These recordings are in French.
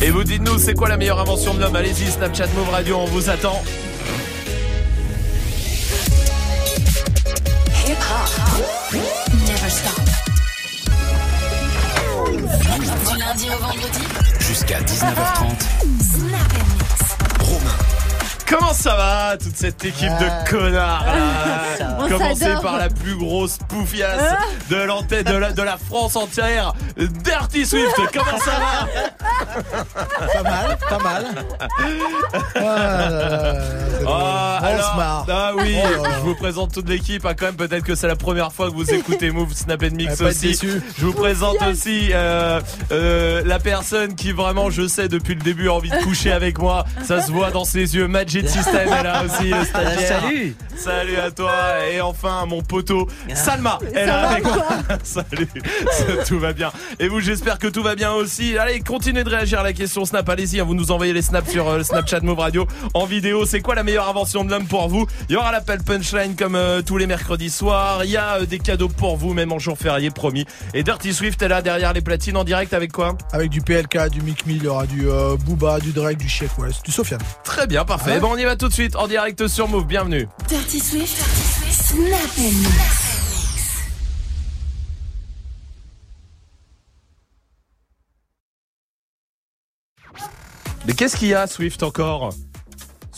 Et vous dites-nous, c'est quoi la meilleure invention de l'homme? Allez-y, Snapchat Move Radio, on vous attend. Never stop. Du lundi au vendredi. Jusqu'à 19h30. Comment ça va, toute cette équipe de connards là On Commencé s'adore. par la plus grosse poufiasse de l'antenne de la, de la France entière, Dirty Swift. Comment ça va Pas mal, pas mal. Ah, là, là, là, c'est drôle. Ah, alors, marre. ah oui, Oh là là. je vous présente toute l'équipe. Ah, quand même, peut-être que c'est la première fois que vous écoutez Move Snap and Mix Ouais, aussi. Je vous présente aussi euh, euh, la personne qui vraiment, je sais, depuis le début a envie de coucher avec moi. Ça se voit dans ses yeux. Magic System est là aussi, le stagiaire. Salut Salut à toi et enfin mon poteau Salma est là avec moi. Salut, tout va bien. Et vous, j'espère que tout va bien aussi. Allez, continuez de réagir à la question Snap. Allez-y, hein, vous nous envoyez les snaps sur euh, le Snapchat Move Radio en vidéo. C'est quoi la meilleure invention de l'homme pour vous? Il y aura l'appel punchline comme euh, tous les mercredis soirs. Il y a euh, des cadeaux pour vous, même en jour férié, promis. Et Dirty Swift est là derrière les platines en direct avec quoi? Avec du PLK, du Mick Mill, il y aura du euh, Booba, du Drake, du Chef West, du Sofiane. Très bien, parfait. Ouais. Bon, on y va tout de suite en direct sur Move. Bienvenue. Dirty Swift. Snap and mix. Mais qu'est-ce qu'il y a, Swift, encore?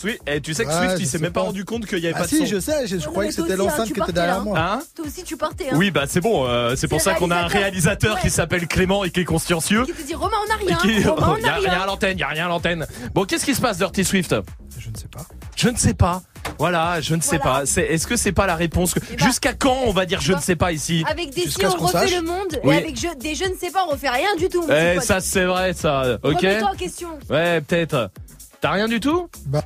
Swift, eh, tu sais que Ouais, Swift, je il s'est sais même pas pas. rendu compte qu'il y avait Ah pas de si, son. je sais, je, je Non, croyais mais que toi c'était aussi, hein, l'enceinte tu qui était partais, derrière hein. moi. Hein Toi aussi, tu partais. Hein. Oui, bah c'est bon. euh, c'est pour C'est ça qu'on a un réalisateur réalisateur. qui s'appelle Clément et qui est consciencieux. Qui te dit Romain, on a rien. qui... Romain, y on a a rien à rien. l'antenne, y a rien à l'antenne. Bon, qu'est-ce qui se passe, Dirty Swift? Je ne sais pas. Je ne sais pas. Voilà, je ne sais Voilà. pas. C'est- Est-ce que c'est pas la réponse que... Eh ben, Jusqu'à quand on va dire je ne sais pas ici? Avec des si, Jusqu'à ce on qu'on refait sache. le monde. Oui. Et avec je- des je ne sais pas, on refait rien du tout. mon Eh, pote. ça c'est vrai, ça. Ok. Remets-toi en question. Ouais, peut-être. T'as rien du tout? Bah,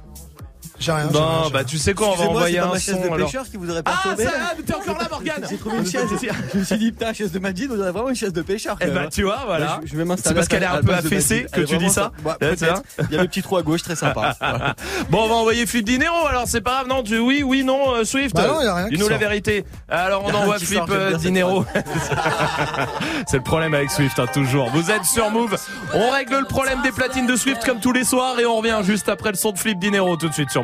j'ai rien. j'ai bah tu sais quoi, on va envoyer pas un ma chaise son de alors. pêcheur qui vous aurait Ah, perturbé. ça, mais t'es encore là, Morgane J'ai trouvé une chaise. Je me suis dit, putain, chaise de Majid, on dirait vraiment une chaise de pêcheur. Eh bah même. tu vois, voilà. Je, je vais C'est parce qu'elle est un peu affaissée que tu dis ça. Il y a le petit trou à gauche, très sympa. Bon, on va envoyer Flip Dinero, alors c'est pas grave, non tu... Oui, oui, non, euh, Swift Bah non, y a rien Dis-nous la vérité. Alors on envoie Flip euh, Dinero. c'est le problème avec Swift, hein, toujours. Vous êtes sur Move, on règle le problème des platines de Swift comme tous les soirs et on revient juste après le son de Flip Dinero tout de suite sur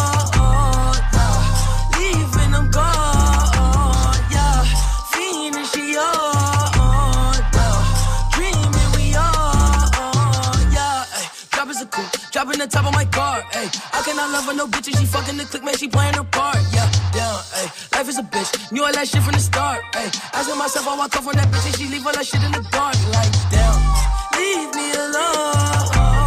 The top of my car. Ay. I cannot love her no bitch she fucking the click man. She playing her part. Yeah, down. Ay. Life is a bitch. Knew all that shit from the start. Ay. Asking myself I come from that bitch and she leave all that shit in the dark. Like damn, leave me alone.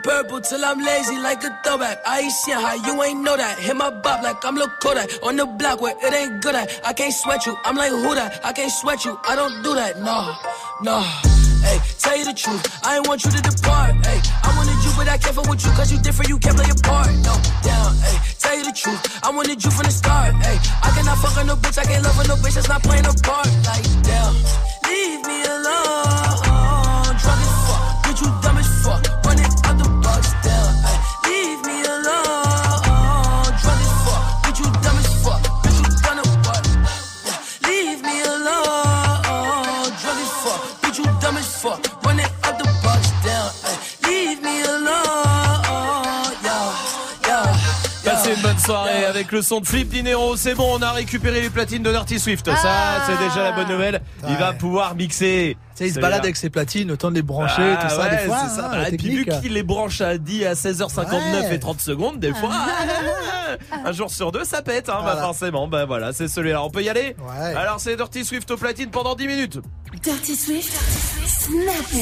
Purple till I'm lazy like a throwback. I ain't seen how you ain't know that. Hit my bop like I'm Lil Kodak on the block where it ain't good at. I can't sweat you, I'm like who that? I can't sweat you, I don't do that. No, no. Hey, tell you the truth, I ain't want you to depart. Hey, I wanted you, but I can't fuck with you, cause you different, you can't play a part. No, down, hey, tell you the truth. I wanted you from the start. Hey, I cannot fuck on no bitch. I can't love on no bitch that's not playing a part. Like, damn, leave me alone. Soirée avec le son de Flip Dinero. C'est bon, on a récupéré les platines de Dirty Swift. Ça, Ah. c'est déjà la bonne nouvelle. Il va pouvoir mixer. Tu sais, il se balade avec ses platines, autant de les brancher, Ah, tout ça, ouais, des fois. c'est ça. hein, la et puis vu qu'il les branche à 10 à 16h59 Ouais. et 30 secondes, des fois, un jour sur deux, ça pète, hein, bah forcément. Bah voilà, c'est celui-là. On peut y aller Ouais. Alors c'est Dirty Swift au platine pendant 10 minutes. Dirty Swift, Snap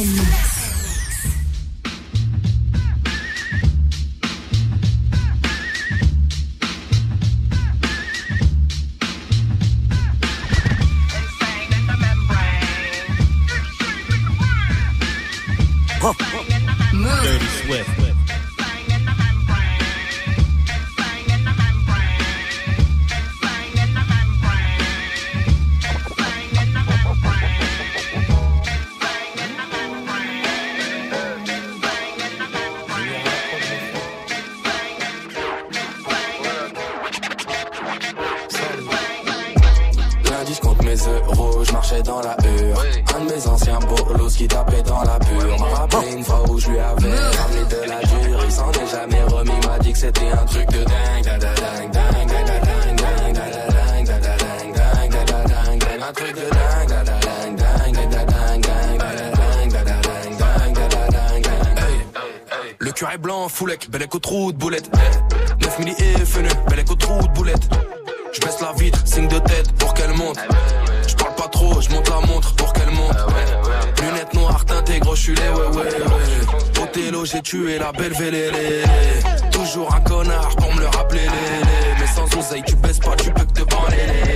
Blanc, foulec, bel écho trou de boulette 9 milli et fenu, bel écho trou de boulette je baisse la vitre, signe de tête pour qu'elle monte. Je parle pas trop, je monte la montre pour qu'elle monte. Lunettes noires teintées, gros, les ouais ouais ouais. Othello, j'ai tué la belle vélélé. Toujours un connard pour me le rappeler. Mais sans oseille, tu baisses pas, tu peux que te branler.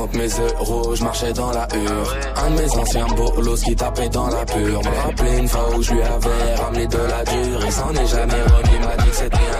Compte mes euros, je marchais dans la hure. Un de mes anciens bolos qui tapait dans la pure. M'a rappelé une fois où je lui avais ramené de la dure. Il s'en est jamais remis, m'a dit que c'était un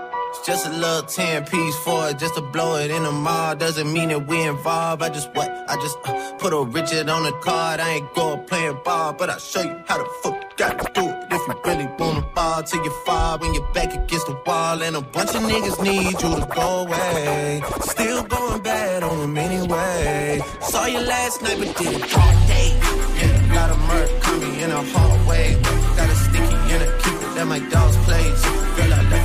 Just a little 10 piece for it, just to blow it in the mall. Doesn't mean that we involved. I just what? I just uh, put a Richard on the card. I ain't going playing ball, but I'll show you how the fuck you gotta do it. If you really wanna ball till you fall when you're back against the wall. And a bunch of niggas need you to go away. Still going bad on them anyway. Saw you last night, but did it all day. Yeah, lot of murk coming in a hallway. Got a sticky in a keep it at my dog's place. Girl, I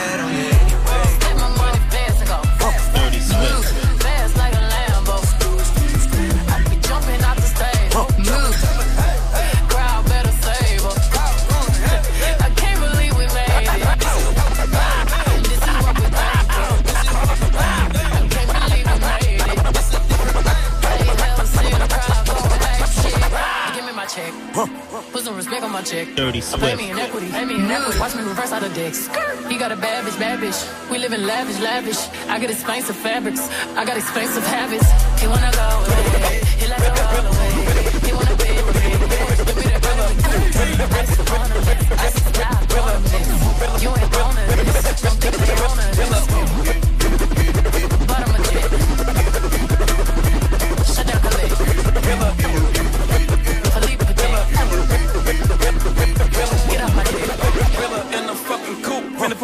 head on it. Some respect on my check. Dirty Swift. me in equity, pay me in equity. Watch me reverse out of dicks. He got a bad bitch, bad bitch. We live in lavish, lavish. I got expensive fabrics. I got expensive habits. He wanna go away. He let her roll away. He wanna be with me. Give me that on the lips. Ice is not on the lips. You ain't on this. Don't think you're on this.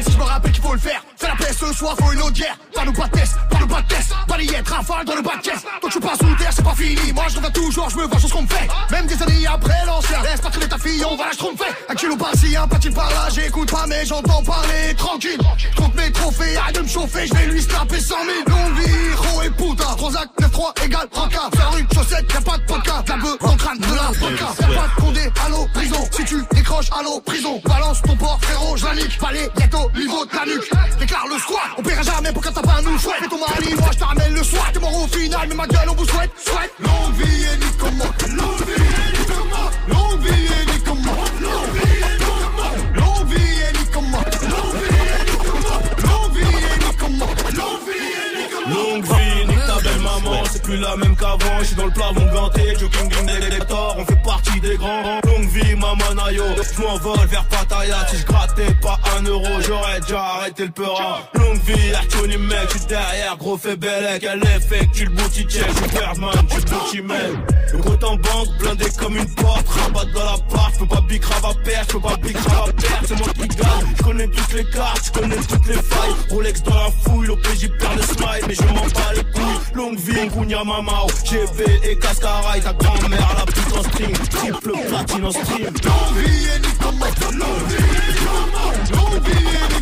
si je me rappelle qu'il faut le faire. Fais la paix ce soir, faut une autre guerre. Pas nous pas test, pas nous pas Balayette, rafale dans le caisse. Je suis pas sous terre, c'est pas fini. Moi je reviens toujours, je veux voir chose qu'on me fait. Même des années après l'ancien. Laisse pas traîner ta fille, on va la tromper. Un kilo par-ci, un petit par-là. J'écoute pas, mais j'entends parler tranquille. Je compte mes trophées, arrête de me chauffer. Je vais lui snapper 100 000. Longue vie, et putain. Transac 9-3 égale rencard. Faire une chaussette, y'a pas de podcast. La beuh le crâne de la vodka. Y'a pas de condé, allô, prison. Si tu décroches, allô, prison. Balance ton port, frérot, je la nique. Palais, ghetto, niveau de la nuque. Déclare le squat, on paiera jamais pour quand t'as pas un nous. Fais ton mari, moi je te ramène le soir. T'es mort au final, mais ma gueule, on vous souhaite, souhaite. Longue vie et nique comme moi. Longue vie et nique comme moi. Longue vie et nique comme moi. Longue vie et moi. Longue vie. Longue vie. Longue vie, c'est plus la même qu'avant. Je suis dans le plafond ganté, jogging des lecteurs, on fait partie des grands. Longue vie, maman Nayo, je m'envole vers Pattaya. Si je grattais pas un euro, j'aurais déjà arrêté le peura. Longue vie, Artoni mec, je suis derrière, gros fait bellec. Elle effectue le booty check, je suis Birdman, je suis. Le compte en banque, blindé comme une porte, rabat dans la part, je pas big à perdre, je pas big à perdre, c'est moi qui gagne. Je connais toutes les cartes, je connais toutes les failles. Rolex dans la fouille, l'OPJ perd le smile, mais je m'en bats les couilles. Longue vie, Kounia Mamao, oh, GB et Cascara et ta grand-mère, la petite en stream, triple platine en stream. Et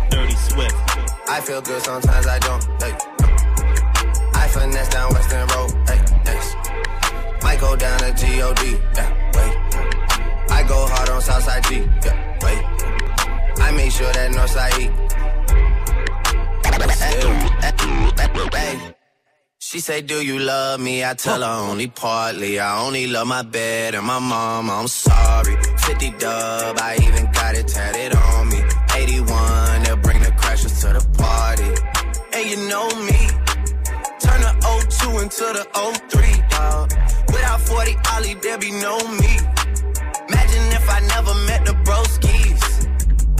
Swift. I feel good, sometimes I don't. Hey. I finesse down Western Road. Hey. Yes. Might go down to G-O-D. Yeah. Wait. I go hard on Southside G. Yeah. Wait. I make sure that Northside E. Hey. Hey. She say, do you love me? I tell her only partly. I only love my bed and my mom. I'm sorry. 50 dub, I even got it tatted on me. 81, to the party. And you know me. Turn the 02 into the 03, dog. Without 40 Ollie, there be no me. Imagine if I never met the broskies.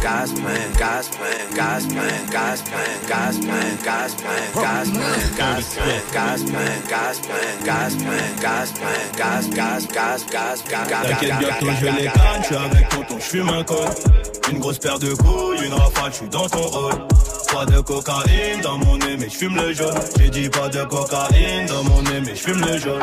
God's plan, God's plan, God's plan, God's plan, God's plan, God's plan, God's plan, God's plan, God's plan, God's plan, God's plan, God's plan, God's, God's, God's, God's, God's, T'inquiète bientôt je les gagne, je suis avec tonton, je fume un col. Une grosse paire de couilles, une rafale, je suis dans ton rôle. Pas de cocaïne dans mon nez, mais je fume le jaune. J'ai dit pas de cocaïne dans mon nez, mais je fume le jaune.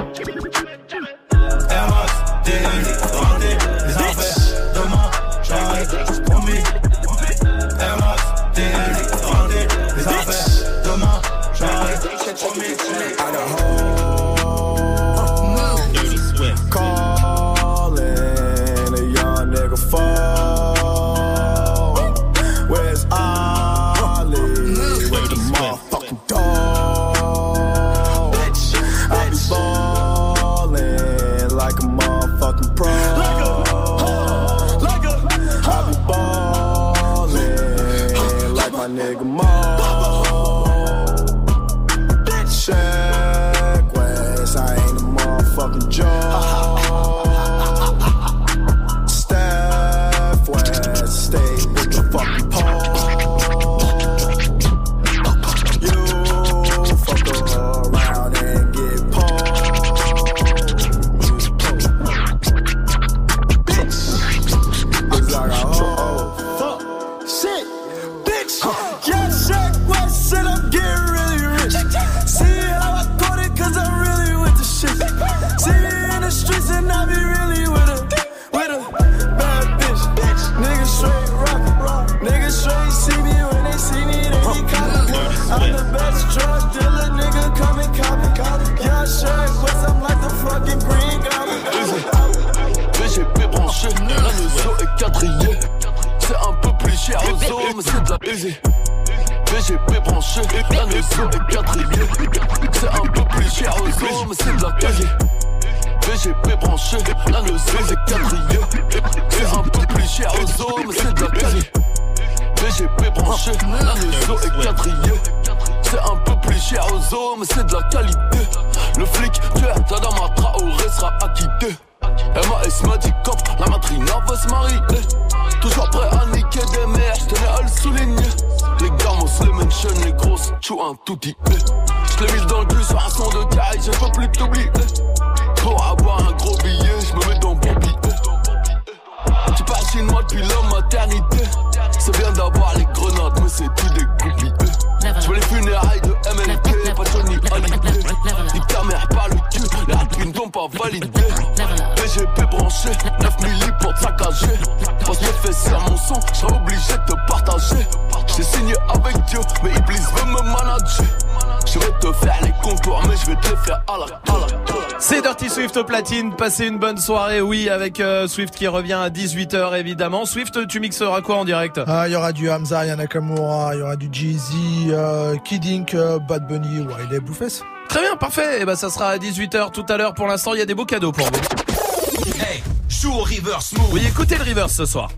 Swift au platine. Passez une bonne soirée, oui, avec euh, Swift qui revient à 18h évidemment. Swift, tu mixeras quoi en direct? Ah, il y aura du Hamza, il y a Nakamura, il y aura du Jay-Z, euh, Kid Ink, euh, Bad Bunny, Wiley Blueface. Très bien, parfait. Et ben ça sera à 18h tout à l'heure. Pour l'instant, il y a des beaux cadeaux pour vous. Hey, joue au reverse move. Oui, écoutez le reverse ce soir.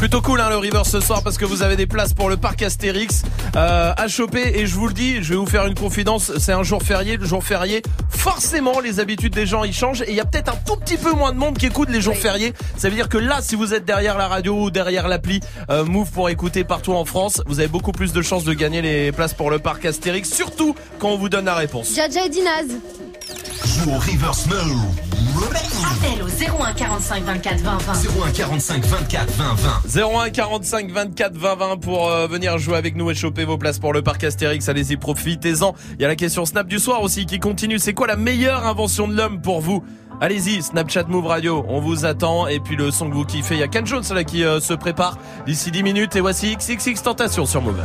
Plutôt cool hein, le River ce soir parce que vous avez des places pour le parc Astérix euh, à choper et je vous le dis, je vais vous faire une confidence, c'est un jour férié, le jour férié, forcément les habitudes des gens y changent et il y a peut-être un tout petit peu moins de monde qui écoute les jours fériés. Ça veut dire que là, si vous êtes derrière la radio ou derrière l'appli euh, Move pour écouter partout en France, vous avez beaucoup plus de chances de gagner les places pour le parc Astérix, surtout quand on vous donne la réponse. Jaja et Dinaz. Joue au reverse move. Appel au 01 45 24 20 20. 01 45 24 20 20. 01 45 24 20 20 pour euh, venir jouer avec nous et choper vos places pour le parc Astérix. Allez-y, profitez-en. Il y a la question Snap du soir aussi qui continue. C'est quoi la meilleure invention de l'homme pour vous? Allez-y, Snapchat Move Radio, on vous attend. Et puis le son que vous kiffez, il y a Ken Jones là qui euh, se prépare d'ici 10 minutes. Et voici XXX Tentation sur Move.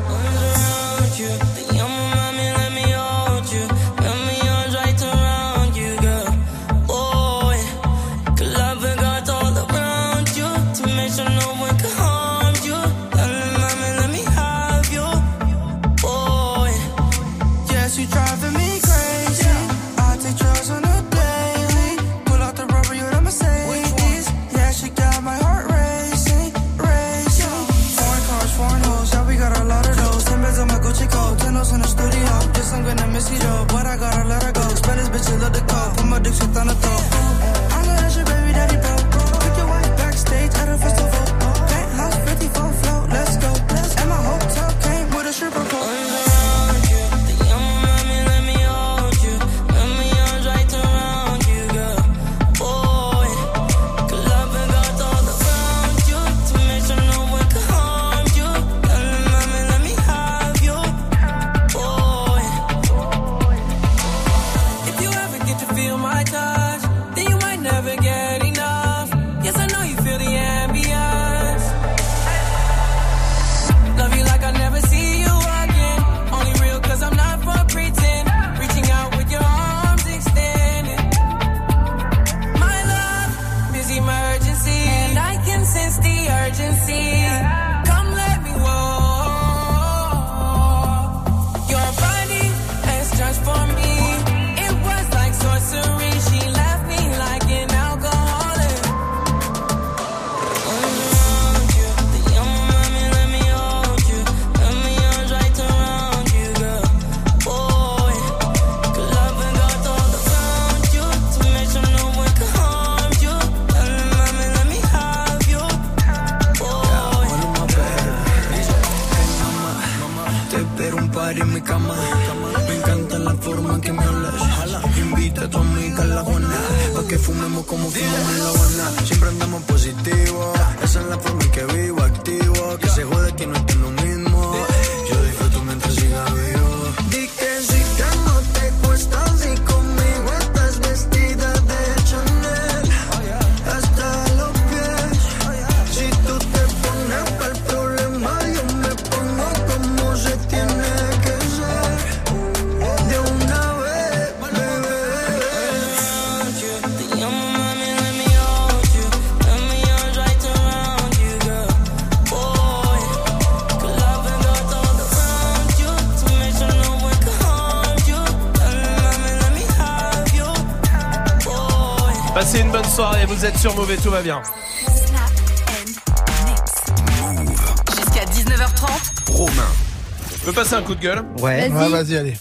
Sur Mauvais, tout va bien. Jusqu'à 19h30. Romain. Je peux passer un coup de gueule Ouais. Ouais, vas-y, allez.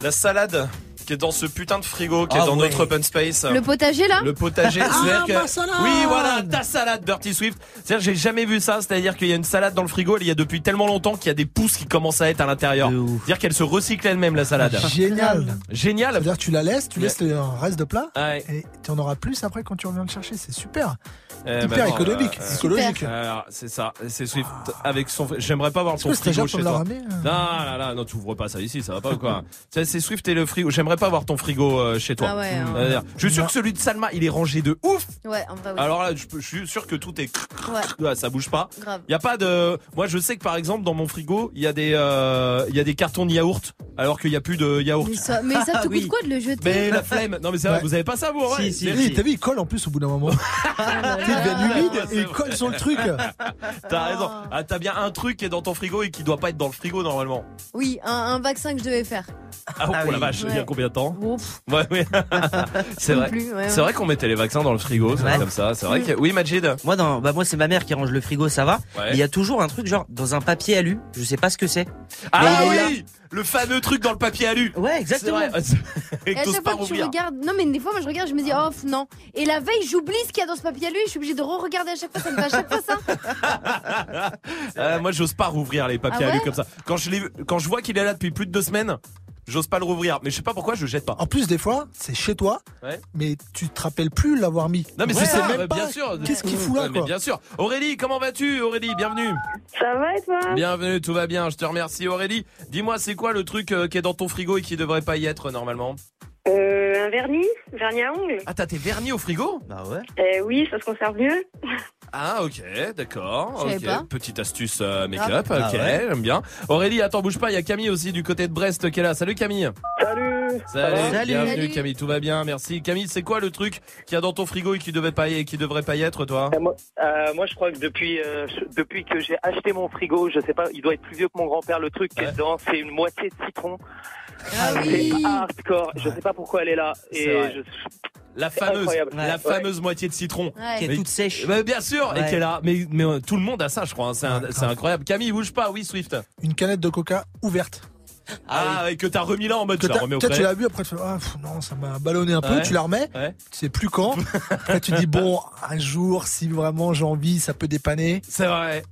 La salade qui est dans ce putain de frigo, qui est Ah dans ouais. notre open space. Le potager là Le potager, Ah, que ma salade oui voilà ta salade Dirty Swift. C'est-à-dire que j'ai jamais vu ça, c'est-à-dire qu'il y a une salade dans le frigo, il y a depuis tellement longtemps qu'il y a des pousses qui commencent à être à l'intérieur. C'est-à-dire qu'elle se recycle elle-même la salade. Génial. Génial. C'est-à-dire que tu la laisses, tu laisses le reste de plat Ouais. et tu en auras plus après quand tu reviens le chercher. C'est super. Eh Hyper économique. euh, écologique. Alors, c'est ça, c'est Swift avec son. J'aimerais pas voir ton frigo chez toi. ramener Non, là, là, non, tu ouvres pas ça ici, ça va pas ou quoi? C'est c'est Swift et le frigo. J'aimerais pas voir ton frigo euh, chez toi. Ah ouais, hein. C'est-à-dire, Je suis sûr que celui de Salma, il est rangé de ouf. Ouais, oui. Alors là, je, suis sûr que tout est. Ouais. Ça bouge pas. Grave. Il y a pas de. Moi, je sais que par exemple, dans mon frigo, il y a des, euh, il y a des cartons de yaourt, alors qu'il y a plus de yaourt. Mais ça, mais ça te coûte quoi de le jeter Mais la flemme. Non, mais c'est vrai, Ouais. vous avez pas ça, vous ouais, Si, si, Oui, t'as vu, il colle en plus au bout d'un moment. Ah, Il devient humide et il colle sur le truc. T'as raison. Ah, t'as bien un truc qui est dans ton frigo et qui doit pas être dans le frigo normalement. Oui, un, un vaccin que je devais faire. Ah, oh, Ah la oui. vache, il y a combien de temps pff, Ouais, ouais. c'est vrai. plus, ouais, C'est vrai qu'on mettait les vaccins dans le frigo, c'est Ouais. comme ça. C'est vrai que. Oui, Majid. Moi, dans, bah moi, c'est ma mère qui range le frigo, ça va. Il y a toujours un truc genre dans un papier alu. Je sais pas ce que c'est. Ah oui, le fameux truc dans le papier alu. Ouais, exactement. Et à chaque fois que tu regardes, non mais des fois moi je regarde, je me dis oh non. Et la veille j'oublie ce qu'il y a dans ce papier à lui, je suis obligée de re-regarder à chaque fois, ça me fait à chaque fois ça. Euh, moi, j'ose pas rouvrir les papiers Ah alu ouais comme ça. Quand je quand je vois qu'il est là depuis plus de deux semaines, j'ose pas le rouvrir. Mais je sais pas pourquoi, je le jette pas. En plus, des fois, c'est chez toi, Ouais. mais tu te rappelles plus l'avoir mis. Non mais Tu c'est sais ça, même pas bien sûr. Qu'est-ce qu'il fout là, Ouais, Mais bien sûr. Aurélie, comment vas-tu, Aurélie? Bienvenue. Ça va et toi? Bienvenue, tout va bien. Je te remercie, Aurélie. Dis-moi, c'est quoi le truc euh, qui est dans ton frigo et qui devrait pas y être normalement? Euh, Un vernis Vernis à ongles Ah, t'as tes vernis au frigo? Bah ouais. euh, Oui, ça se conserve mieux. Ah, ok, d'accord. Je savais ok. pas. Petite astuce euh, make-up. Ah ok, ouais. j'aime bien. Aurélie, attends, bouge pas. Il y a Camille aussi du côté de Brest qui est là. Salut Camille. Salut Salut. Salut. Bienvenue Salut. Camille. Tout va bien, merci. Camille, c'est quoi le truc qu'il y a dans ton frigo et qui devait pas y, qui devrait pas y être, toi? Euh, moi, euh, moi, je crois que depuis, euh, je- depuis que j'ai acheté mon frigo, je sais pas, il doit être plus vieux que mon grand-père. Le truc qui est Ouais. dedans, c'est une moitié de citron. Ah oui. C'est hardcore. Je sais pas pourquoi elle est là. Et vrai. je, La fameuse, la Ouais. fameuse moitié de citron. Ouais. Qui est Mais- toute sèche. Bah, bien sûr, et qui est là. Mais, mais euh, tout le monde a ça, je crois. hein. C'est grave. incroyable. Camille, bouge pas. Oui, Swift. Une canette de coca ouverte. Ah, et que t'as remis là en mode Que remets au tu l'as vu, après tu fais, ah, pff, non, ça m'a ballonné un peu, Ouais. tu la remets, Ouais. tu sais plus quand. après, tu dis, bon, un jour, si vraiment j'ai envie, ça peut dépanner. C'est vrai.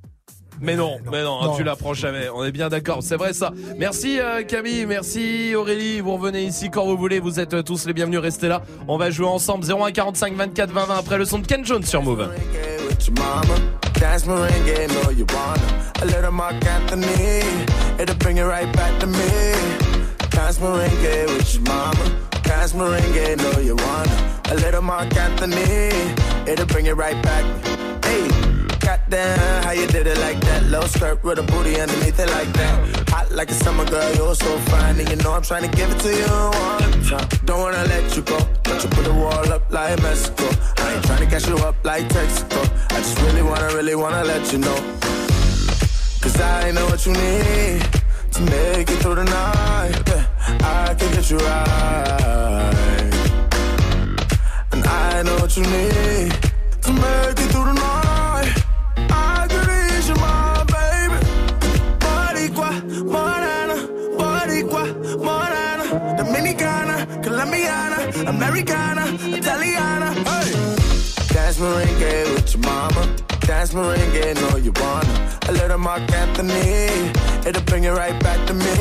Mais non, non. mais non, hein, Non. tu l'apprends jamais. On est bien d'accord, c'est vrai ça. Merci euh, Camille, merci Aurélie. Vous revenez ici quand vous voulez. Vous êtes euh, tous les bienvenus. Restez là. On va jouer ensemble. 01 45 24 20 20 après le son de Ken Jones sur Move. How you did it like that? Low skirt with a booty underneath it like that. Hot like a summer girl, you're so fine. And you know I'm trying to give it to you one time. Don't wanna let you go. But you put a wall up like Mexico. I ain't trying to catch you up like Texaco. I just really wanna, really wanna let you know. Cause I know what you need to make it through the night. Yeah, I can get you right. And I know what you need to make it through the night. Americana, Italiana. Hey. Dance merengue with your mama. Dance merengue, know you wanna. A little Mark Anthony, it'll bring it right back to me.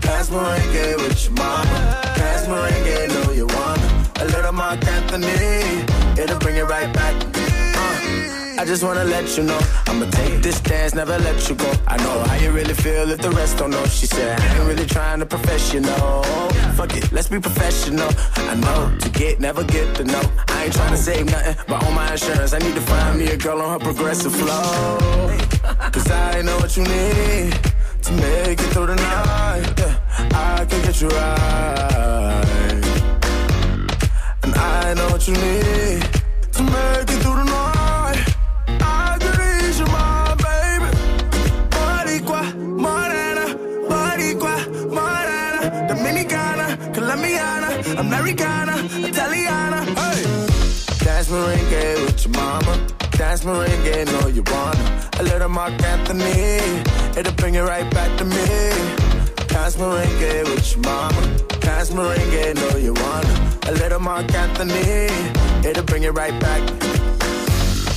Dance merengue with your mama. Dance merengue, know you wanna. A little Mark Anthony, it'll bring it right back. Uh, I just wanna let you know I'ma take this dance, never let you go. I know how you really feel if the rest don't know. She said, I ain't really trying to profess, you know. Fuck it, let's be professional. I know to get, never get to know. I ain't trying to save nothing, but on my insurance, I need to find me a girl on her progressive flow. Cause I know what you need to make it through the night. I can get you right. And I know what you need to make it through the night. Americana, Italiana, hey. Dance merengue with your mama. Dance merengue, know you wanna. A little Mark Anthony, it'll bring it right back to me. Dance merengue with your mama. Dance merengue, know you wanna. A little Mark Anthony, it'll bring it right back.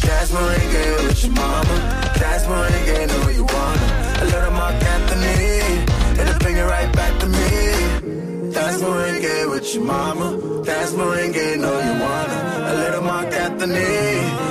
Dance merengue with your mama. Dance merengue, know you wanna. A little Mark Anthony, it'll bring it right back to me. That's merengue with your mama. That's merengue, know you wanna. A little Mark at the knee.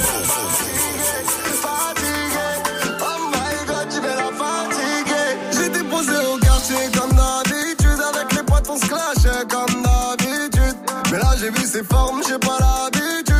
j'ai vu ses formes, j'ai pas l'habitude.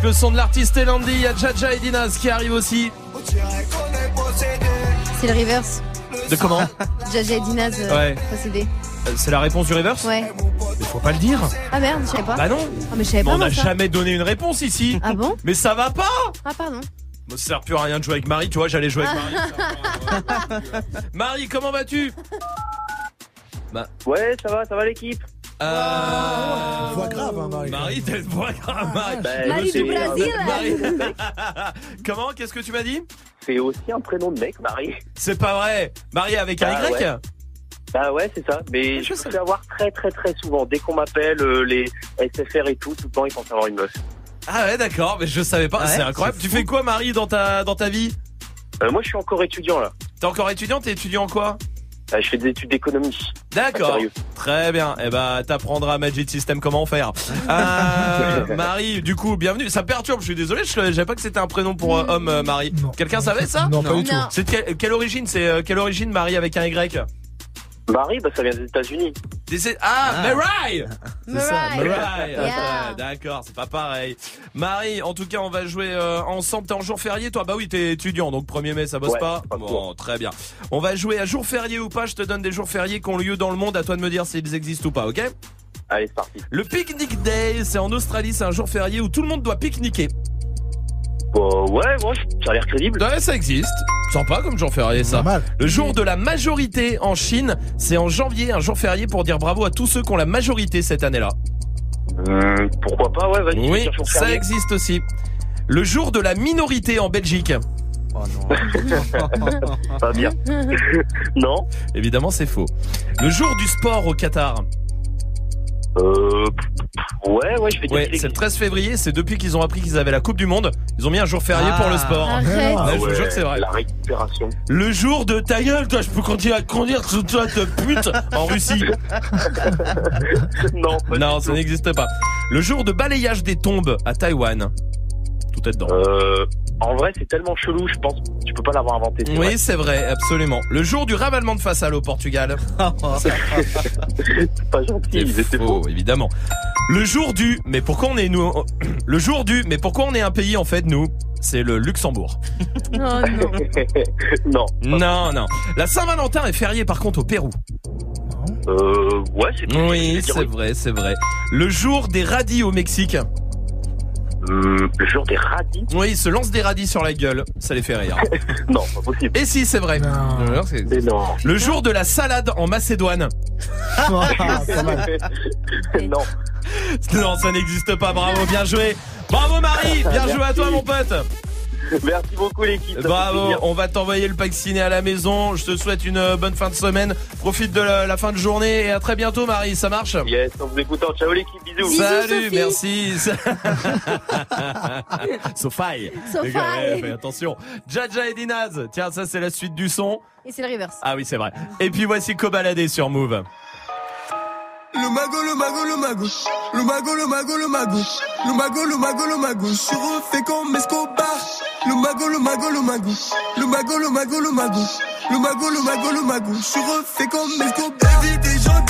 Avec le son de l'artiste Elandi. Il y a Jaja et Dinaz qui arrivent aussi. C'est le reverse. De comment Jaja et Dinaz euh, Ouais. possédés. Euh, C'est la réponse du reverse Ouais. Mais faut pas le dire. Ah merde, je savais pas. Bah non. Ah, mais je savais Mais pas. on n'a ça. jamais donné une réponse ici. Ah bon Mais ça va pas Ah, pardon. Moi, ça sert plus à rien de jouer avec Marie, tu vois, j'allais jouer avec Marie. Marie, comment vas-tu Bah. Ouais, ça va, ça va l'équipe. Euh... Voix grave, hein, Marie. Marie, t'as une voix grave, Marie. Ben, Marie c'est- du Brésil. Marie. Comment Qu'est-ce que tu m'as dit C'est aussi un prénom de mec, Marie. C'est pas vrai. Marie avec un Ah, Y ouais. Bah ouais, c'est ça. Mais je peux savoir très très très souvent. Dès qu'on m'appelle, euh, les SFR et tout, tout le temps, ils pensent avoir une meuf. Ah ouais, d'accord, mais je savais pas, Ouais, c'est incroyable. Tu fais quoi, Marie, dans ta, dans ta vie Euh, moi, je suis encore étudiant là. T'es encore étudiant T'es étudiant en quoi Euh, je fais des études d'économie. D'accord. Très bien. Eh ben, t'apprendras à Magic System comment faire. Euh, Marie, du coup, bienvenue. Ça perturbe. Je suis désolé. Je savais pas que c'était un prénom pour euh, homme, euh, Marie. Quelqu'un savait ça? Non, pas du tout. C'est de quelle, quelle origine? C'est euh, quelle origine, Marie, avec un Y? Marie, bah, ça vient des États-Unis. Des- Ah, Ah. Marie C'est ça, Mariah. Marie. Yeah. D'accord, c'est pas pareil. Marie, en tout cas, on va jouer euh, ensemble. T'es en jour férié, toi? Bah oui, t'es étudiant, donc 1er mai, ça bosse Ouais, pas? pas Bon, très bien. On va jouer à jour férié ou pas? Je te donne des jours fériés qui ont lieu dans le monde. À toi de me dire s'ils existent ou pas, ok? Allez, c'est parti. Le Picnic Day, c'est en Australie, c'est un jour férié où tout le monde doit pique-niquer. Bah, ouais, ouais, ça a l'air crédible. Ouais, ça existe. Sympa comme jour férié, ça. Le jour de la majorité en Chine, c'est en janvier, un jour férié pour dire bravo à tous ceux qui ont la majorité cette année-là. Hum, pourquoi pas, ouais, vas-y. Oui, ça existe aussi. Le jour de la minorité en Belgique. Pas bien. non. Évidemment, c'est faux. Le jour du sport au Qatar. Euh, ouais, ouais, je vais dire Ouais, c'est le 13 février, c'est depuis qu'ils ont appris qu'ils avaient la Coupe du Monde. Ils ont mis un jour férié Ah. pour le sport. Arrête. Ouais, Ah je vous jure que c'est vrai. La récupération. Le jour de ta gueule, toi, je peux continuer à conduire sous toi de pute en Russie. non, non, ça n'existe pas. Le jour de balayage des tombes à Taïwan. Tout est dedans. Euh, en vrai, c'est tellement chelou, je pense tu peux pas l'avoir inventé. Oui, c'est vrai, absolument. Le jour du ravalement de façade au Portugal. c'est pas gentil, c'est faux, évidemment. Le jour du, mais pourquoi on est nous Le jour du, mais pourquoi on est un pays en fait nous? C'est le Luxembourg. Oh non. non. Non, non. La Saint-Valentin est fériée par contre au Pérou. Euh, ouais, c'est Oui, c'est vrai, c'est vrai. Le jour des radis au Mexique. Le jour des radis Oui, ils se lancent des radis sur la gueule. Ça les fait rire. non, pas possible. Et si, c'est vrai. Jure, c'est- non. Le jour de la salade en Macédoine. non. Non, ça n'existe pas. Bravo, bien joué. Bravo Marie, bien joué à toi mon pote. Merci beaucoup l'équipe. Bravo, on va t'envoyer le pack ciné à la maison. Je te souhaite une euh, bonne fin de semaine. Profite de la, la fin de journée et à très bientôt Marie, ça marche? Yes, en vous écoutant. Ciao l'équipe, bisous. Salut, merci. Sophie. Sophie. Ouais, fais attention. Jaja et Dinaz. Tiens, ça c'est la suite du son. Et c'est le reverse. Ah oui, c'est vrai. Et puis voici Cobaladé sur Move. Le mago, le mago, le mago. Le mago, le mago, le mago. Le mago, le mago, le mago. Je suis refait comme Escobar. Le mago, le mago, le mago. Le mago, le mago, le mago. Le mago, le mago, le mago. Je suis refait comme Escobar. Vie des gens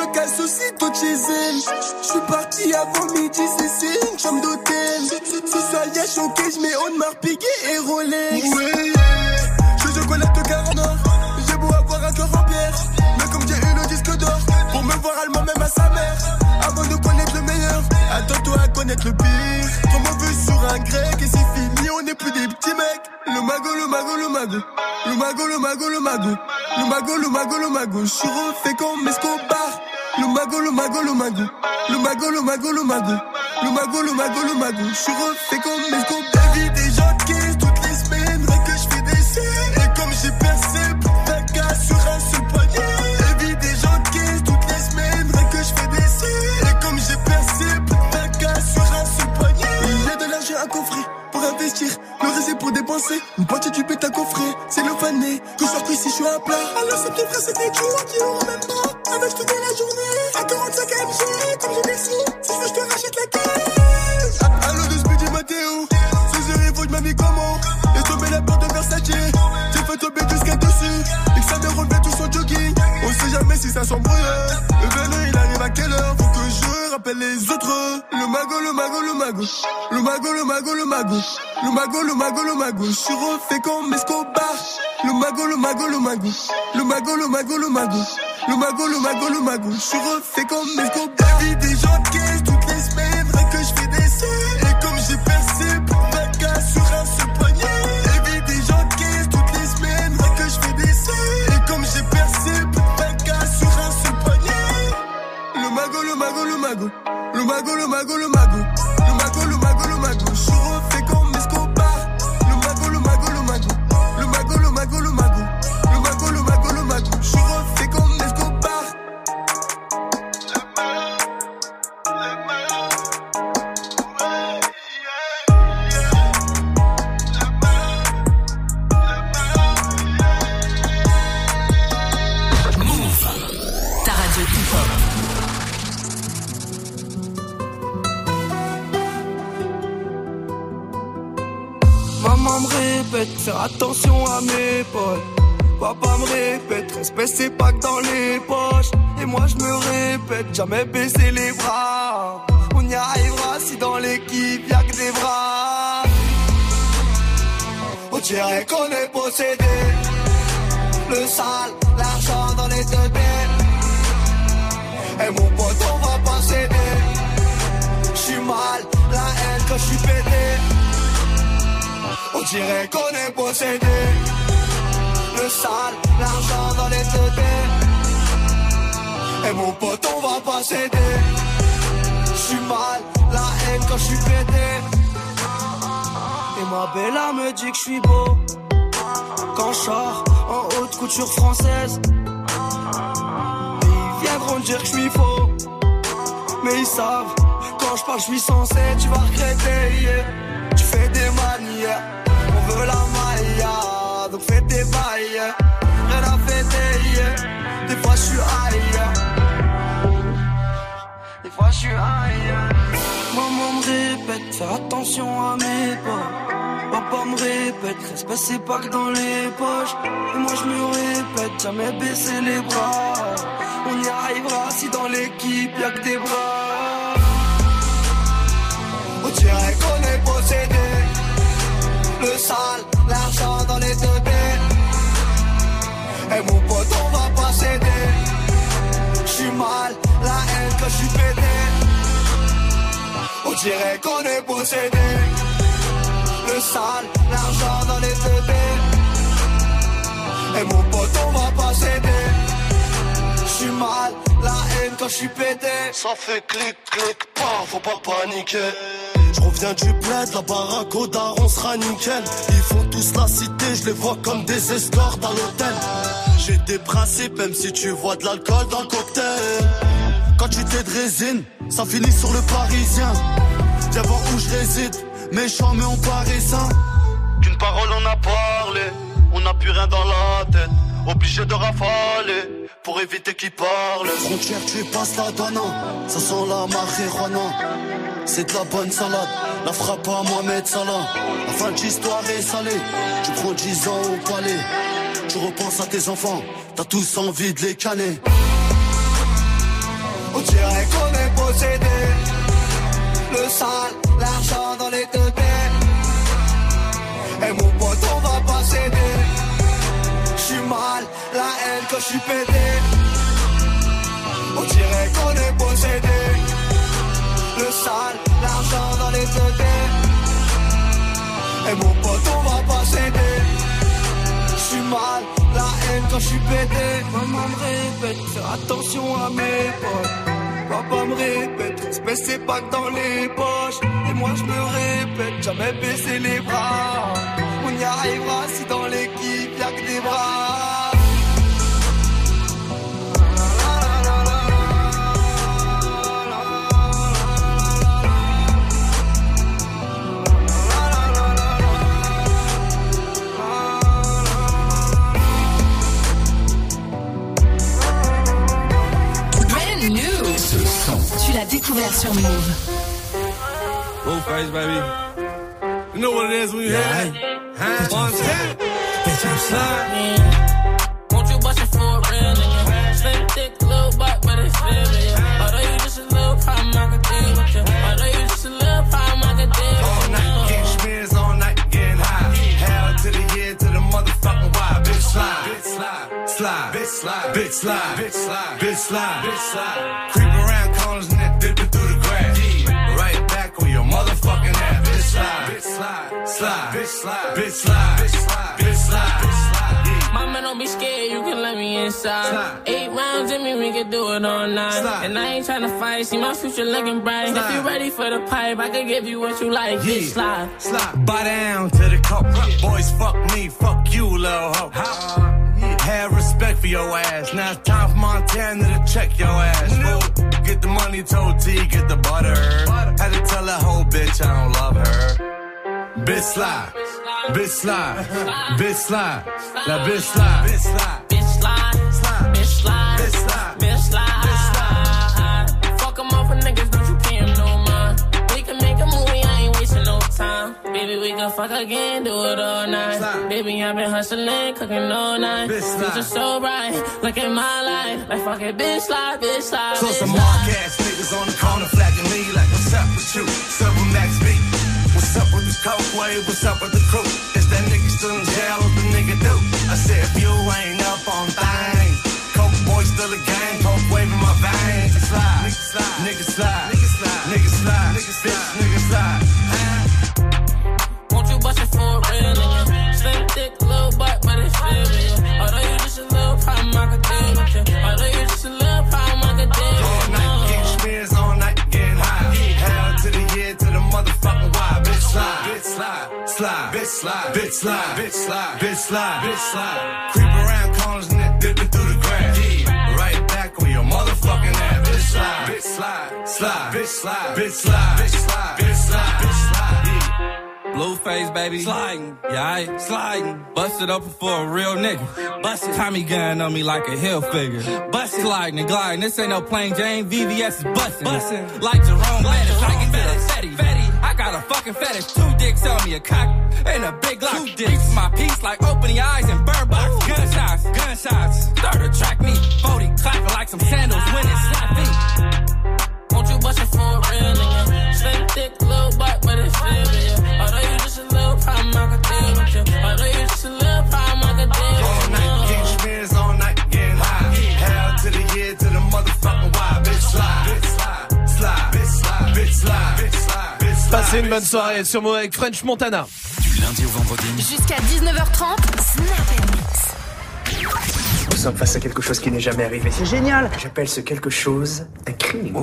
me casse aussitôt de chez elle. Je suis parti avant midi, c'est une chambre d'hôtel. Si ça y choqué, je mets Audemars Piguet et Rolex. Ouais, je suis chocolat de 40 heures. J'ai beau avoir un cœur en pierre. Mais comme j'ai eu le disque d'or, pour me voir allemand même à sa mère. Avant de connaître le meilleur, attends-toi à connaître le pire. Trop mauvais sur un grec et c'est fini, on n'est plus des petits mecs. Le mago, le mago, le mago. Le mago, le mago, le mago. Le mago, le mago, le mago. Je suis refait comme Escobar. Le mago, le mago, le mago. Le mago, le mago, le mago. Le mago, le mago, le mago. Je suis refait comme Escobar. Le reste pour dépenser. Une partie tu pètes à coffrer. C'est le fané. Que je sorte ici, je suis à plat. Alors c'est petit frère, des jours qui auront même pas. Avec toute la journée. À 45 MG, comme je merci. Si je veux, je te rachète la caisse. Allo de Speedy Matteo. Ce heures, faut je m'habille comment. Et tomber la porte de Versace. J'ai fait tomber jusqu'à dessus. Et que ça me relevait tout son jogging. On sait jamais si ça s'embrouille. Rappelle les autres. Le mago, le mago, le mago. Le mago, le mago, le mago. Le mago, le mago, le mago. Je suis refait comme Escobar. Le mago, le mago, le mago. Le mago, le mago, le mago. Le mago, le mago, le mago. Je suis refait comme Escobar. Des gens de magot, le magot, le magot, le magot, le magot. Faire attention à mes potes. Papa me répète, respect c'est pas que dans les poches. Et moi je me répète, jamais baisser les bras. On y arrivera si dans l'équipe y'a que des bras. On dirait qu'on est possédé. Le sale, l'argent dans les deux têtes. Dirait qu'on est possédé. Le sale, l'argent dans les têtes. Et mon pote, on va pas céder. J'suis mal, la haine quand j'suis pété. Et ma bella me dit que j'suis beau. Quand j'sors en haute couture française. Ils viendront dire que j'suis faux. Mais ils savent, quand je parle, j'suis censé, tu vas regretter. yeah. Tu fais des manières, la maille, donc fais tes bails. Rien à fêter, des fois j'suis ailleurs. Des fois j'suis ailleurs. Maman me répète, fais attention à mes pas. Papa me répète, respect c'est pas que dans les poches. Et moi je me répète, jamais baisser les bras. On y arrivera si dans l'équipe y'a que des bras. On dirait qu'on est possédé. Le sale, l'argent dans les deux têtes. Et mon pote, on va pas céder. J'suis mal, la haine quand j'suis pété. On dirait qu'on est possédé. Le sale, l'argent dans les deux têtes. Et mon pote, on va pas céder. Mal, la haine quand j'suis pété. Ça fait clic, clic, pas, faut pas paniquer. Je reviens du bled, la baraque au daron sera nickel. Ils font tous la cité, je les vois comme des escortes à l'hôtel. J'ai des principes, même si tu vois de l'alcool dans le cocktail. Quand tu t'es de résine, ça finit sur le parisien. Viens voir où je réside, méchant mais on paraît sain. Qu'une parole on a parlé, on n'a plus rien dans la tête. Obligé de rafaler pour éviter qu'ils parlent. Frontière, tu passes la douane, ça sent la marijuana. C'est de la bonne salade, la frappe à Mohamed Salah. La fin de l'histoire est salée, tu prends 10 ans au palais. Tu repenses à tes enfants, t'as tous envie de les canner. On dirait qu'on est possédé. Le sale, l'argent dans les deux têtes. Et mon pote, on va pas céder. Mal, la haine quand j'suis pété. On dirait qu'on est possédé. Le sale, l'argent dans les deux. Et mon pote, on va pas céder. J'suis mal, la haine quand j'suis pété. Maman me répète, faire attention à mes potes. Papa me répète, respect c'est pas dans les poches. Et moi je me répète, jamais baisser les bras. On y arrivera si dans l'équipe y'a que des bras. Brand new. Tu l'as découvert sur Move. Face, baby. You know what it is when you hear it? On set. Won't you bust it for real nigga? Slim thick, little butt, but it's still yeah. Although you just a little problem, I could deal with you. Although you just a little problem, I could deal All with night getting spins, all night getting high. Hell to the year, to the motherfucking why. Bitch slide, bitch slide, slide, bitch slide, bitch slide, bitch slide, bitch slide, bitch slide. Creep around corners and slide, bitch slide, slide, bitch slide, bitch slide, bitch slide, bitch slide, bitch slide. Mama, don't be scared, you can let me inside. Eight rounds in me, we can do it all night. Slide. And I ain't tryna fight, see my future looking bright. If Slide. you ready for the pipe, I can give you what you like. Bitch, slide. Slide. Buy down to the cup. Boys, fuck me, fuck you, little hoe. Have respect for your ass. Now it's time for Montana to check your ass. fool. Get the money, told T, get the butter. Had to tell that whole bitch I don't love her. Bitch slide, bitch slide, bitch slide, bitch slide, bitch slide. Bitch, slide. Bitch, slide. Bitch slide. Bitch, slide. Baby, we can fuck again, do it all night. Baby, I've been hustling, cooking all night. Future so bright, look at my life. Like fuck it, bitch slide, bitch slide. So bitch some slide. mark ass niggas on the corner flagging me like, what's up with you? Several max B. What's up with the coke wave? What's up with the crew? Is that nigga still in jail? What the nigga do? I said, if you ain't up on things, coke boy still a gang, coke wave in my veins. Nigga slide, nigga slide, nigga slide, nigga slide, nigga slide, nigga bitch, nigga slide. Slide, bitch slide, bitch slide, bitch slide, bitch slide, bitch slide. Creep around corners and then dipping through the grass. Right back on your motherfucking ass. Bitch slide, bitch slide, slide, bitch slide, bitch slide, bitch slide, bitch slide. Yeah. Blueface, baby. Sliding, yeah, I sliding. Busted open for a real nigga. Busted. Tommy gun on me like a hill figure. Busted. Sliding and gliding. This ain't no plain Jane. VVS is busting. Busting. Like Jerome Bettis. Like Fetty. Fetty. I got a fucking fetish. Two dicks on me. A cock and a big lock. Two dicks. My piece like opening your eyes and burn box. Gunshots. Gunshots. Third attract me. 40. Clapping like some sandals when it's slapping. Won't you bust it for a real nigga? Slim thick, little butt, but it's still real. Although you just a little problem, I could deal with you. Although you just a little problem, I could deal All with night, you. getting smears all night, getting high. Hell to the year, to the motherfucking why. Bitch slide, bitch slide, slide, bitch slide, bitch slide, bitch slide, bitch slide. Passez une bonne soirée sur Move avec French Montana. Du lundi au vendredi. Jusqu'à 19h30, Snap Mix. Nous sommes face à quelque chose qui n'est jamais arrivé. C'est génial. J'appelle ce quelque chose un crime.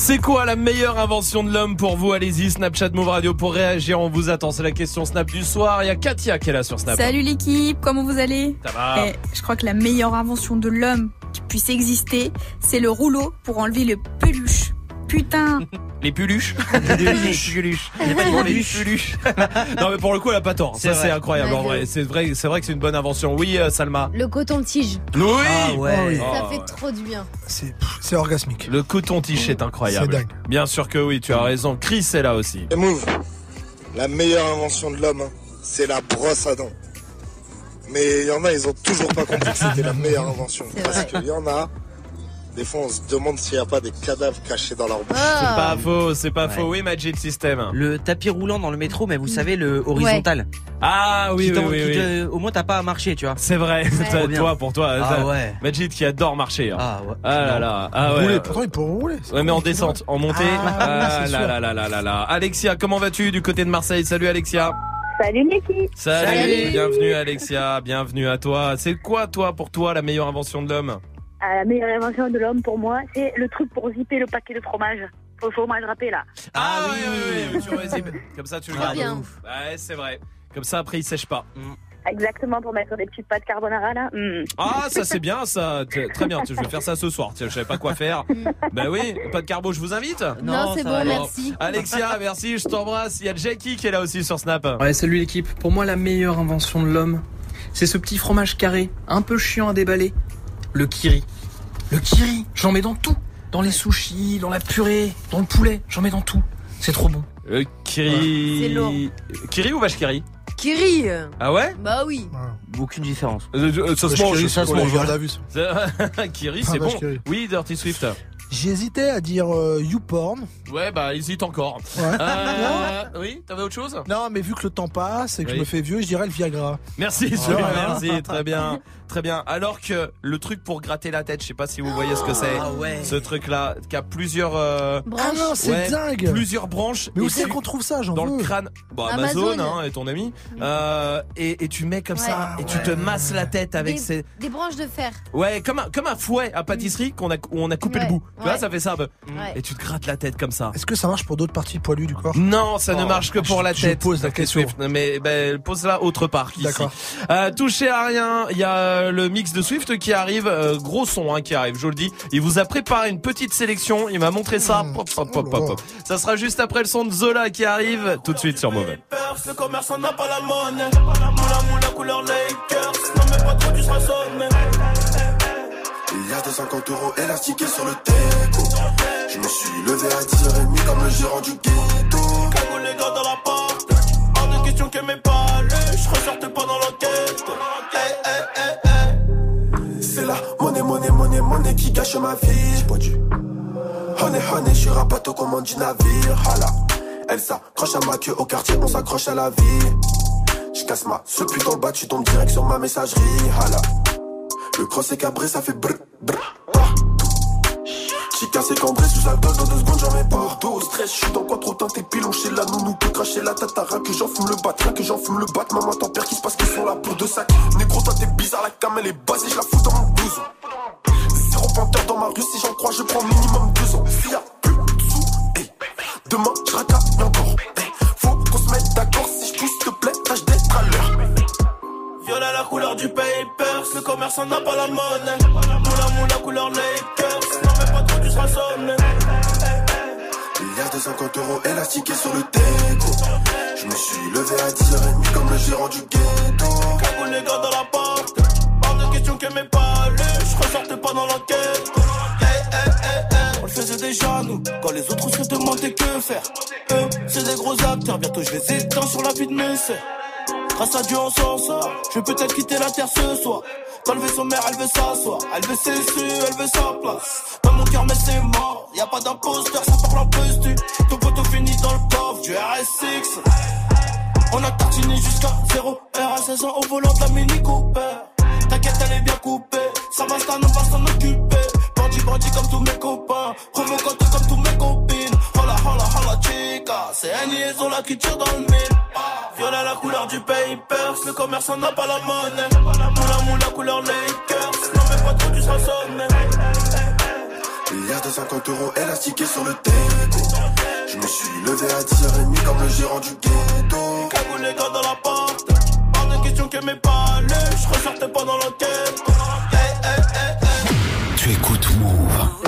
C'est quoi la meilleure invention de l'homme pour vous? Allez-y, Snapchat Move Radio pour réagir. On vous attend. C'est la question Snap du soir. Il y a Katia qui est là sur Snap. Salut l'équipe, comment vous allez? Ça va Eh, Je crois que la meilleure invention de l'homme qui puisse exister, c'est le rouleau pour enlever le peluche. Putain Les puluches. Les puluches. Les puluches. non mais pour le coup elle a pas tort. C'est Ça c'est incroyable en vrai. C'est vrai, c'est vrai que c'est une bonne invention. Oui euh, Salma. Le coton-tige. Oui. Ah ouais. Ça Oh. fait trop du bien. C'est orgasmique. Le coton-tige est incroyable. C'est dingue. Bien sûr que oui, tu as raison. Chris est là aussi. Et Move, la meilleure invention de l'homme, hein, c'est la brosse à dents. Mais il y en a, ils ont toujours pas compris que c'était la meilleure invention. Parce qu'il y en a, des fois on se demande s'il n'y a pas des cadavres cachés dans leur bouche. C'est Ah. pas faux, c'est pas Ouais. faux. Oui Magic System. Le tapis roulant dans le métro, mais vous savez, le horizontal. Ah oui oui t'en- oui. qui oui. te- Au moins, t'as pas à marcher, tu vois. C'est vrai. Bien. toi pour toi. Ah ouais. Majid qui adore marcher. hein. Ah ouais. Ah là là. Ah ouais. Rouler, pourtant il peut rouler. c'est Ouais mais en descente, en montée. Ah, Ah, c'est là, sûr. là là là là là. Alexia, comment vas-tu du côté de Marseille? Salut Alexia. Salut l'équipe. Salut. Salut. Bienvenue Alexia, bienvenue à toi. C'est quoi toi pour toi la meilleure invention de l'homme? Ah, la meilleure invention de l'homme pour moi, c'est le truc pour zipper le paquet de fromage. Le fromage râpé là. Ah, oui oui oui, tu rézimes. Comme ça tu le Très gardes. bien. Ouais, c'est vrai. Comme ça après il sèche pas. Exactement pour mettre des petites pâtes carbonara là. Mm. Ah ça c'est bien ça. Très bien, je vais faire ça ce soir. Tiens, je savais pas quoi faire. bah oui, pas de carbo, je vous invite. Non, c'est ça bon, va merci. Alexia, merci, je t'embrasse. Il y a Jackie qui est là aussi sur Snap. Ouais, salut l'équipe. Pour moi, la meilleure invention de l'homme, c'est ce petit fromage carré, un peu chiant à déballer. Le kiri. Le kiri, j'en mets dans tout. Dans les sushis, dans la purée, dans le poulet, j'en mets dans tout. C'est trop bon. Euh, Kiri. C'est lourd. Kiri ou vache Kiri? Kiri Ah ouais? Bah oui. Aucune différence. Euh, euh, Ça se mange. Kiri, ça se mange. Kiri, c'est vache bon. Kiri. Oui, Dirty Swift. J'hésitais à dire euh, YouPorn. Ouais, bah hésite encore. Ouais. Euh, oui, t'avais autre chose? Non, mais vu que le temps passe et que Oui. je me fais vieux, je dirais le Viagra. Merci, Voilà. Sophie, merci, très bien, très bien. Alors que le truc pour gratter la tête, je sais pas si vous voyez ce que c'est. Ah ouais. Ce truc-là, qui a plusieurs. euh, Ah non, c'est ouais, dingue. Plusieurs branches. Mais où Et c'est tu- qu'on trouve ça J'en dans veux. le crâne. Bon, Amazon, Amazon. hein, est ton ami. Euh, et, et tu mets comme ça, et tu te masses la tête avec Des, ces. des branches de fer. Ouais, comme un, comme un fouet à pâtisserie qu'on a, où on a coupé Ouais, le bout. Tu vois, ouais. ça fait ça. bah. Ouais. Et tu te grattes la tête comme ça. Est-ce que ça marche pour d'autres parties poilues du corps? Non, ça ne Oh, marche que pour la je tête. pose la question. Swift. Mais ben, pose-la autre part. D'accord. Euh, touchez à rien. Il y a euh, le mix de Swift qui arrive. euh, gros son hein, qui arrive, je vous le dis. Il vous a préparé une petite sélection. Il m'a montré ça. Mmh. Pop, pop, pop, pop, là pop. Ça sera juste après le son de Zola qui arrive. Tout de suite sur Mauvais. Le commerçant n'a pas la monnaie. Moula moula couleur Lakers. Non mais pas trop, tu seras sonné. Il y a 250 euros élastiqués sur le déco. Je me suis levé à 10h30 comme le gérant du ghetto. Cagoule les gars dans la que mes palais, je ressortais pas dans l'enquête. C'est la monnaie, monnaie, monnaie, monnaie qui gâche ma vie. Pas dû. Honey, honey, je suis rapato comme on du navire. Hala. Elle s'accroche à ma queue au quartier, on s'accroche à la vie. Je casse ma ce putain le bas, tu tombes direct sur ma messagerie. Hala. Le cross est cabré, ça fait brr, brr. J'ai cassé cambré sous alcool dans deux secondes, j'en pas. Dos stress, je suis dans quoi trop teinté, pilon chez la nounou, peut cracher la tatara, que j'en fume le bat, que j'en fume le bat. Maman, t'en perds qui se passe qu'ils sont là pour deux sacs. Négro, toi t'es bizarre, la cam elle est basée, je la fous dans mon blouson. Zéro panthère dans ma rue, si j'en crois, je prends minimum deux ans. S'il y a plus de sous, hey. demain je racaille encore. Faut qu'on se mette d'accord, si je pousse, s'il te plaît, tâche d'être à l'heure. Violet la couleur du papers, le commerçant n'a pas la monnaie. Moula moula couleur Lakers, pas seras sonné. Milliard de 50 euros élastiqués sur le déco. Je me suis levé à 10h30 comme le gérant du ghetto. Cagou les gars dans la porte, hors de question que mes palais, je ressortais pas dans l'enquête. Hey, hey, hey, hey. On le faisait déjà nous, quand les autres se demandaient que faire. Eux, c'est des gros acteurs, bientôt je les éteins sur la vie de mes sœurs. Grâce à Dieu on s'en sort, je vais peut-être quitter la terre ce soir. Dans le vaisseau mère, elle veut s'asseoir, elle veut ses su, elle veut sa place. Dans mon cœur, mais c'est mort, y a pas d'imposteur, ça parle en postu. Ton poteau finit dans le coffre du RS6. On a tartiné jusqu'à 0 R à 16 ans au volant de la Mini Cooper. T'inquiète, elle est bien coupée, ça va stan, on va s'en occuper. Bandit, bandit comme tous mes copains, provocante comme tous mes copines. Chica, c'est une liaison là qui tire dans le mille. Violet la couleur du papers, le commerçant n'a pas la monnaie. Moula moula couleur Lakers, non mais pas trop tu seras sonné. Milliard de 50 euros élastiqués sur le déco. Je me suis levé à 10h30 comme le gérant du ghetto. Cagou les gars dans la porte, hors de question que mes palais, je ressortais pas dans l'enquête. Hey, hey, hey, hey. Tu écoutes Move.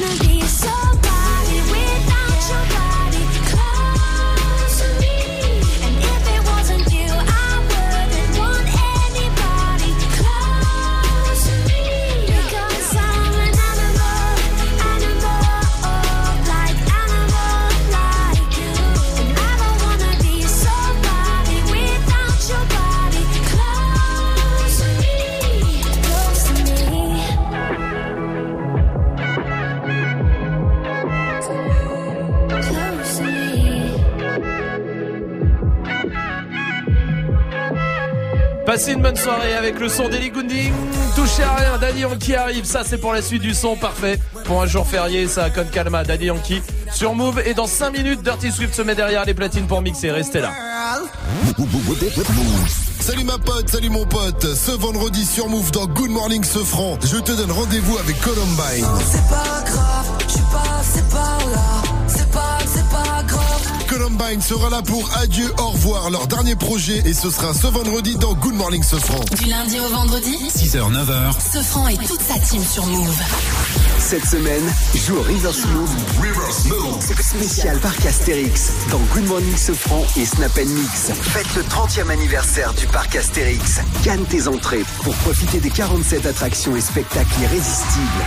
wanna be Passez une bonne soirée avec le son d'Ellie Goulding. Touchez à rien, Daddy Yankee arrive. Ça, c'est pour la suite du son. Parfait. Pour un jour férié, ça comme calma. Daddy Yankee sur Move. Et dans 5 minutes, Dirty Swift se met derrière les platines pour mixer. Restez là. Salut ma pote, salut mon pote. Ce vendredi sur Move dans Good Morning Sofran, je te donne rendez-vous avec Columbine. C'est pas grave, je suis passé par là. Columbine sera là pour Adieu, au revoir, leur dernier projet et ce sera ce vendredi dans Good Morning Sofran. Du lundi au vendredi, 6h, 9h. Sofran et toute sa team sur Move. Cette semaine, joue au Reverse Move. Spécial parc Astérix dans Good Morning Sofran et Snap Mix. Faites le 30e anniversaire du parc Astérix. Gagne tes entrées pour profiter des 47 attractions et spectacles irrésistibles.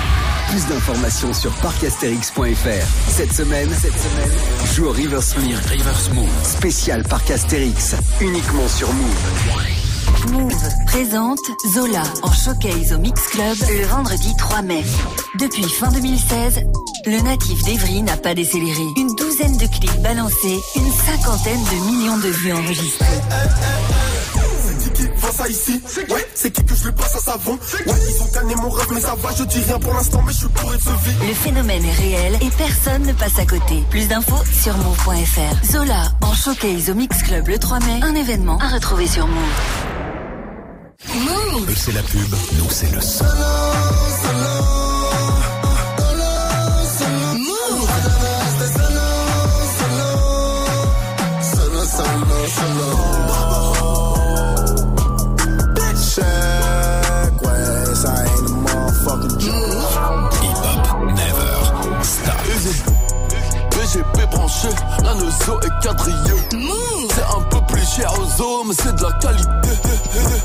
Plus d'informations sur parcastérix.fr. Cette semaine, cette semaine, joue au Reverse. Spécial parc Astérix. Uniquement sur Move. Move présente Zola en showcase au Mix Club le vendredi 3 mai. Depuis fin 2016, le natif d'Evry n'a pas décéléré. Une douzaine de clips balancés, une cinquantaine de millions de vues enregistrées. Qui voit ça ici Ouais, c'est qui que je lui passe à savon Ouais, ils ont canné mon rêve, mais ça va, je dis rien pour l'instant, mais je suis bourré de ce vie. Le phénomène est réel et personne ne passe à côté. Plus d'infos sur move.fr. Zola en showcase au Mix Club le 3 mai, un événement à retrouver sur Move. Eux, c'est la pub, nous, c'est le son. BGP branché, la nozo est quadrillée. C'est un peu plus cher aux hommes, mais c'est de la qualité.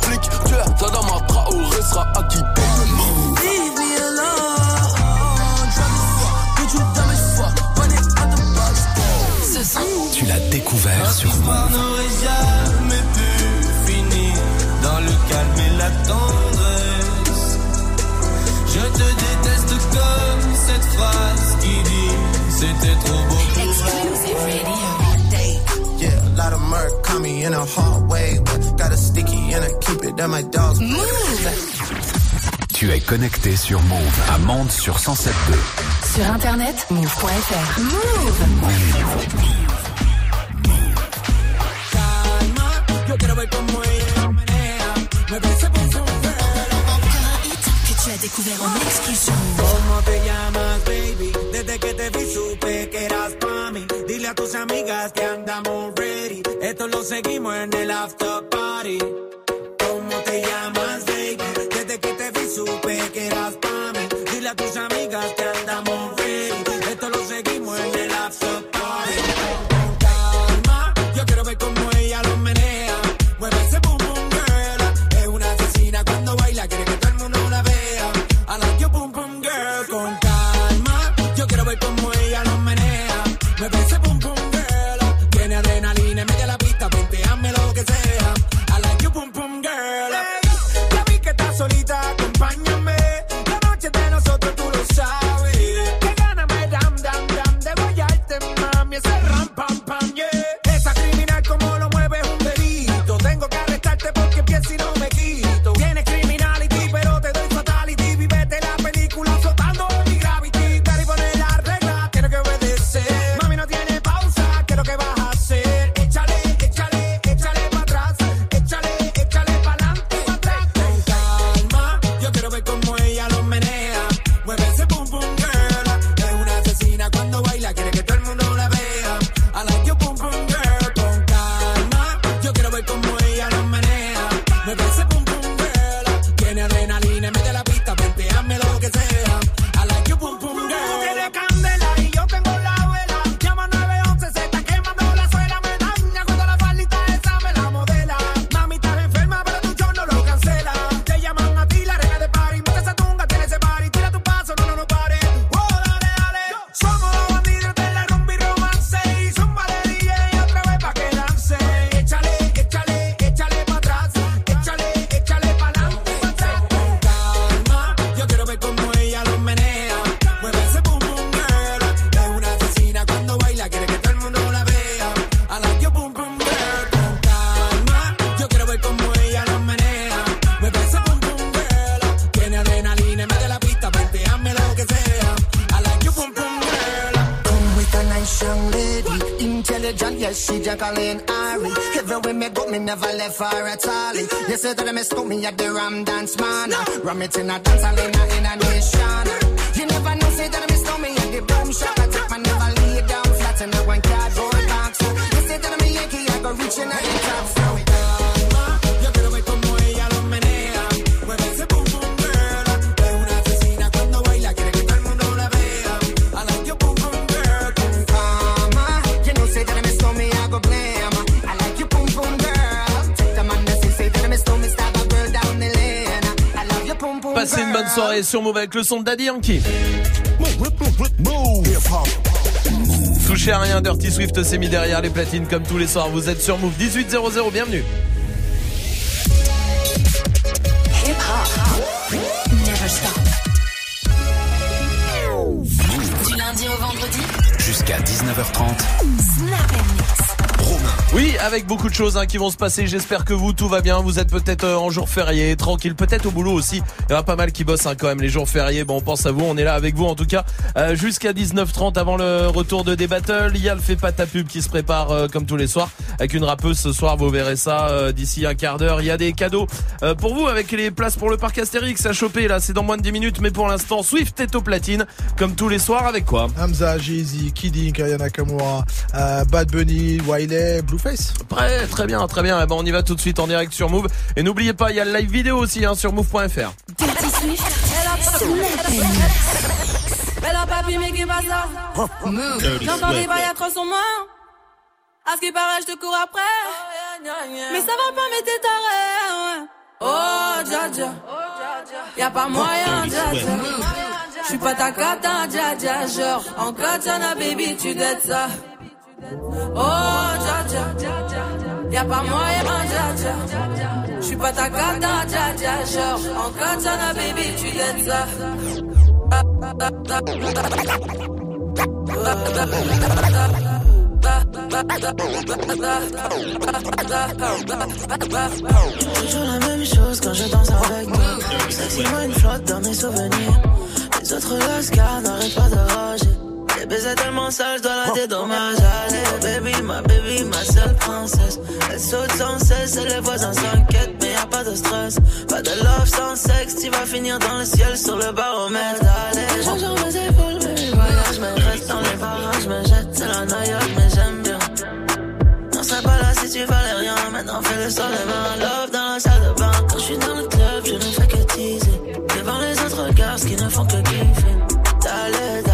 Flic, tueur, Tadama Traoré sera acquitté. Leave me alone. You dumb as fuck. Run it out the box. Ce son, Tu l'as découvert sur Move. n'aurait jamais pu finir dans le calme et la tendresse. Je te déteste comme cette phrase qui dit c'était trop murk caught me in a hard way, but got a sticky and I keep it at my dog's Tu es connecté sur Move à Mende sur 107.2. sur internet, move.fr. Move. Yo quiero ver cómo ella menea. Me parece por su Que tu as découvert en exclusion. ¿Cómo te llamas, baby? Desde que te vi supe que eras pa' mí. Dile a tus amigas que andamos ready. Esto lo seguimos en el after party. ¿Cómo te llamas, baby? Desde que te vi supe que eras Man. Ram it in a dance hall in a, sur Move avec le son de Daddy Yankee. Touchez à rien, Dirty Swift s'est mis derrière les platines comme tous les soirs. Vous êtes sur Move 1800, bienvenue. Avec beaucoup de choses hein, qui vont se passer. J'espère que vous, tout va bien. Vous êtes peut-être euh, en jour férié, tranquille, peut-être au boulot aussi. Il y en a pas mal qui bossent hein, quand même les jours fériés. Bon, on pense à vous. On est là avec vous en tout cas euh, jusqu'à 19h30 avant le retour de des battles. Il y a le fait pas ta pub qui se prépare euh, comme tous les soirs avec une rappeuse ce soir. Vous verrez ça euh, d'ici un quart d'heure. Il y a des cadeaux euh, pour vous avec les places pour le parc Astérix à choper. Là, c'est dans moins de 10 minutes, mais pour l'instant, Swift est au platine comme tous les soirs avec quoi? Hamza, Jay-Z, Kidding, Aya Nakamura, euh, Bad Bunny, Wiley, Blueface. Très très bien, très bien. Eh ben, on y va tout de suite en direct sur Move. Et n'oubliez pas, il y a le live vidéo aussi hein, sur move.fr. Dirty Swift. À 300 moins. À ce qui paraît, je te cours après. Mais ça va pas, mais t'es taré. ouais. Oh, dja dja. Y'a pas moyen, dja dja. J'suis pas ta cata, dja dja. Genre, en katana, baby, tu dettes ça. Oh, dja dja. Y'a pas moyen, dja dja. J'suis pas ta cata, dja dja. Genre, en katana, baby, tu dettes ça. Toujours la même chose quand je danse avec moi une flotte dans mes souvenirs. Les autres lascars n'arrêtent pas de rager. Les baisers tellement sales, je dois la dédommager. Allez, baby, ma baby, ma seule princesse. Elle saute sans cesse et les voisins s'inquiètent, mais y a pas de stress. Pas de love sans sexe, tu vas finir dans le ciel sur le baromètre. Allez, sur mes épaules, baby, voyage, mais reste dans les barrages, me jette, c'est la noyade, mais j'aime serait pas là si tu valais rien. Maintenant fais le sol et love dans la salle de bain. Quand je suis dans le club, je ne fais que teaser. Devant les autres regards, qui ne font que kiffer. Dale, dale,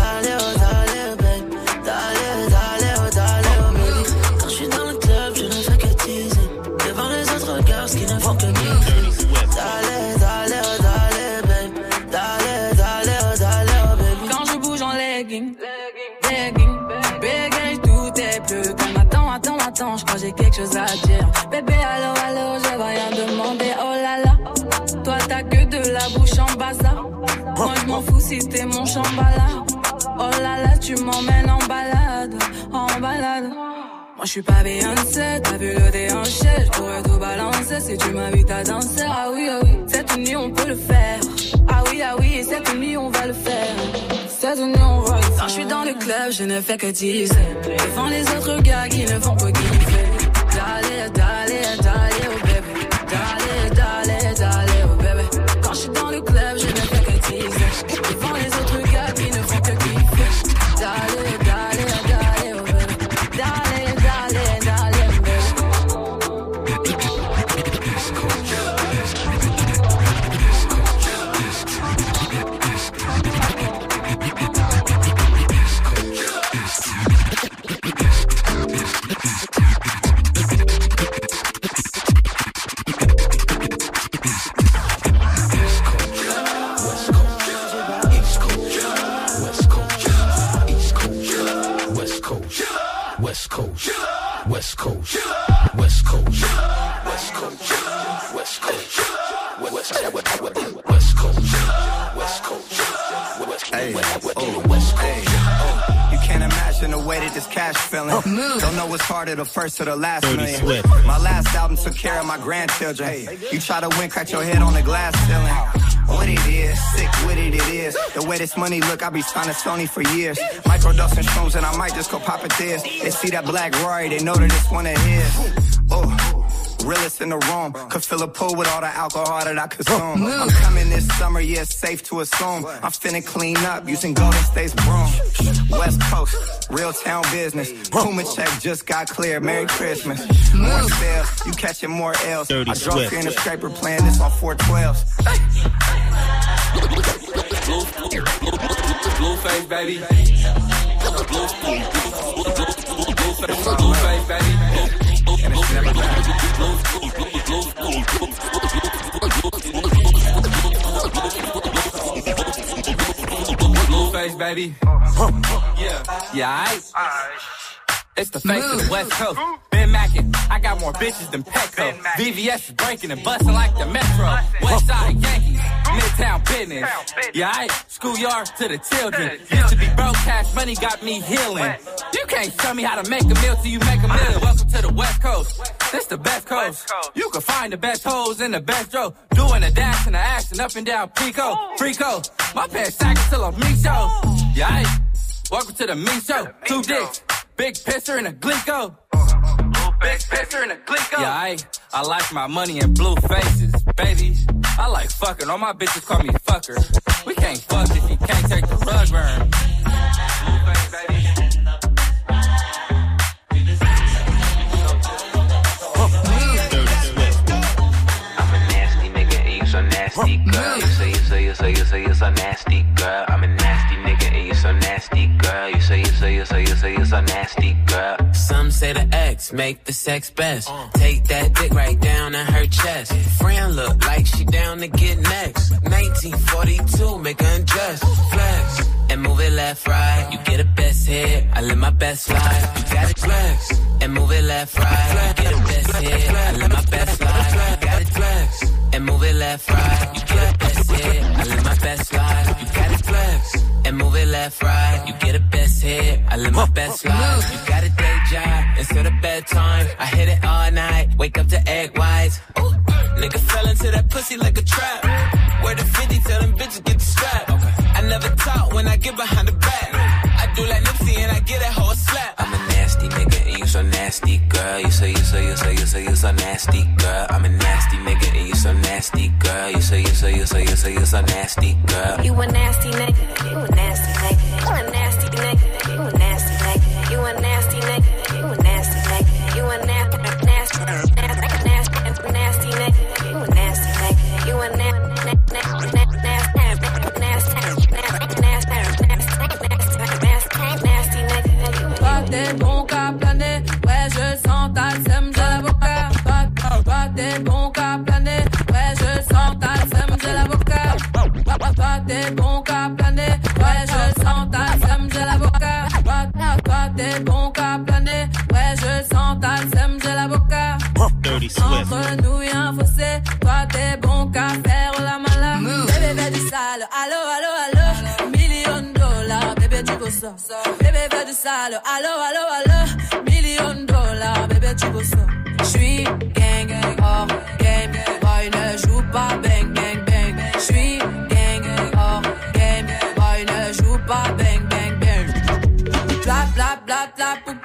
que j'ai quelque chose à dire. Bébé, allô, allô, je vais rien demander. Oh là là, toi t'as que de la bouche en bazar. Moi je m'en fous si t'es mon chambala. Oh là là, tu m'emmènes en balade, en balade. Moi je suis pas Beyoncé, t'as vu le déhanché, je pourrais tout balancer si tu m'invites à danser. Ah oui, ah oui, cette nuit on peut le faire. Ah oui, ah oui, cette nuit on va le faire. Cette nuit on suis dans le club, je ne fais que teaser. Devant les autres gars qui ne font que kiffer. Dale, dale, dale, know what's harder, the first or the last million. Swift. My last album took care of my grandchildren. You try to win, crack your head on the glass ceiling. what it is, sick with it, it is. The way this money look, I be signing Sony for years. Microdosing shrooms and I might just go pop it this. They see that black Rory, they know that it's one of his. Oh. Realest in the room, could fill a pool with all the alcohol that I consume. I'm coming this summer, yeah, it's safe to assume. I'm finna clean up using Golden State's broom. West Coast, real town business. Puma check just got clear. Merry Christmas. More sales, you catching more L's. Dirty I drove Swift. here in a scraper playing this on 412s. Blueface, baby. Blue, blue, blue, blue, Blueface, baby. Blueface, baby. Yeah. Yeah, I. It's the face of the West Coast. Ben Mackin, I got more bitches than Petco. VVS is breaking and busting like the Metro. West Side Yankees, Midtown business. Yeah, I schoolyard to the children. Used to be broke, cash money got me healing. You can't tell me how to make a meal till you make a million. Welcome to the West Coast. This the best coast. You can find the best hoes in the best row. Doing the dash and the action up and down Pico. Frico. My pants sack till I'm me show. Yeah, I welcome to the me show. Two dicks. Big pisser and a Glico. Big pisser and a Glico. Yeah, I, I like my money in blue faces, baby. I like fucking. All my bitches call me fucker. We can't fuck if you can't take the rug burn. Blueface, baby. I'm a nasty nigga and you so nasty girl. You say you say you say you say you so nasty girl. I'm a nasty girl. You say you say you say you say you so nasty girl. Some say the X make the sex best. Take that dick right down in her chest. Friend look like she down to get next. 1942, make her undress. Flex and move it left, right. You get a best hit. I live my best life. You got it flex and move it left, right. You get a best hit. I live my best life. You got it flex and move it left, right. You get a best hit. I live my best life. And move it left, right. You get a best hit. I live my best life. You got a day job instead of bedtime. I hit it all night. Wake up to egg whites. Ooh, nigga fell into that pussy like a trap. Where the 50 tell them bitches get the strap. I never talk when I get behind the back. I do like Nipsey and I get a slap. So nasty girl. You say you say you say you say you so nasty girl. I'm a nasty nigga and you so nasty girl. You say you say you say you say you so nasty girl. You a nasty nigga, you a nasty nigga, you a nasty nigga, t'es bon qu'à planer, ouais je sens ta sème, j'ai l'avocat. Toi, toi t'es bon qu'à planer, ouais je sens ta sème, j'ai l'avocat. Toi, toi t'es bon qu'à planer, ouais je sens ta sème, j'ai l'avocat. Toi, toi, t'es bon qu'à planer, ouais je sens ta sème, j'ai l'avocat. Entre nous y'a un fossé, toi t'es bon qu'à faire la mala. Bébé fais du sale, allo allo allo, million de dollars, bébé tu veux ça. Sale, allo allo allo, million dollars, bébé tu ça. J'suis gang gang hors game, boy ne joue pas bang bang bang. J'suis gang hors game, boy ne joue pas bang bang bang. Bla bla bla bla pouki.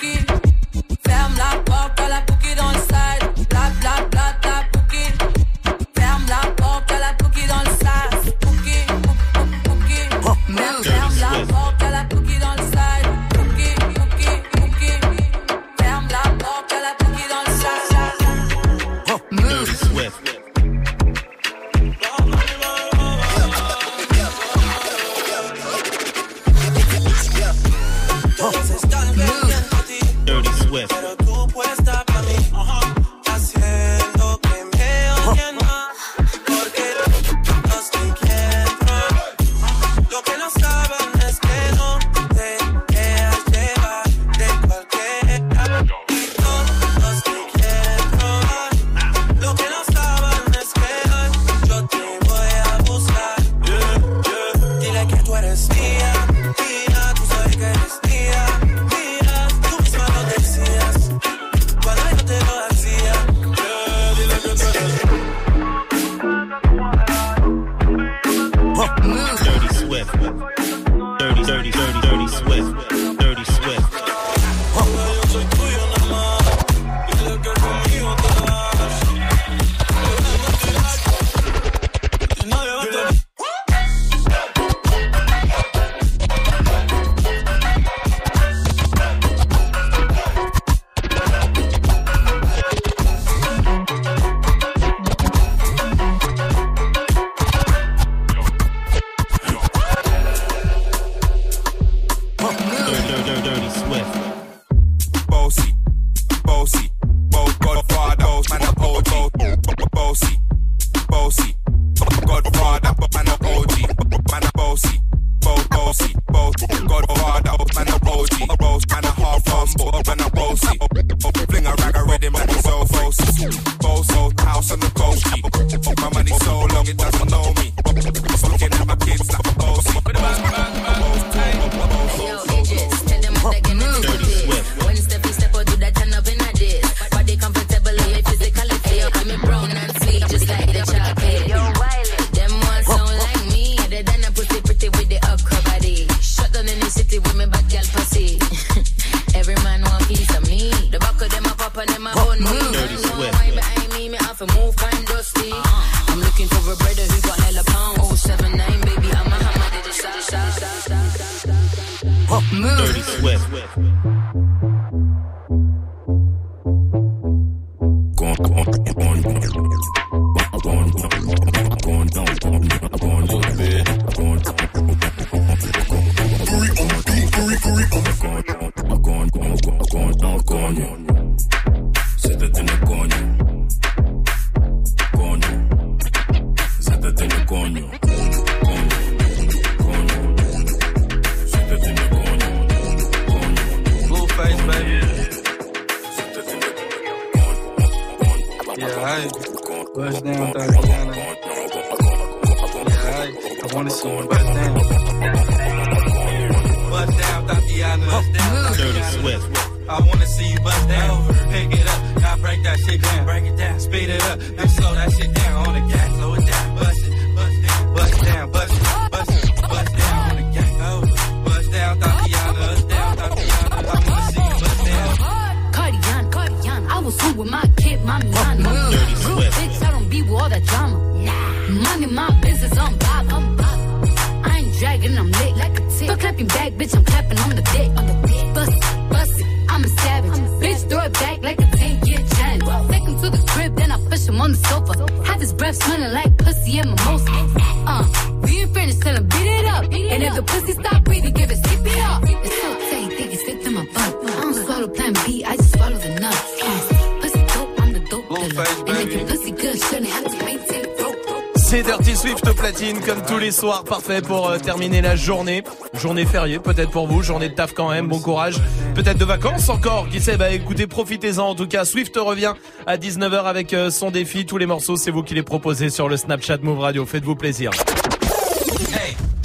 If the pussy stop breathing, give it CPR. It's so tight, think it's fit to my butt. I don't swallow plan B, I just swallow the nuts. Uh, pussy dope, I'm the dope dealer. And if your pussy good, shouldn't have to maintain broke. C'est Dirty Swift platine comme tous les soirs, parfait pour euh, terminer la journée. Journée fériée peut-être pour vous, journée de taf quand même, bon courage. Peut-être de vacances encore, qui sait, bah écoutez, profitez-en en tout cas. Swift revient à 19h avec euh, son défi. Tous les morceaux, c'est vous qui les proposez sur le Snapchat Move Radio. Faites-vous plaisir.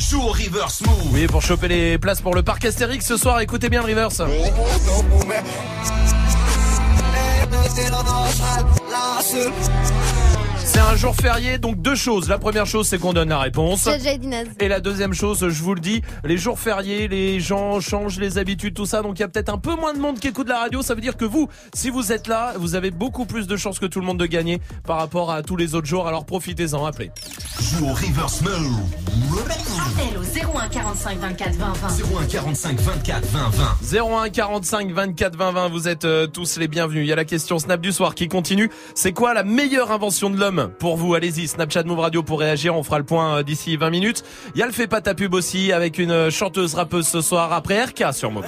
Hey, joue au reverse move. Oui, pour choper les places pour le parc Astérix ce soir, écoutez bien le reverse. C'est un jour férié, donc deux choses. La première chose, c'est qu'on donne la réponse. Et la deuxième chose, je vous le dis, les jours fériés, les gens changent les habitudes, tout ça, donc il y a peut-être un peu moins de monde qui écoute la radio. Ça veut dire que vous, si vous êtes là, vous avez beaucoup plus de chances que tout le monde de gagner par rapport à tous les autres jours. Alors profitez-en, appelez. Joue au reverse. Appel au 01 45 24 20 20. 01 45 24 20 20. 01 45 24 20 20, vous êtes euh, tous les bienvenus. Il y a la question Snap du soir qui continue. C'est quoi la meilleure invention de l'homme? Pour vous Allez-y, Snapchat Move Radio pour réagir. On fera le point euh, d'ici 20 minutes. Il y a le fait pas ta pub aussi avec une euh, chanteuse rappeuse ce soir après RK sur Move.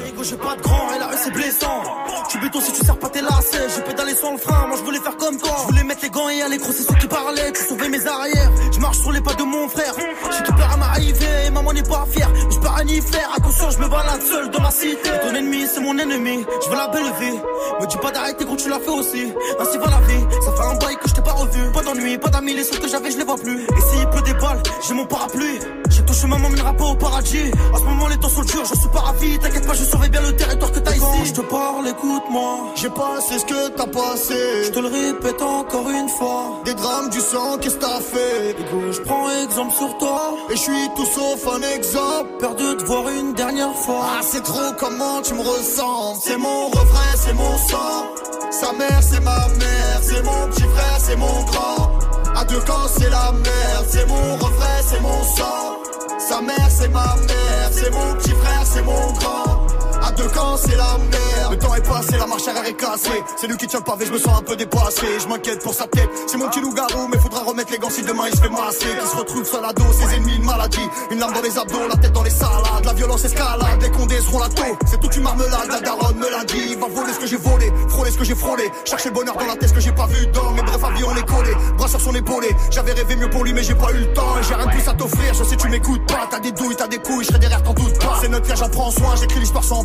Tu béton si tu sers pas tes lacets. J'ai pédalé sur le frein, moi je voulais faire comme toi. Je voulais mettre les gants et aller c'est ceux qui parlaient. Tu sauvais mes arrières. Je marche sur les pas de mon frère. J'ai tout peur à m'arriver et maman n'est pas fière. Mais je peux rien y faire. Attention, je me balade seul dans la cité. Ton ennemi, c'est mon ennemi. Je veux la belle vie. Me dis pas d'arrêter quand tu l'as fait aussi. Ainsi va la vie. Ça fait un bail que je t'ai pas revu. Pas d'ennui, pas d'amis. Les seuls que j'avais, je les vois plus. Et s'il pleut des balles, j'ai mon parapluie. J'ai touché maman, mènera pas au paradis. À ce moment, les temps sont durs. Je suis pas ravi. T'inquiète pas, je saurais bien le territoire que t'as ici. Quand je te parle, écoute-moi. J'ai passé ce que t'as passé. Je te le répète encore une fois. Des drames du sang, qu'est-ce que t'as fait? Je prends exemple sur toi. Et je suis tout sauf un exemple. Peur de te voir une dernière fois. Ah, c'est trop comment tu me ressembles. C'est mon refrain, c'est mon sang. Sa mère, c'est ma mère. C'est mon petit frère, c'est mon grand. À deux camps, c'est la merde. C'est mon refrain, c'est mon sang. Sa mère, c'est ma mère. C'est mon petit frère, c'est mon grand. À deux c'est la merde. Le temps est passé, la marche arrière est cassée. C'est lui qui tient le pavé, je me sens un peu dépassé. Je m'inquiète pour sa tête. C'est mon petit loup-garou, mais faudra remettre les gants si demain il se fait masser. Qui se retrouve seul à dos, ses ennemis, une maladie. Une larme dans les abdos, la tête dans les salades. La violence escalade, les condés seront la taux. C'est toute une marmelade, la daronne me l'a dit. Va voler ce que j'ai volé, frôler ce que j'ai frôlé. Chercher le bonheur dans la tête, ce que j'ai pas vu dans. Mais bref, avis, on est collé. Bras sur son épaulé. J'avais rêvé mieux pour lui, mais j'ai pas eu le temps. Et J'ai rien de plus à t'offrir, je sais tu m'écoutes pas. T'as des douilles, t'as des couilles, je serai derrière, t'en doute pas. C'est notre j'en prends soin, j'écris l'histoire sans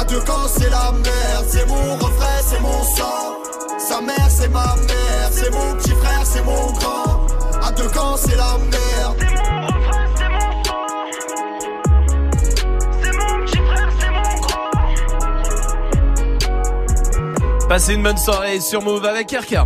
À deux camps c'est la merde, c'est mon refrain, c'est mon sang. Sa mère c'est ma mère, c'est mon petit frère, c'est mon grand. À deux camps c'est la merde. Passez une bonne soirée sur Move avec RK.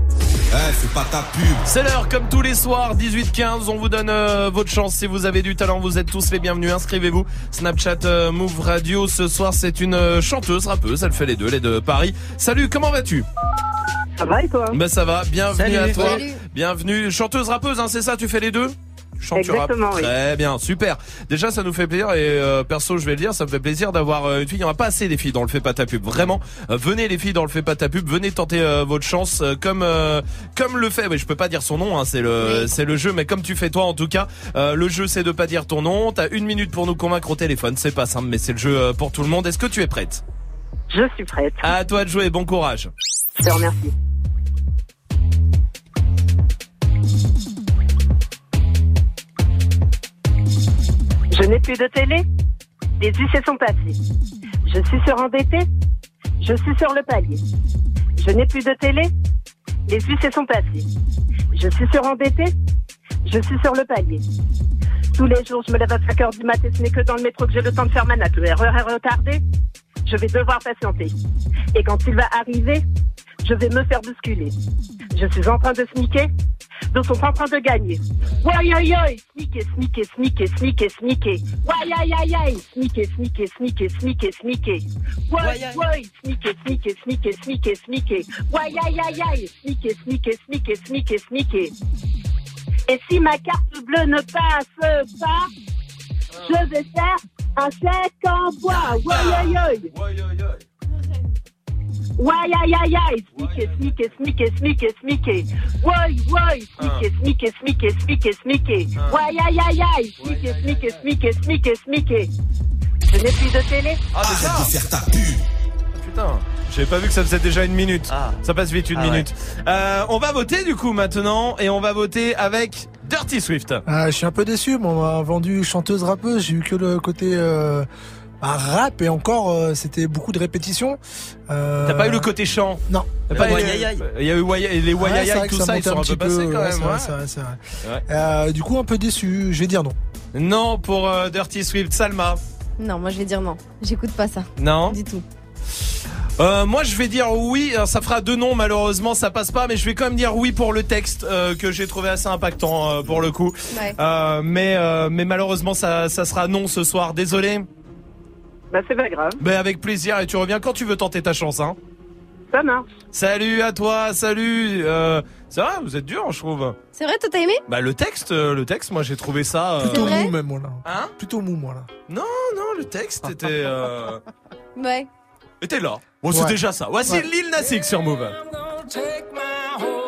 Fais pas ta pub. C'est l'heure, comme tous les soirs, 18-15. On vous donne euh, votre chance. Si vous avez du talent, vous êtes tous les bienvenus. Inscrivez-vous. Snapchat euh, Move Radio. Ce soir, c'est une euh, chanteuse, rappeuse. Elle fait les deux, les deux Paris. Salut, comment vas-tu? Ça va et toi? Ben ça va. Bienvenue Salut. à toi. Salut. Bienvenue. Chanteuse, rappeuse, hein, c'est ça Tu fais les deux? Chante. Exactement, oui. Très bien, super. Déjà, ça nous fait plaisir et euh, perso, je vais le dire, ça me fait plaisir d'avoir euh, une fille. Il n'y en a pas assez des filles dans le fait pas ta pub. Vraiment, Euh, venez les filles dans le fait pas ta pub. Venez tenter votre chance comme comme le fait. Mais je peux pas dire son nom, hein, c'est le c'est le jeu. Mais comme tu fais toi, en tout cas, le jeu c'est de pas dire ton nom. T'as une minute pour nous convaincre au téléphone. C'est pas simple, mais c'est le jeu pour tout le monde. Est-ce que tu es prête? Je suis prête. À toi de jouer. Bon courage. Je te remercie. Je n'ai plus de télé. Les huissiers sont passés. Je suis surendetté. Je suis sur le palier. Je n'ai plus de télé. Les huissiers sont passés. Je suis surendetté. Je suis sur le palier. Tous les jours, je me lève à 5 heures du matin. Ce n'est que dans le métro que j'ai le temps de faire ma natte. Le RER est retardé. Je vais devoir patienter. Et quand il va arriver, je vais me faire bousculer. Je suis en train de sneaker. D'autres sont en train de gagner. Why aïe aïe, sneaker, sneaker, sneaker, sneaker, sneaker. Why aïe aïe aïe, sneaker, sneaker, sneaker, sneaker, sneaker. Why why, sneaker, sneaker, sneaker, sneaker, sneaker. Why aïe aïe aïe, sneaker, sneaker, sneaker, sneaker, sneaker. Et si ma carte bleue ne passe pas, je vais faire un chèque en bois. Why aïe aïe. Aïe aïe, sneaker, sneaker, sneaker, sneaker, sneaker. Why why, sneaker, sneaker, sneaker, sneaker, sneaker. Why aïe aïe aïe, sneaker, sneaker, sneaker, sneaker, sneaker. Je n'ai plus de télé. Ah, déjà faire ta pub. Putain, j'avais pas vu que ça faisait déjà une minute. Ça passe vite une Ah ouais. minute. Euh, on va voter du coup maintenant et on va voter avec Dirty Swift. Ah, je suis un peu déçu, mais on m'a vendu chanteuse rappeuse, j'ai eu que le côté euh, bah, rap et encore euh, c'était beaucoup de répétitions. Euh, T'as pas eu le côté chant Non. Il y a eu les Ouais, Waiaïaï, vrai que tout ça ça, ils sont un peu passés peu, quand ouais, même. c'est vrai, ouais. c'est vrai, c'est vrai. Ouais. Euh, du coup, un peu déçu, je vais dire non. Non pour euh, Dirty Swift, Salma. Non, moi je vais dire non. J'écoute pas ça. Non. Du tout. Euh, moi je vais dire oui, Alors, ça fera deux noms malheureusement ça passe pas mais je vais quand même dire oui pour le texte euh, que j'ai trouvé assez impactant euh, pour le coup. Ouais. Euh, mais euh, mais malheureusement ça ça sera non ce soir, désolé. Bah c'est pas grave. Mais avec plaisir et tu reviens quand tu veux tenter ta chance hein. Ça marche. Salut à toi, salut. Euh, c'est vrai, vous êtes dur je trouve. C'est vrai, toi t'as aimé? Bah le texte, euh, le texte moi j'ai trouvé ça. euh, Plutôt mou même moi là. Hein? Plutôt mou moi là. Non non le texte était euh, Ouais. était là. Bon c'est Ouais. déjà ça. Voici Ouais. Lil Nas X sur Move. Take my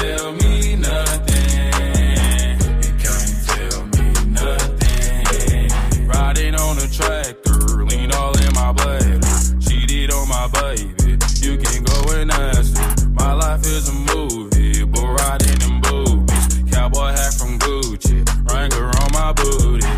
Tell me nothing. You can't tell me nothing. Riding on a tractor, lean all in my. Cheated on my baby, you can go and ask. My life is a movie, but riding in boobies. Cowboy hat from Gucci, my booty.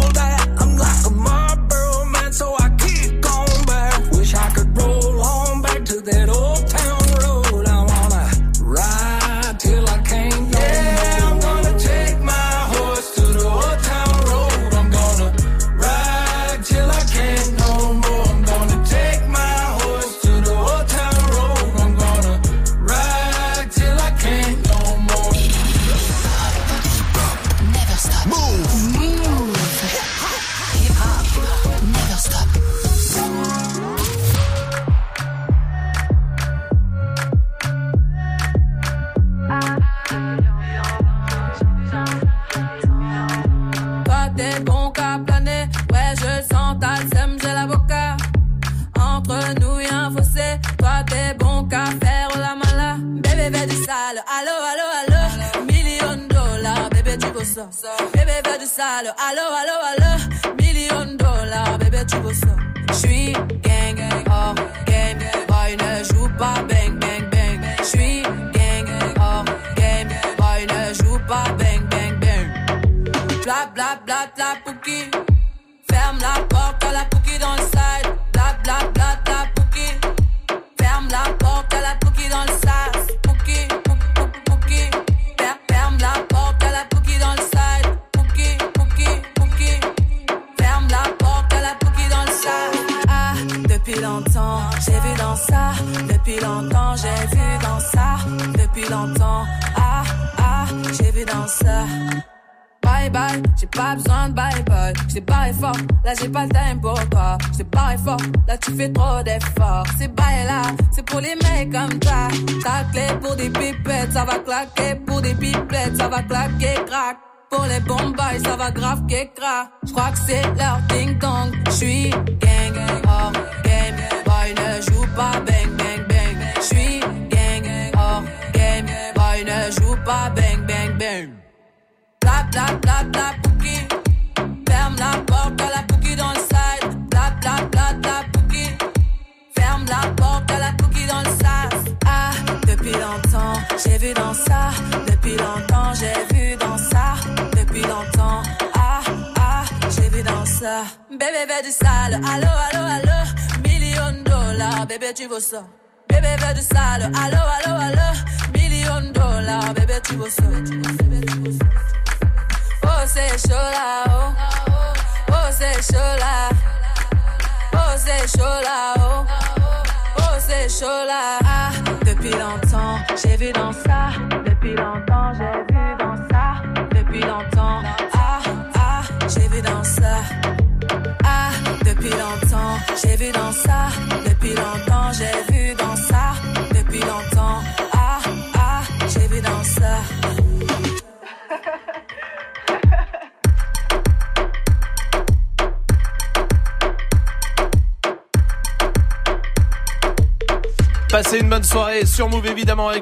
Bébé fais du sale,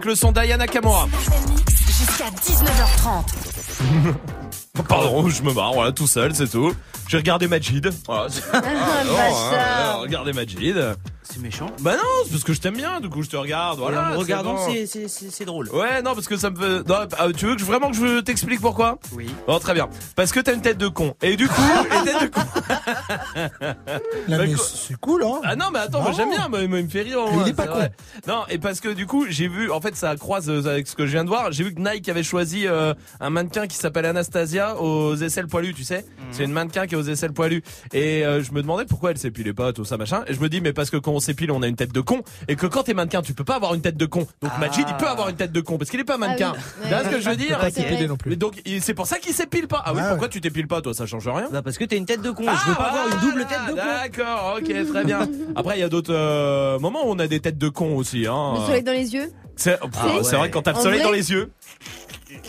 le son d'Ayana Kamura. Jusqu'à 19h30. Pardon, je me marre, voilà, tout seul, c'est tout. J'ai regardé Majid. Voilà. Ah, non, hein, regardez Majid. C'est méchant. Bah non, c'est parce que je t'aime bien, du coup je te regarde. Voilà, en regardant, bon. c'est- c'est c'est- c'est drôle. Ouais, non, parce que ça me fait. Non, ah, tu veux que je- vraiment que je t'explique pourquoi? Oui. Bon, très bien. Parce que t'as une tête de con. Et du coup, les têtes de con. Là, Bah, c'est cool, hein. Ah non, mais attends, moi j'aime bien, moi, il me fait rire. Il est pas con. vrai. Non, et parce que du coup, j'ai vu, en fait, ça croise euh, avec ce que je viens de voir. J'ai vu que Nike avait choisi euh, un mannequin qui s'appelle Anastasia aux aisselles poilues, tu sais. C'est une mannequin qui est aux aisselles poilues. Et euh, je me demandais pourquoi elle s'épilait pas, tout ça, machin. Et je me dis, mais parce que quand on s'épile, on a une tête de con. Et que quand t'es mannequin, tu peux pas avoir une tête de con. Donc Majid, il peut avoir une tête de con parce qu'il est pas mannequin. Ah oui. Tu vois ce que je veux dire? pas non plus. Mais Donc c'est pour ça qu'il s'épile pas. Ah oui, Ah pourquoi tu t'épiles pas, toi? Ça change rien Bah parce que t'as une tête de con. Je veux pas avoir une double tête de con. D'accord, ok, très bien. Après, il y a d'autres euh, moments où on a des têtes de con aussi. Hein. Le soleil dans les yeux C'est Ah ouais. vrai que quand t'as le soleil vrai dans les yeux.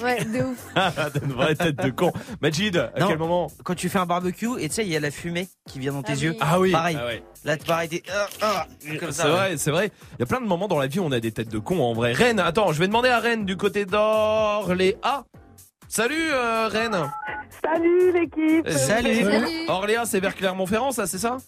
Ouais, de ouf. T'as une vraie tête de con. Majid, à Non, quel moment Quand tu fais un barbecue et tu sais, il y a la fumée qui vient dans tes oui. yeux. Ah oui. Pareil. Ah ouais. Là, tu pareil, t'es. ah, ah, comme ça. C'est ouais. vrai, c'est vrai. Il y a plein de moments dans la vie où on a des têtes de con en vrai. Rennes, attends, je vais demander à Rennes du côté d'Orléans. Salut euh, Rennes. Salut l'équipe. Euh, Orléans, c'est vers Clermont-Ferrand, ça, c'est ça?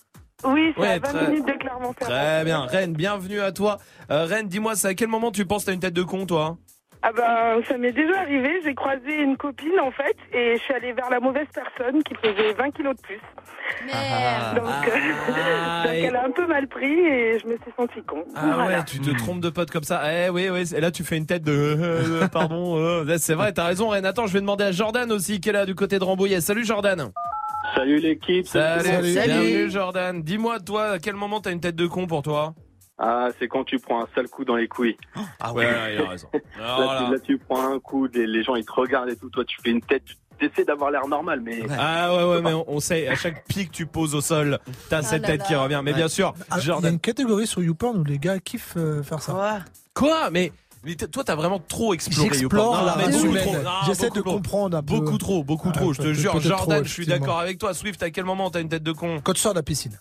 Oui, c'est Ouais, à 20 très- minutes de Clermont-Ferrand. Très bien. Rennes, bienvenue à toi. Euh, Rennes, dis-moi, c'est à quel moment tu penses que t'as une tête de con, toi? Ah ben, ça m'est déjà arrivé. J'ai croisé une copine en fait et je suis allée vers la mauvaise personne qui pesait 20 kilos de plus. Donc, euh, Ah, donc et- elle a un peu mal pris et je me suis sentie con. Ah Voilà. ouais, tu te trompes de pote comme ça. Eh oui, oui. Et là, tu fais une tête de. euh, pardon. euh, c'est vrai, t'as raison, Rennes. Attends, je vais demander à Jordan aussi, qui est là du côté de Rambouillet. Salut, Jordan. Salut l'équipe. Salut, bienvenue, Jordan. Dis-moi, toi, à quel moment t'as une tête de con pour toi? Ah, c'est quand tu prends un sale coup dans les couilles. Ah ouais, il a raison. là, Voilà. tu, là, tu prends un coup, les, les gens ils te regardent et tout. Toi, tu fais une tête, tu essaies d'avoir l'air normal, mais. Ah ouais, ouais, mais on, on sait, à chaque pic que tu poses au sol, t'as cette là tête là. qui revient. Mais bien sûr, Ah, Il y a une catégorie sur YouPorn où les gars kiffent euh, faire ça. Quoi? Mais. toi, t'as vraiment trop exploré. J'explore YouPorn. la race humaine. Non, J'essaie de trop. comprendre un peu. Beaucoup trop, beaucoup Ah, trop. Je te jure, Jordan, trop, je suis d'accord avec toi. Swift, à quel moment t'as une tête de con? Quand tu sors de la piscine.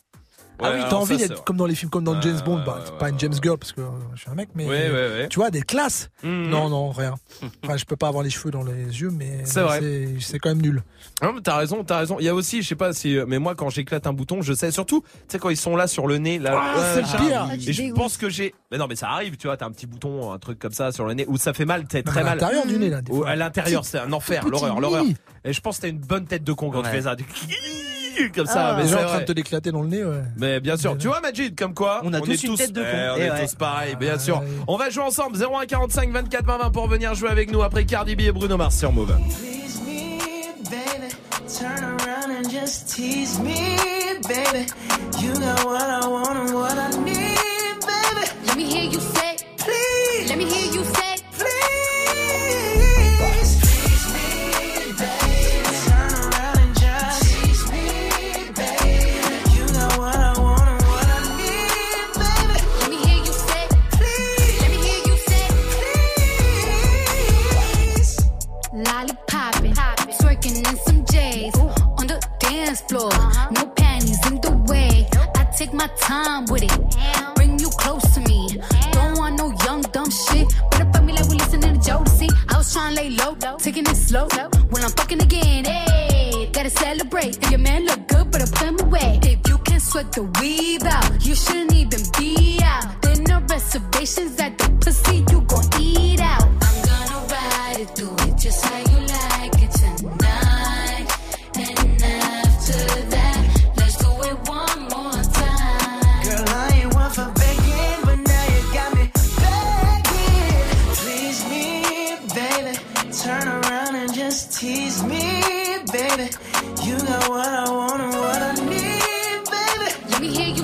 Ouais, ah oui, t'as envie d'être comme dans les films, comme dans James Bond. ouais, bah, pas une James Girl parce que euh, je suis un mec, mais Ouais, ouais, ouais. tu vois des classes. Mhm. Non, non, rien. Enfin, je peux pas avoir les cheveux dans les yeux, mais C'est vrai. c'est- c'est quand même nul. Non, mais t'as raison, t'as raison. Il y a aussi, je sais pas si, mais moi, quand j'éclate un bouton, je sais surtout, tu sais, quand ils sont là sur le nez, là. Ah, c'est le pire. Ah, Et je pense que j'ai, mais non, mais ça arrive, tu vois, t'as un petit bouton, un truc comme ça sur le nez, où ça fait mal, t'es très à mal. l'intérieur du nez, là, des Ou fois. à l'intérieur, c'est un enfer, l'horreur, l'horreur. Et je pense que t'as une bonne tête de con quand tu fais ça. Comme ça, Ah, mais les gens en train de te l'éclater dans le nez, ouais. Mais bien sûr, tu vois Majid, comme quoi On a tous est une tête de con. Eh, on Eh est ouais. tous pareils, bien sûr. On va jouer ensemble 0145 24 20 20 pour venir jouer avec nous après Cardi B et Bruno Mars sur Move. Please me, baby. Turn around dance floor. No panties in the way. I take my time with it. Bring you close to me. Don't want no young dumb shit. But fuck me like we listening to Jodeci. I was trying to lay low, taking it slow. When I'm fucking again, hey, gotta celebrate. If your man look good, I put him away. If you can sweat the weave out, you shouldn't even be out. There no reservations at the pussy, you tease me, baby. You got what I want and what I need, baby. Let me hear you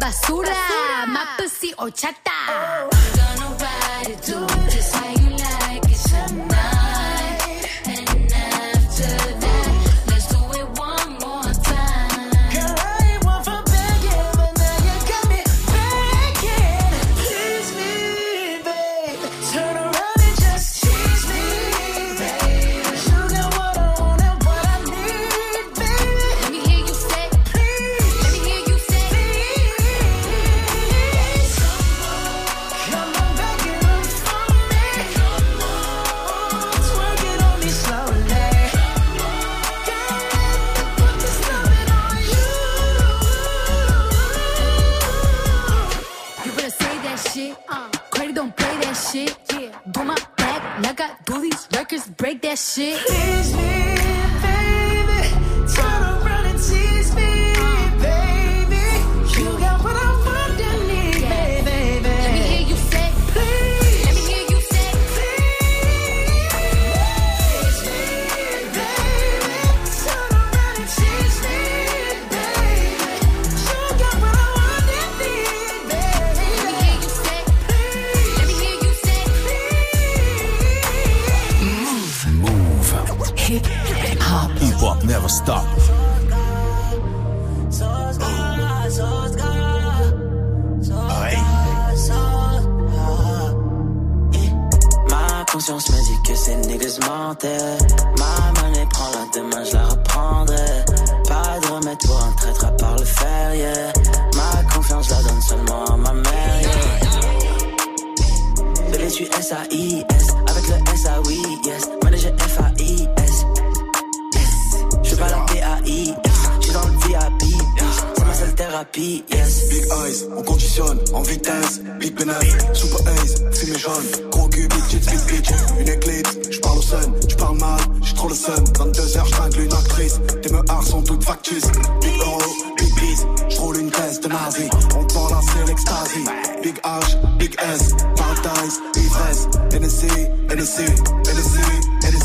pussy basura, my pussy horchata. I'm gonna ride it, do it that shit. Stop. Ma conscience me dit que ces niggas mentaient. Ma monnaie prend la demain, je la reprendrai. Pas de remède pour un traître à part le fer, yeah. Ma confiance, la donne seulement à ma mère, yeah. Bébé, tu S-A-I-S. Avec le S-A-Oui, yes. Manager F-A-I-S. Big eyes, on conditionne en vitesse. Big bénéf, super ace, fumée jaune. Gros cul, big big bitch. Une éclipse, j'parle au sun, j'parle mal, j'ai trop le sun. 22h, j'tringle une actrice. Tes meurs sont toutes factices. Big euro, big biz, j'roule une caisse de nazi. On te la c'est l'extasie. Big H, big S, paradise, ivresse. NSC, NSC, NSC,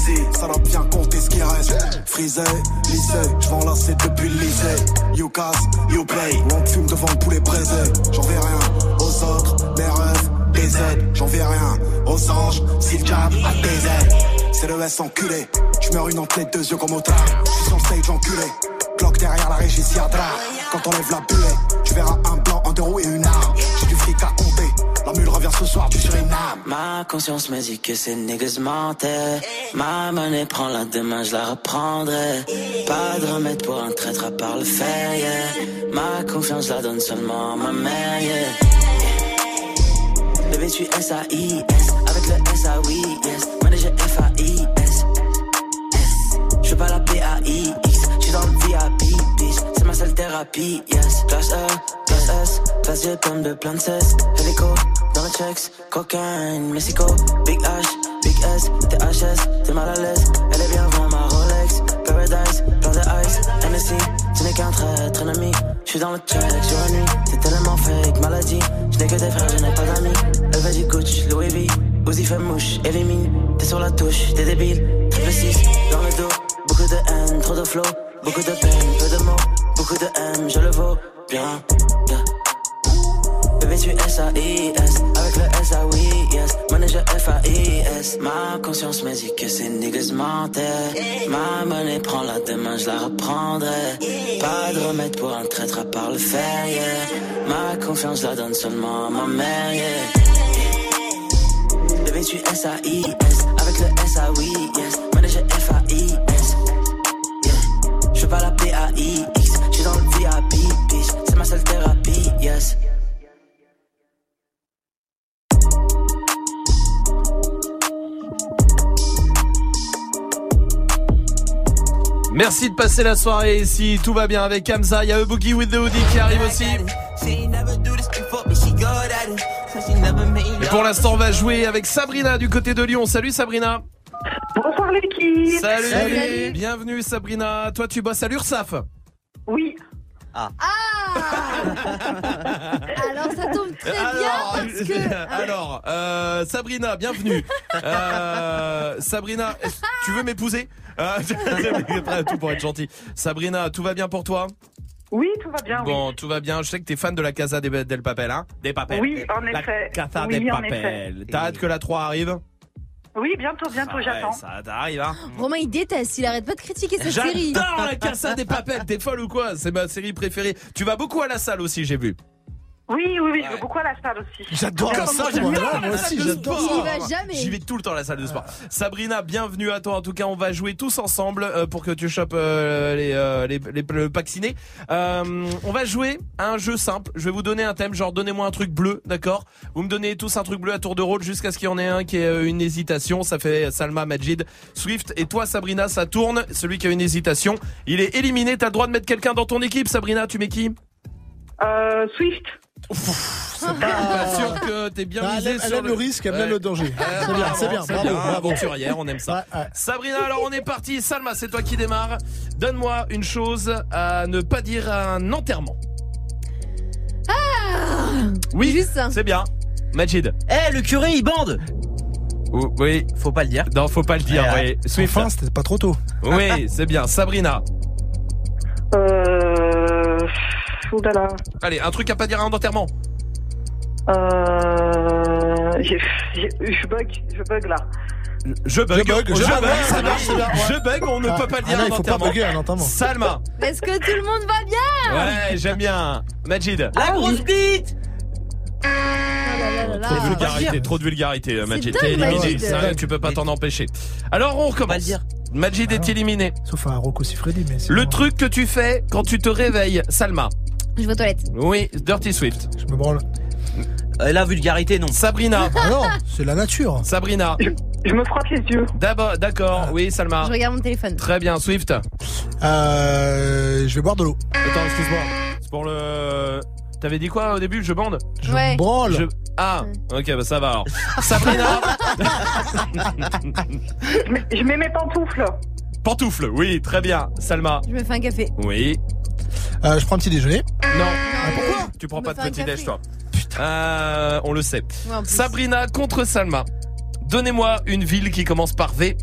Ça doit bien compter ce qui reste. Frisé, lycée, j'vends la c'est depuis le lycée. You casse, you play. On fume devant le poulet braisé. J'en vais rien aux autres, mes rêves, des. J'en vais rien aux anges, si le jab a des. C'est le S enculé. J'meurs une entrée deux yeux comme au tard. J'suis sur le stage enculé. Glock derrière la régie. Quand on lève la buée, tu verras un blanc, un deux roues et une arme. J'ai du fric ce soir. Ma conscience me dit que ces niggas mentaient. Ma monnaie prend la demain, je la reprendrai. Pas de remède pour un traître à part le fer, yeah. Ma confiance, la donne seulement à ma mère, yeah. Bébé, tu S-A-I-S. Avec le S-A-Oui, thérapie, yes. Classe E, classe S. G, pomme de plein de cesse. Hélico, dans le checks. Cocaine, Mexico. Big H, Big S. THS, t'es mal à l'aise. Elle est bien avant ma Rolex. Paradise, plein de ice. NSC, tu n'es qu'un traître, un ami. Je suis dans le check sur la nuit. T'es tellement fake, maladie. Je n'ai que des frères, je n'ai pas d'amis. Elle veut du Gucci, Louis V. Uzi fait mouche, élimine. T'es sur la touche, t'es débile. Triple 6, dans le dos. Beaucoup de haine, trop de flow. Beaucoup de peine, peu de mots. Beaucoup de M, je le vaux. Bien, yeah. Bébé, tu S-A-I-S. Avec le S-A-Oui, yes. Manager F-A-I-S. Ma conscience me dit que ces niggas. Ma monnaie prend la demain, je la reprendrai. Pas de remède pour un traître à part le fer, yeah. Ma confiance, la donne seulement à ma mère, yeah. Bébé, tu S-A-I-S. Avec le S-A-Oui, yes. Manager F-A-I-S. La P-A-I-X. Je suis dans le VIP, bitch. C'est ma seule thérapie, yes. Merci de passer la soirée ici. Tout va bien avec Hamza. Il y a Boogie with the Hoodie qui arrive aussi. Et pour l'instant, on va jouer avec Sabrina du côté de Lyon. Salut Sabrina. Bonsoir l'équipe. Salut. Salut. Bienvenue Sabrina. Toi, tu bosses à l'URSAF. Oui. Ah. Alors ça tombe très bien parce que. Alors, euh, Sabrina, bienvenue. Euh, Sabrina, tu veux m'épouser? Euh, tout pour être gentil. Sabrina, tout va bien pour toi? Oui, tout va bien. Bon, tout va bien. Je sais que t'es fan de la Casa des- del Papel, hein? Des Papel. Oui, en La effet. Casa Oui, en Papel. T'as hâte que la 3 arrive? Oui, bientôt, bientôt, Ah ouais, j'attends. Ça t'arrive, hein Romain il déteste, il arrête pas de critiquer cette série. J'adore la Casa des Papel. T'es folle ou quoi? C'est ma série préférée. Tu vas beaucoup à la salle aussi, j'ai vu. Oui, oui, oui, je vais beaucoup à la salle aussi. J'adore Comme ça, moi, j'adore j'aime la bien la salle salle de de sport. sport. Il y va jamais. J'y vais tout le temps à la salle de sport. Sabrina, bienvenue à toi. En tout cas, on va jouer tous ensemble euh, pour que tu chopes euh, les, euh, les, les- le pack ciné. Euh, on va jouer à un jeu simple. Je vais vous donner un thème, genre donnez-moi un truc bleu, d'accord? Vous me donnez tous un truc bleu à tour de rôle jusqu'à ce qu'il y en ait un qui ait une hésitation. Ça fait Salma, Majid, Swift et toi, Sabrina, ça tourne. Celui qui a une hésitation, il est éliminé. T'as le droit de mettre quelqu'un dans ton équipe. Sabrina, tu mets qui? Euh, Swift. C'est pas sûr que t'es bien Ah, elle misé aime- elle sur aime le risque, elle aime le danger. C'est bien, c'est bien, bravo, bravo. Aventurière, on aime ça. Sabrina, alors on est parti. Salma, c'est toi qui démarre. Donne-moi une chose à ne pas dire à un enterrement. Ah Oui, c'est bien. Majid. Eh, le curé, il bande Oui. Faut pas le dire. Non, faut pas le dire. Ouais. oui. Swift. Enfin, c'était pas trop tôt. Oui, c'est bien. Sabrina. Euh. Allez, un truc à pas dire à un enterrement. Euh. j'ai- j'ai- Je bug, je bug là. Je bug, Je bug, je bug, ça marche, c'est bien, ouais. je bug, on ne Ah, peut pas le ah dire non, il faut pas involontairement. bugger involontairement. Salma. Est-ce que tout le monde va bien Ouais, j'aime bien. Majid. La grosse bite là là là Trop de là. vulgarité, trop de vulgarité, euh, Majid. dingue, T'es éliminé, Majid. ça, tu peux pas t'en empêcher. Alors on recommence. Majid est éliminé. Sauf un Rocco Siffredi, mais Le truc que tu fais quand tu te réveilles, Salma. Je vais aux toilettes. Oui, Dirty Swift. Je me branle. Euh, La vulgarité, non. Sabrina. Ah non, c'est la nature. Sabrina. Je me frotte les yeux. D'abord, d'accord. Oui, Salma. Je regarde mon téléphone. Très bien, Swift. Euh, je vais boire de l'eau. Attends, excuse-moi. C'est pour le. T'avais dit quoi au début Je bande? Je Ouais. branle. Je- Ah, ok, bah ça va alors. Sabrina. Je mets, je mets mes pantoufles. Pantoufle, oui, très bien. Salma. Je me fais un café. Oui. Euh, je prends un petit déjeuner. Non. pourquoi? Tu prends pas de petit déj, toi. Euh, on le sait. Ouais. Sabrina contre Salma. Donnez-moi une ville qui commence par V.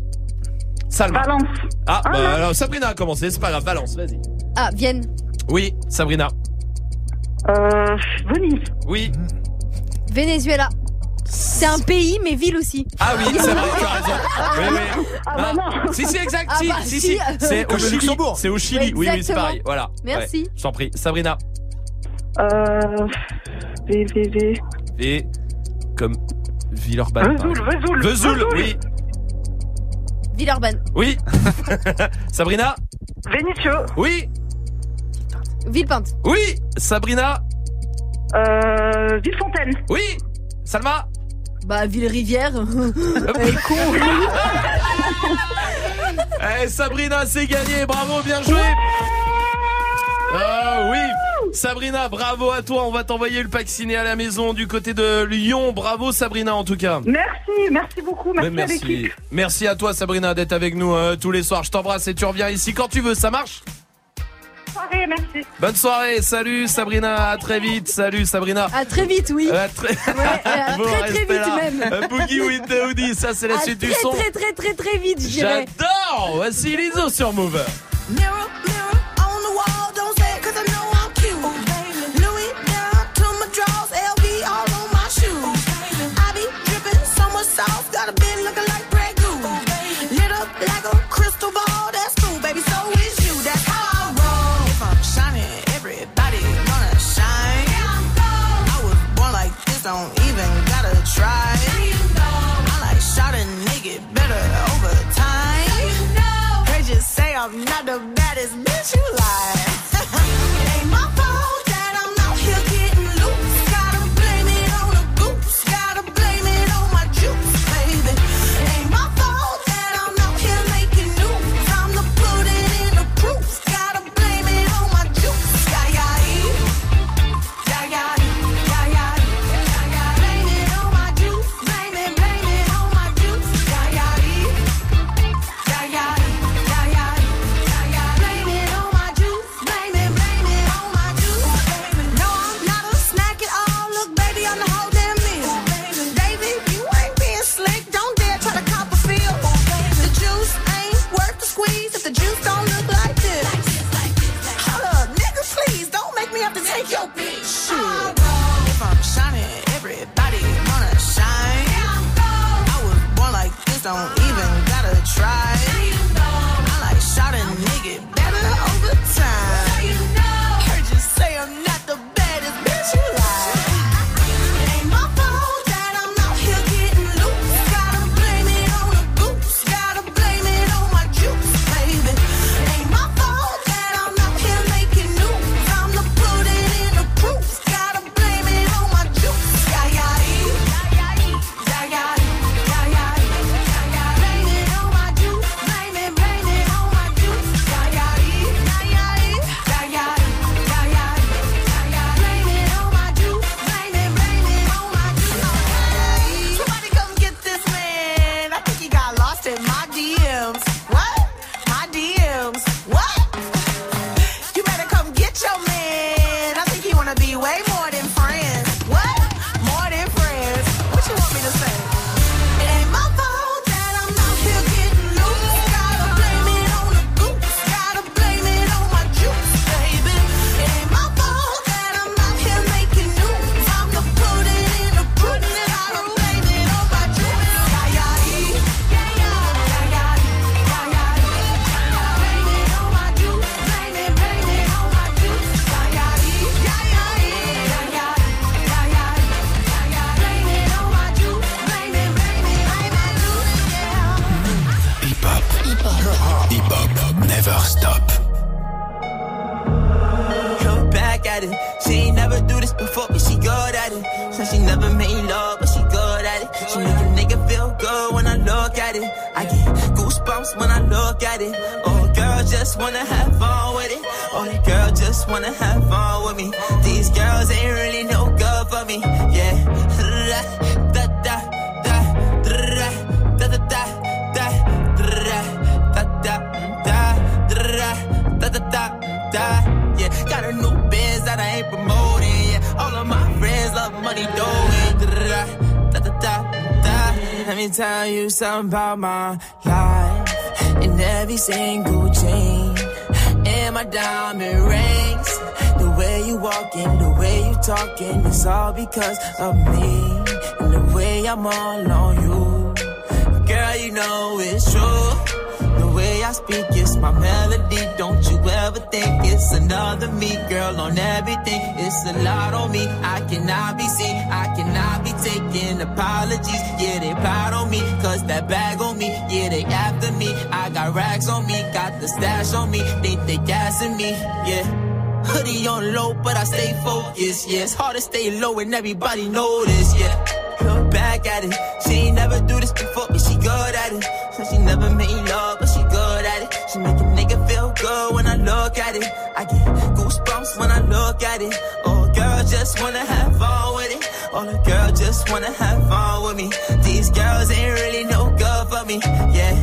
Salma. Balance. Ah, Ah, bah, alors Sabrina a commencé, c'est pas grave, balance, vas-y. Ah, Vienne. Oui, Sabrina. Euh, Venise. Oui. Venezuela. C'est un pays, mais ville aussi. Ah oui, c'est vrai, tu as raison. Oui, oui. Ah bah non. Si, si, exact, Ah si, bah si, si. si. C'est au Chili. C'est au Chili, oui, oui, c'est pareil. Voilà. Merci. Ouais, je t'en prie. Sabrina. Euh, V, V, V. Et comme Villeurbanne. Vesoul. Vesoul. Vesoul, oui. Villeurbanne. Oui. Sabrina. Vénitieux. Oui. Villepinte. Oui. Sabrina. Euh, Villefontaine. Oui. Salma. Bah, Ville-Rivière. Elle est con. Eh, Sabrina, c'est gagné. Bravo, bien joué. Ah oui. Sabrina, bravo à toi. On va t'envoyer le pack ciné à la maison du côté de Lyon. Bravo, Sabrina, en tout cas. Merci, merci beaucoup. Merci, Mais à l'équipe. Merci à toi Sabrina d'être avec nous euh, tous les soirs. Je t'embrasse et tu reviens ici quand tu veux. Ça marche? Soirée, merci. Bonne soirée. Salut Sabrina. À très vite. Salut Sabrina. À très vite, oui. À très... Ouais, à Bon, très vite là. même. Euh, Boogie with the Hoodie, ça c'est la À suite du très, son. très très très très vite, je dirais. J'adore. Voici Lizzo sur Move. Just say I'm not the baddest bitch you like. Don't it's all because of me and the way I'm all on you girl you know it's true the way I speak is my melody. Don't you ever think it's another me, girl, on everything. It's a lot on me. I cannot be seen. I cannot be taking apologies. Yeah, they proud on me. Cause that bag on me. Yeah, they after me. I got racks on me. Got the stash on me. Think they gassing me. Yeah. Hoodie on low, but I stay focused. Yeah, it's hard to stay low and everybody this. Yeah. Look back at it. She ain't never do this before, but she good at it. So she never made love, but she good at it. She make a nigga feel good when I look at it. I get goosebumps when I look at it. Oh, girl, just wanna have fun with it. All the girl just wanna have fun with me. These girls ain't really no good for me. Yeah.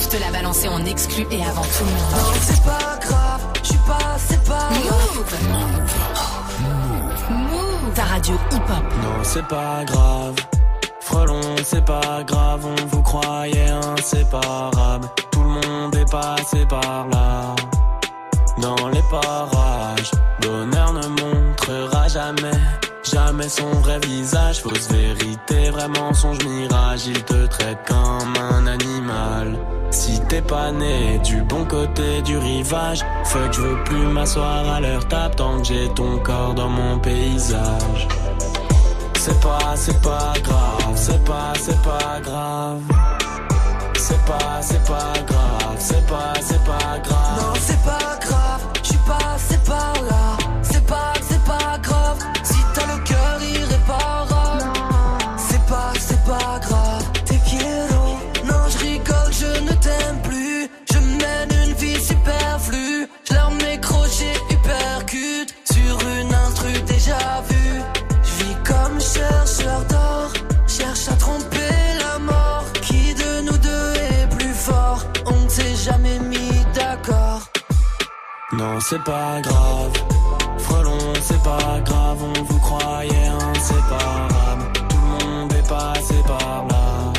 Move te l'a balancé en exclu et avant tout le monde. Non, c'est pas grave, je suis pas, c'est pas Move. Move. Ta radio hip-hop. Non, c'est pas grave. Frelon, c'est pas grave, on vous croyait inséparable. Tout le monde est passé par là. Dans les parages, l'honneur ne montrera jamais, jamais son vrai visage. Fausse vérité, vrai mensonge, mirage. Il te traite comme un animal. Si t'es pas né du bon côté du rivage, fuck, je veux plus m'asseoir à leur table tant que j'ai ton corps dans mon paysage. C'est pas, c'est pas grave, c'est pas, c'est pas grave. C'est pas, c'est pas grave, c'est pas, c'est pas grave. Non, c'est pas grave, je suis pas, c'est pas là. Jamais mis d'accord. Non, c'est pas grave. Frelon, c'est pas grave, on vous croyait inséparable. Tout le monde est passé par là.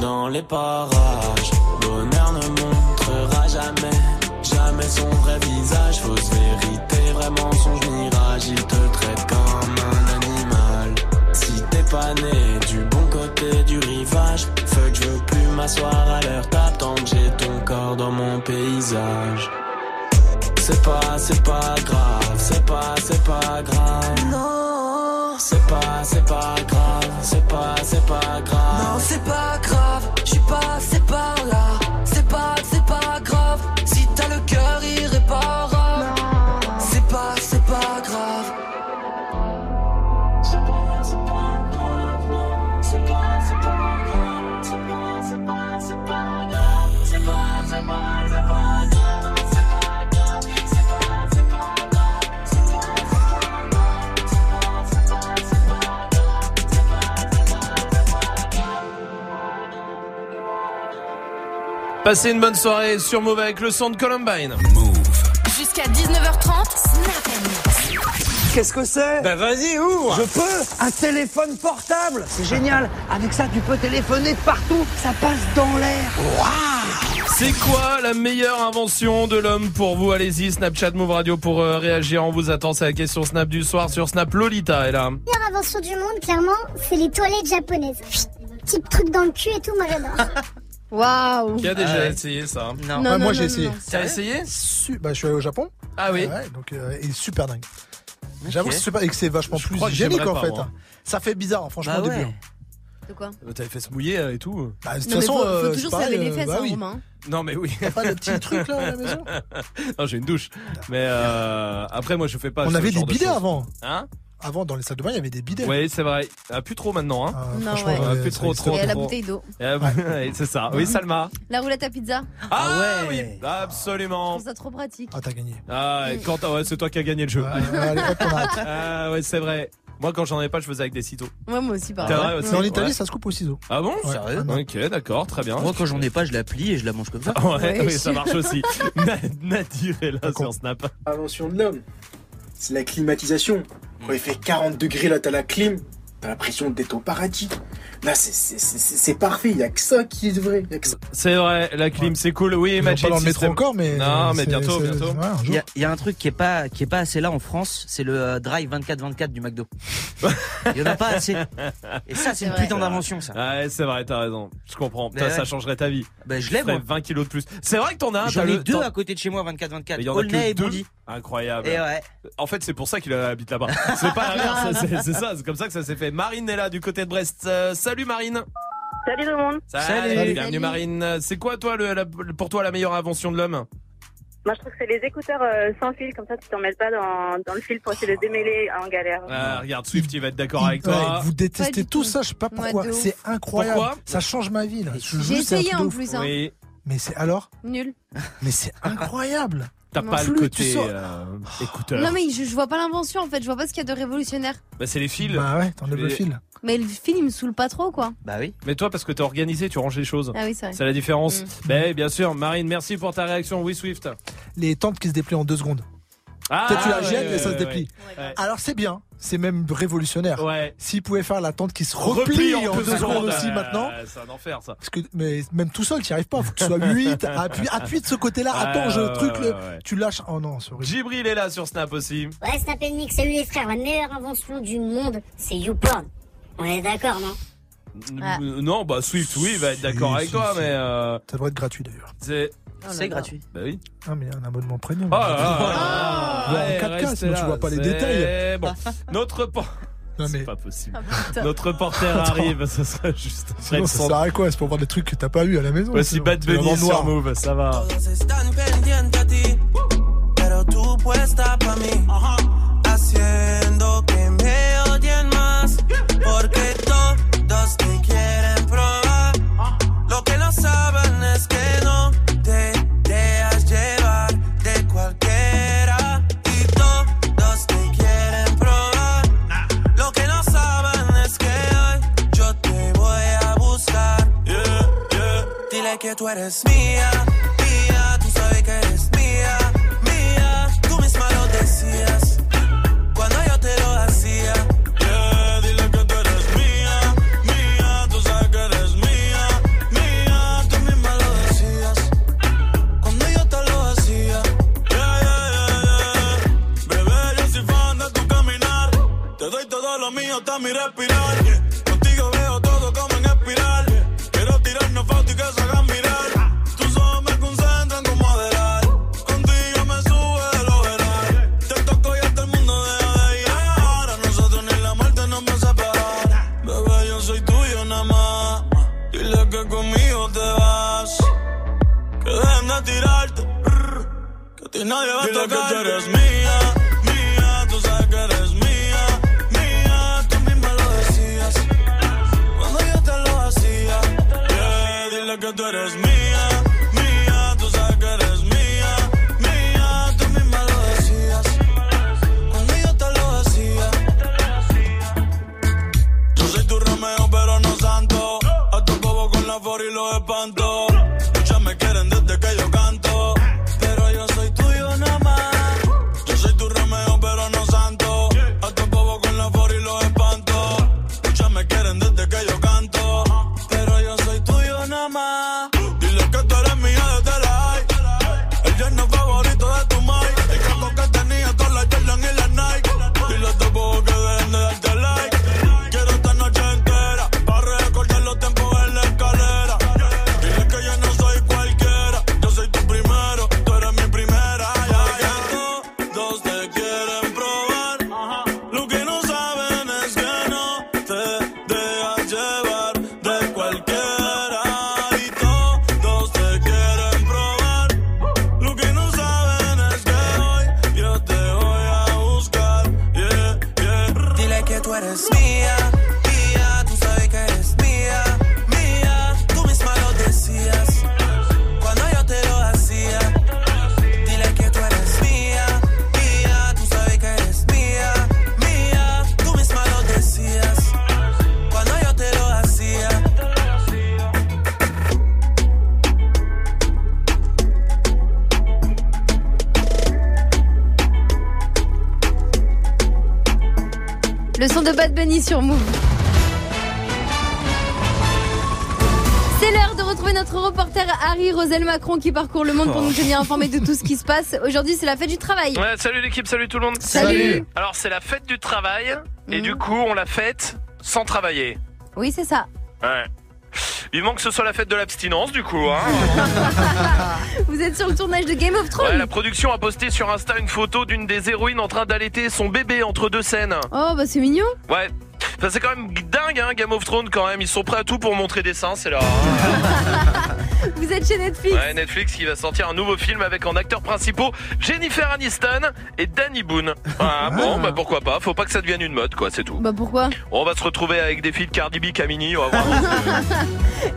Dans les parages, bonheur ne montrera jamais, jamais son vrai visage. Fausse vérité, vrai mensonge, mirage. Il te traite comme un animal. Si t'es pas né du bon côté du rivage, m'asseoir à tant que j'ai ton corps dans mon paysage. C'est pas, c'est pas grave, c'est pas, c'est pas grave. Non, c'est pas, c'est pas grave, c'est pas, c'est pas grave. Non, c'est pas grave, je suis pas, c'est pas là. C'est pas, c'est pas grave, Passez une bonne soirée sur Move avec le son de Columbine. Jusqu'à 19h30, Snap. Qu'est-ce que c'est Bah vas-y, ouvre Je peux Un téléphone portable C'est génial Avec ça, tu peux téléphoner partout, ça passe dans l'air. C'est quoi la meilleure invention de l'homme pour vous? Allez-y, Snapchat Move Radio pour euh, réagir. On vous attend. C'est la question Snap du soir sur Snap. Lolita est là. La meilleure invention du monde, clairement, c'est les toilettes japonaises. Petit truc dans le cul et tout, moi j'adore. Waouh Qui a déjà Ah ouais. essayé ça? Non. Ouais, moi j'ai essayé. T'as essayé? Su- bah, je suis allé au Japon. Ah oui. Ouais, donc euh, il est super dingue. J'avoue que c'est super et que c'est vachement Je plus hygiénique en fait. moi. hein. Ça fait bizarre, hein, franchement, Bah au début. ouais. hein. De quoi? Euh, T'as les fesses mouillées euh, et tout. Bah, de toute façon, faut- faut euh, toujours se laver les fesses, bah oui. Romain. Non mais oui. T'as pas de petits trucs là à la maison? Non, j'ai une douche. Mais euh, après, moi, je fais pas. On ce avait genre des de bidets avant. Hein? Avant, dans les salles de bain, il y avait des bidets. Oui, c'est vrai. Ah, plus trop maintenant. Hein. Non, franchement, ouais. Ah, ouais, plus trop, trop, Et à la bouteille d'eau. Ah, ouais, c'est ça. Oui, Salma. La roulette à pizza. Ah, oui, Je absolument. trouve ça trop pratique. Ah, t'as gagné. Ah, quand ah ouais, c'est toi qui as gagné le jeu. allez, hop, on arrête. ah ouais, c'est vrai. Moi, quand j'en avais pas, je faisais avec des ciseaux. Ouais, moi aussi, par C'est vrai aussi. Mais en Italie, Ouais. ça se coupe au ciseau. Ah bon Ouais. Sérieux Ah non. Ok, d'accord, très bien. Moi, quand j'en ai pas, je la plie et je la mange comme ça. Ah ouais, oui, ça marche aussi. Na- Nadir est là sur Snap. Invention de l'homme, c'est la climatisation. Quand il fait 40 degrés, là, t'as la clim, t'as l'impression d'être au paradis. Là, c'est- parfait, il y a que ça qui est vrai. C'est vrai, la clim, c'est cool. Oui, Magic pas dans le métro encore, mais. Non, mais c'est- bientôt, bientôt. Il y, a- il y a un truc qui est pas qui est pas assez là en France, c'est le euh, drive 24-24 du McDo. Il y en a pas assez. Et ça, c'est une putain d'invention, ça. Ouais, c'est vrai, t'as raison. Je comprends. Mais Ça, ouais. ça changerait ta vie. Ben, je l'ai, Tu ferais moi. 20 kilos de plus. C'est vrai que t'en as un. J'en ai deux à côté de chez moi, 24-24. Mais il y en a Aulnay et deux. Bondy. Incroyable. Et ouais. En fait, c'est pour ça qu'il habite là-bas. C'est pas l'inverse, c'est- c'est ça. C'est comme ça que ça s'est fait. Marine est là du côté de Brest. Euh, salut Marine. Salut tout le monde. Salut. Salut. Bienvenue Marine. C'est quoi toi, le, la- pour toi, la meilleure invention de l'homme? Moi, je trouve que c'est les écouteurs euh, sans fil, comme ça, tu t'en mêles pas dans, dans le fil pour essayer de démêler en galère. Ah, Regarde, Swift, il va être d'accord avec Ouais, toi. vous détestez tout ça, je sais pas pourquoi. C'est incroyable. Pourquoi ça change ma vie là. Je J'ai essayé en ouf. plus, hein. Oui. Mais c'est alors? Nul. Mais c'est incroyable. T'as pas le côté euh, écouteur. Non, mais je, je vois pas l'invention en fait, je vois pas ce qu'il y a de révolutionnaire. Bah, c'est les fils. Bah ouais, t'enlèves le Les- fil. Mais le film, il me saoule pas trop quoi. Bah oui. Mais toi, parce que t'es organisé, tu ranges les choses. Ah oui, c'est vrai. C'est la différence. Mm. Ben, bien sûr, Marine, merci pour ta réaction. Oui, Swift. Les tentes qui se déplient en deux secondes. Ah, tu la jettes ouais, et ça se déplie. ouais. Alors c'est bien, c'est même révolutionnaire. Ouais. S'ils pouvaient faire la tente qui se Replie replie en deux secondes aussi euh, maintenant. C'est un enfer, ça. Parce que, mais même tout seul, tu n'y arrives pas. Faut que tu sois 8. Appuie, appuie de ce côté-là. Ouais, Attends, je truc, ouais, le- ouais. tu lâches. Oh non, c'est horrible. Jibril est là sur Snap aussi. Ouais, Snap Mix, salut les frères, la meilleure invention du monde, c'est YouPorn. On est d'accord, non? Ah. Non, bah Swift, oui, il va être d'accord Si, avec si, toi, si. mais euh, Ça devrait être gratuit d'ailleurs. c'est. Oh C'est gratuit. Bah oui. Ah, mais il y a un abonnement premium. Oh là là là Voir là. en Ouais, 4K, restez sinon tu vois pas les c'est détails. Bon, notre por- Non, mais C'est pas possible. Ah. Notre reporter arrive, ça serait juste. sinon, ça sert à quoi C'est pour voir des trucs que t'as pas eu à la maison. Voici. Bad Bunny sur noir. Move, ça va. Todos están pendientes a ti, pero tú puesta pa' mí, tú eres mía, Harry Rosel Macron qui parcourt le monde pour nous tenir informés de tout ce qui se passe. Aujourd'hui, c'est la fête du travail. Ouais, salut l'équipe, salut tout le monde. Salut. Alors c'est la fête du travail et du coup on la fête sans travailler. Oui, c'est ça. Ouais. Vivement que ce soit la fête de l'abstinence du coup. Hein. Vous êtes sur le tournage de Game of Ouais, Thrones. la production a posté sur Insta une photo d'une des héroïnes en train d'allaiter son bébé entre deux scènes. Oh, bah c'est mignon. Ouais. Enfin, c'est quand même dingue, hein, Game of Thrones quand même. Ils sont prêts à tout pour montrer des seins, c'est là. hein. Vous êtes chez Netflix. Ouais, Netflix qui va sortir un nouveau film avec en acteurs principaux Jennifer Aniston et Danny Boone. Ah, bon, bah pourquoi pas. Faut pas que ça devienne une mode, quoi, c'est tout. Bah pourquoi? On va se retrouver avec des filles de Cardi B, Camini. On va voir.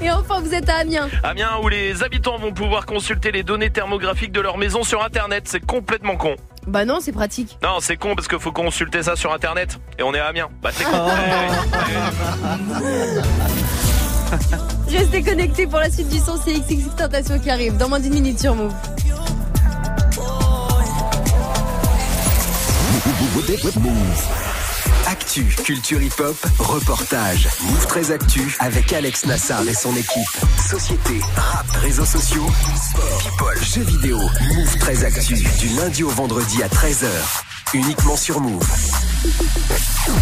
Et enfin, vous êtes à Amiens. Amiens où les habitants vont pouvoir consulter les données thermographiques de leur maison sur internet. C'est complètement con. Bah non, c'est pratique. Non, c'est con parce qu'il faut consulter ça sur internet. Et on est à Amiens. Bah c'est con. Restez connectés pour la suite du son, c'est XXX Tentation qui arrive dans moins d'une minute sur Move. Actu, culture hip-hop, reportage. Move 13 Actu avec Alex Nassar et son équipe. Société, rap, réseaux sociaux, sport, people, jeux vidéo. Move 13 Actu du lundi au vendredi à 13h. Uniquement sur Move.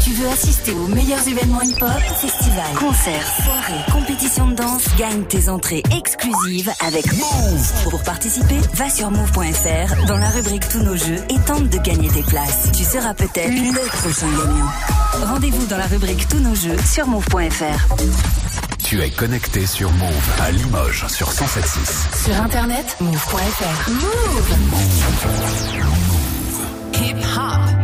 Tu veux assister aux meilleurs événements hip-hop, festivals, concerts, soirées, compétitions de danse, gagne tes entrées exclusives avec Move. Pour participer, va sur move.fr dans la rubrique Tous nos jeux et tente de gagner tes places. Tu seras peut-être le prochain gagnant. Rendez-vous dans la rubrique Tous nos jeux sur move.fr. Tu es connecté sur Move à Limoges sur 107.6. Sur internet, move.fr. Move. Hip hop.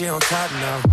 She on top now.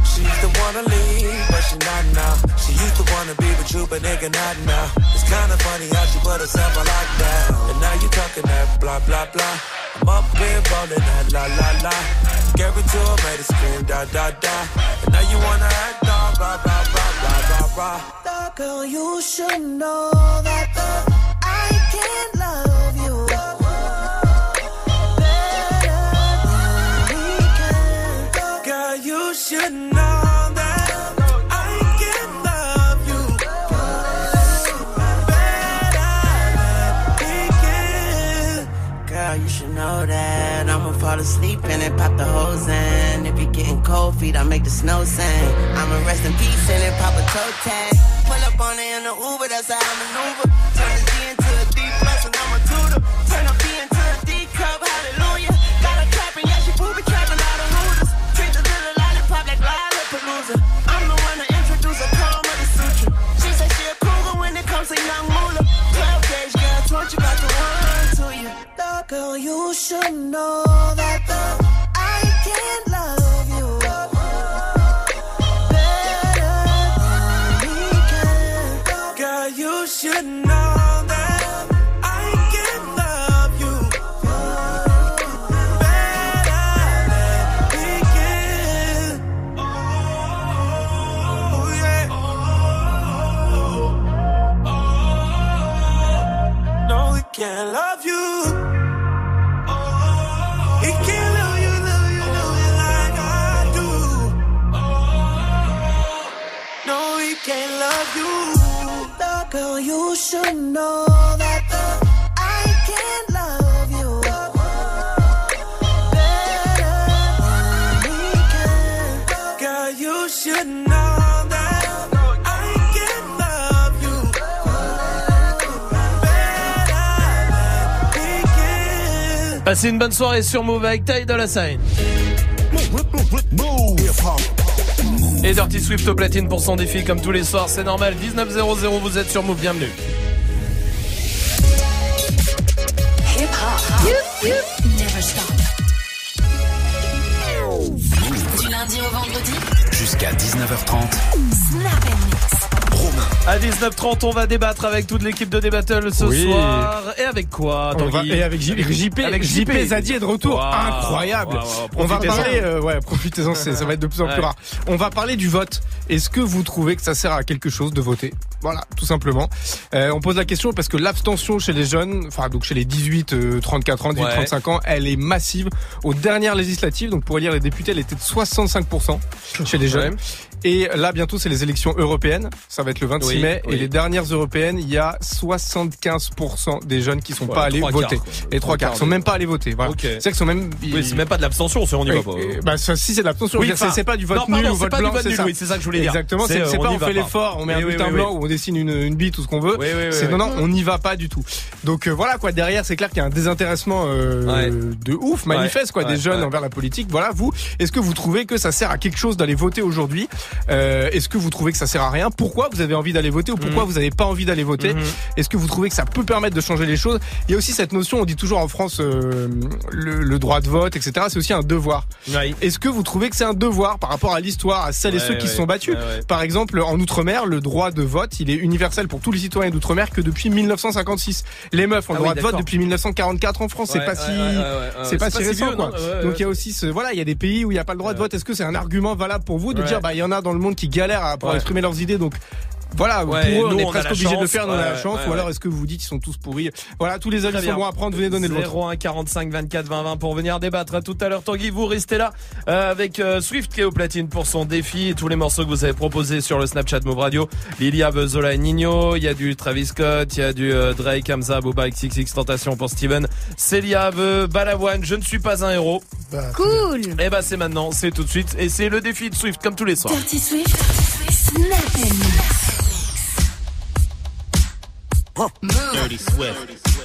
You should know that I can't Passez une bonne soirée sur Move avec Ty de. Et Dirty Swift au platine pour son défi comme tous les soirs, c'est normal. 19.00, vous êtes sur Move, bienvenue. 19h30, on va débattre avec toute l'équipe de Débattle ce Oui. soir. Et avec quoi, On va- Tanguy et avec J- JP, Avec JP Zadi est de retour, incroyable. on va parler, euh, ouais, profitez-en, ça va être de plus en plus Ouais. rare. On va parler du vote. Est-ce que vous trouvez que ça sert à quelque chose de voter? Voilà, tout simplement. Euh, on pose la question parce que l'abstention chez les jeunes, enfin donc chez les 18, euh, 34 ans, 18, Ouais. 35 ans, elle est massive. Aux dernières législatives, donc pour élire les députés, elle était de 65% chez les jeunes. Ouais. Et là, bientôt, c'est les élections européennes. Ça va être le 26 Oui, mai. oui. Et les dernières européennes, il y a 75% des jeunes qui sont pas allés voter. quarts. Les trois quarts quarts sont même pas allés voter. Voilà. Ok. C'est qu'ils sont même. Oui, c'est même pas de l'abstention, c'est on y va pas. bah, ça, si c'est de l'abstention, c'est pas du vote non, nul ou vote blanc, c'est ça. que je voulais dire. Exactement, C'est, pas on fait l'effort, on met un bulletin blanc ou on dessine une, bille, tout ce qu'on veut. C'est non, non, on n'y va pas du tout. Donc euh, voilà quoi, derrière, c'est clair qu'il y a un désintéressement euh, de ouf, manifeste quoi, des jeunes envers la politique. Voilà, vous, est-ce que vous trouvez que ça sert à quelque chose d'aller voter aujourd'hui? Euh, Est-ce que vous trouvez que ça sert à rien? Pourquoi vous avez envie d'aller voter ou pourquoi Mhm. vous n'avez pas envie d'aller voter? Mhm. Est-ce que vous trouvez que ça peut permettre de changer les choses? Il y a aussi cette notion, on dit toujours en France, euh, le, le droit de vote, etc. C'est aussi un devoir. Oui. Est-ce que vous trouvez que c'est un devoir par rapport à l'histoire, à celles et Ouais, ceux qui se sont battus? Ouais. Par exemple, en Outre-mer, le droit de vote, il est universel pour tous les citoyens d'Outre-mer que depuis 1956. Les meufs ont le Ah oui, droit de vote depuis 1944 en France. c'est pas si, c'est pas si pas si récent, vieux, quoi. Donc il y a aussi ce, voilà, il y a des pays où il n'y a pas le droit de vote. Est-ce que c'est un argument valable pour vous de dire, bah, il y en a dans le monde qui galèrent à, Ouais. exprimer leurs idées, donc voilà, ouais, nous, on est presque obligé de faire, on a la chance. Ou alors, est-ce que vous dites qu'ils sont tous pourris Voilà, tous les avis sont bons à prendre, venez donner le vôtre. 01 45 24 20 pour venir débattre. À tout à l'heure, Tanguy, vous restez là euh, avec euh, Swift qui est au platine pour son défi. Et tous les morceaux que vous avez proposés sur le Snapchat Move Radio. Lilia, Bezola et Nino, il y a du Travis Scott, il y a du euh, Drake, Hamza, Boba, XXX, Tentation pour Steven, Célia Aveu, Balavoine, Je ne suis pas un héros. Bah, cool. Et eh bah ben, c'est maintenant, c'est tout de suite. Et c'est le défi de Swift comme tous les soirs. Dirty Swift, Dirty Swift.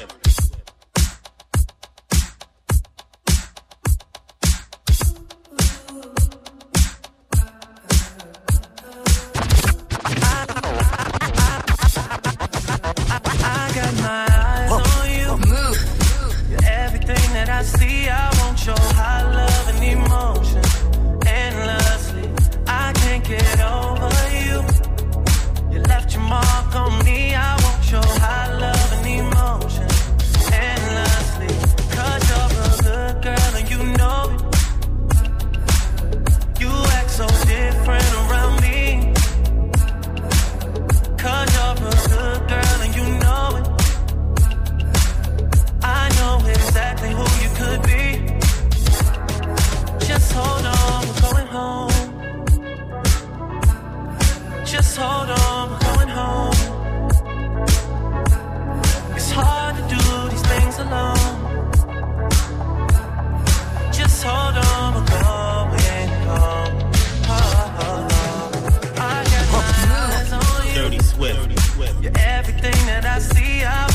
that I see, I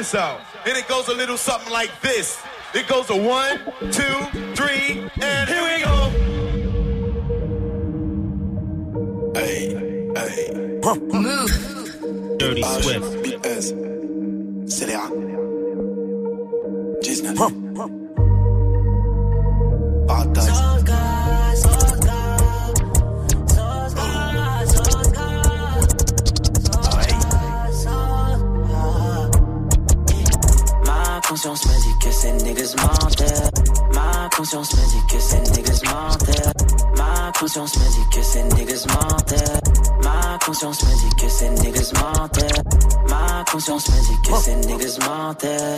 this out. And it goes a little something like this. It goes a one, two, three, and here we go. Hey, hey. Move. Dirty uh, Swift. Conscience me dit que ces niggas mentaient.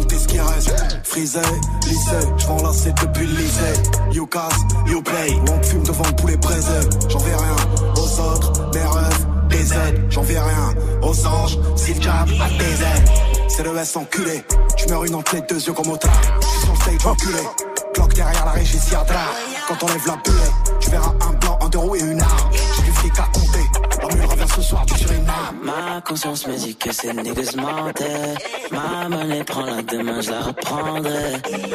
Compter ce qui reste? Frisé, là, c'est depuis le lycée. You casse, you play. On fume devant le poulet braisé. J'en vais rien aux autres, mes rêves, des aides. J'en vais rien aux anges, si le jab à des aides. C'est le S enculé. Tu meurs une entrée, deux yeux comme au tard. J'suis sur le stage enculé. Cloque derrière la régie, Quand on lève la bulle, tu verras un blanc, un deux roues et une arme. Ce soir, tu. Ma conscience me dit que ces niggas mentaient. Ma monnaie prend la demain, je la reprendrai.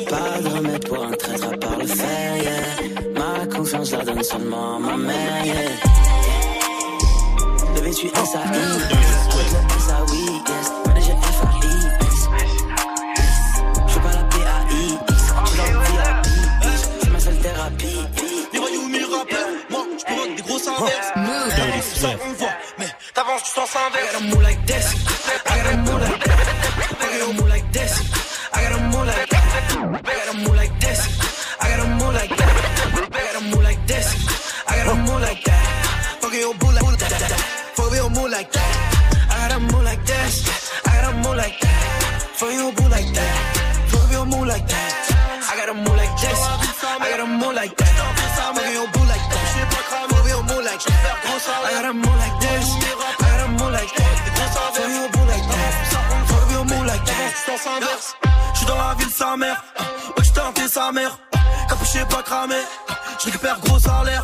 Pas de remède pour un traître à part le fer, yeah. Ma confiance je la donne seulement à ma mère, yeah. Bébé, tu S-A-I, avec le S-A-Oui, yes. Manager seule thérapie. Les voyous m'y rappellent, moi je provoque des grosses inverses. Mais t'avances tu sens inverse. I gotta move like this, I gotta move like that. I gotta move like this, I gotta move like that. I gotta move like this, I gotta move like that. I gotta move like this, I gotta move like that. Fuck your boo like that. Fuck your move like that. I gotta move like this, I gotta move like that. Fuck your boo like that. Fuck your move like that. I gotta move like this, I gotta move like that. Like that. I gotta move like this, I gotta move like that. Fuck your boo like that. Fuck your move like that. J'suis dans la ville sa mère, ouais j't'ai teinté sa mère. Capuché pas cramé, je récupère gros salaire.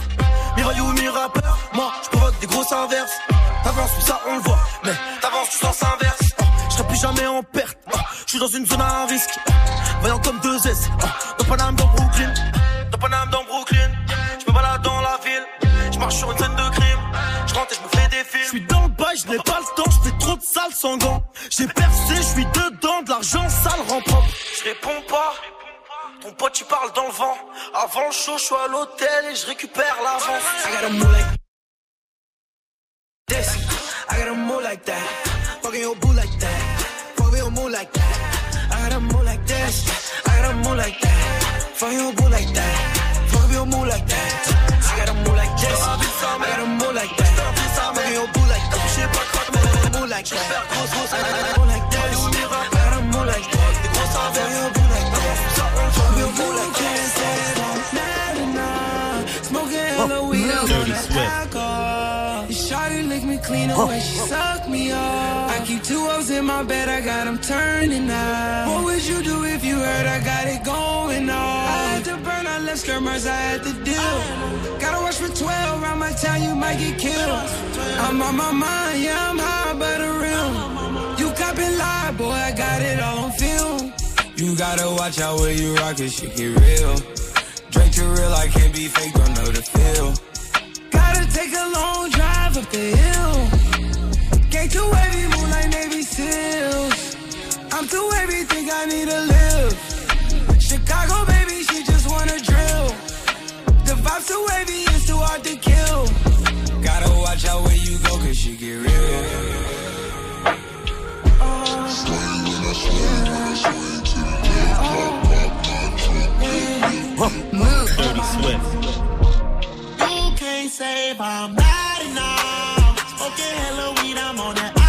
Mi-voyou, mi-rappeur, moi j'provoque des grosses inverses. T'avances, oui ça on le voit, mais t'avances, tu sens inverse. J'serai plus jamais en perte, j'suis dans une zone à risque. Voyant comme deux S, dans Paname dans Brooklyn. Dans Paname dans Brooklyn, ville. J'marche sur une scène de crime, j'rentre et j'me fais des films. J'suis dans le bail, j'n'ai pas le temps, j'fais trop de sales sans gants. J'ai percé, j'suis dedans, de l'argent sale rend propre. J'réponds pas. Ton pote, tu parles dans le vent. Avant le show, je suis à l'hôtel et je récupère l'avance. I gotta move like this. I gotta move like that. Fucking your boo like that. Fuck your move like that. I gotta move like this. I gotta move like that. Fuck your boo like that. Fuck your move like that. Like that. Fuck your boo like that. Pas quoi, mais move like that. Move like like that. Like that. Like that. Mad enough. Smoking hella weed up. Shawty lick me clean away, she suck me off. Keep two O's in my bed, I got them turning out. What would you do if you heard I got it going on? I had to burn, I left skirmers, I had to deal. Gotta watch for 12, around my town you might get killed. I'm on my mind, yeah, I'm high, but real. You copping lie, boy, I got it all on film. You gotta watch out where you rock, it shit get real. Drake too real, I can't be fake, don't know the feel. Gotta take a long drive up the hill ain't too heavy, Navy SEALs. I'm too everything I need to live. Chicago, baby, she just wanna drill. The vibe's too wavy, it's too hard to kill. Gotta watch out where you go, cause she get real hella weed, I'm on that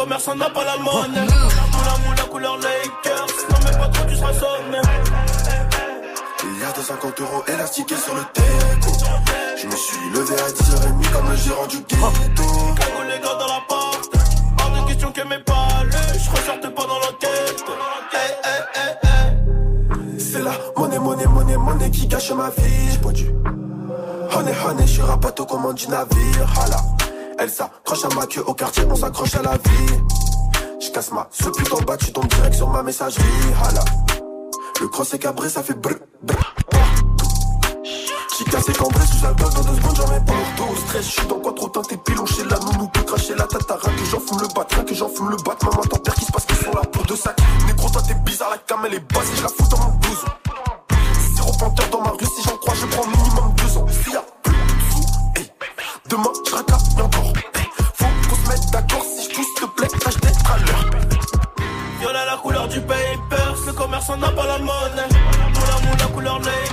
commerçant n'a pas la monnaie. Moula moula couleur Lakers, non mais pas trop tu seras sonné. Milliard de 50 euros élastiqués sur le teco. Je me suis levé à 10h30 comme le gérant du ghetto. Cagoule les gars dans la porte, hors de question que mes palais, je ressorte pas dans l'enquête. Hey, hey, hey, hey. C'est la monnaie, monnaie, monnaie, monnaie qui gâche ma vie. J'bois du honey, honey, je suis rapato commande du navire. Hala, elle s'accroche à ma queue au quartier, on s'accroche à la vie. Je casse ma ce putain bas, tu tombes direct sur ma messagerie. Hala, le cross est cabré, ça fait brr, brr. J'ai cassé cambré sous alcool dans deux secondes, j'en mets au stress. Je suis dans quoi trop teinté, pilon chez la nounou, peut cracher la tatara, que j'en fume le bat, que j'en fume le bat. Maman, ton père qui se passe qu'ils sont là pour deux sacs. Négro, toi t'es bizarre, la cam elle est basse et je fous dans mon blouson. Zéro panthère dans ma rue, si j'en crois, je prends minimum deux ans. S'il y a plus de sous, hey. demain je racaille encore. Commerçant n'a pas la monnaie. Moula moula couleur Lakers,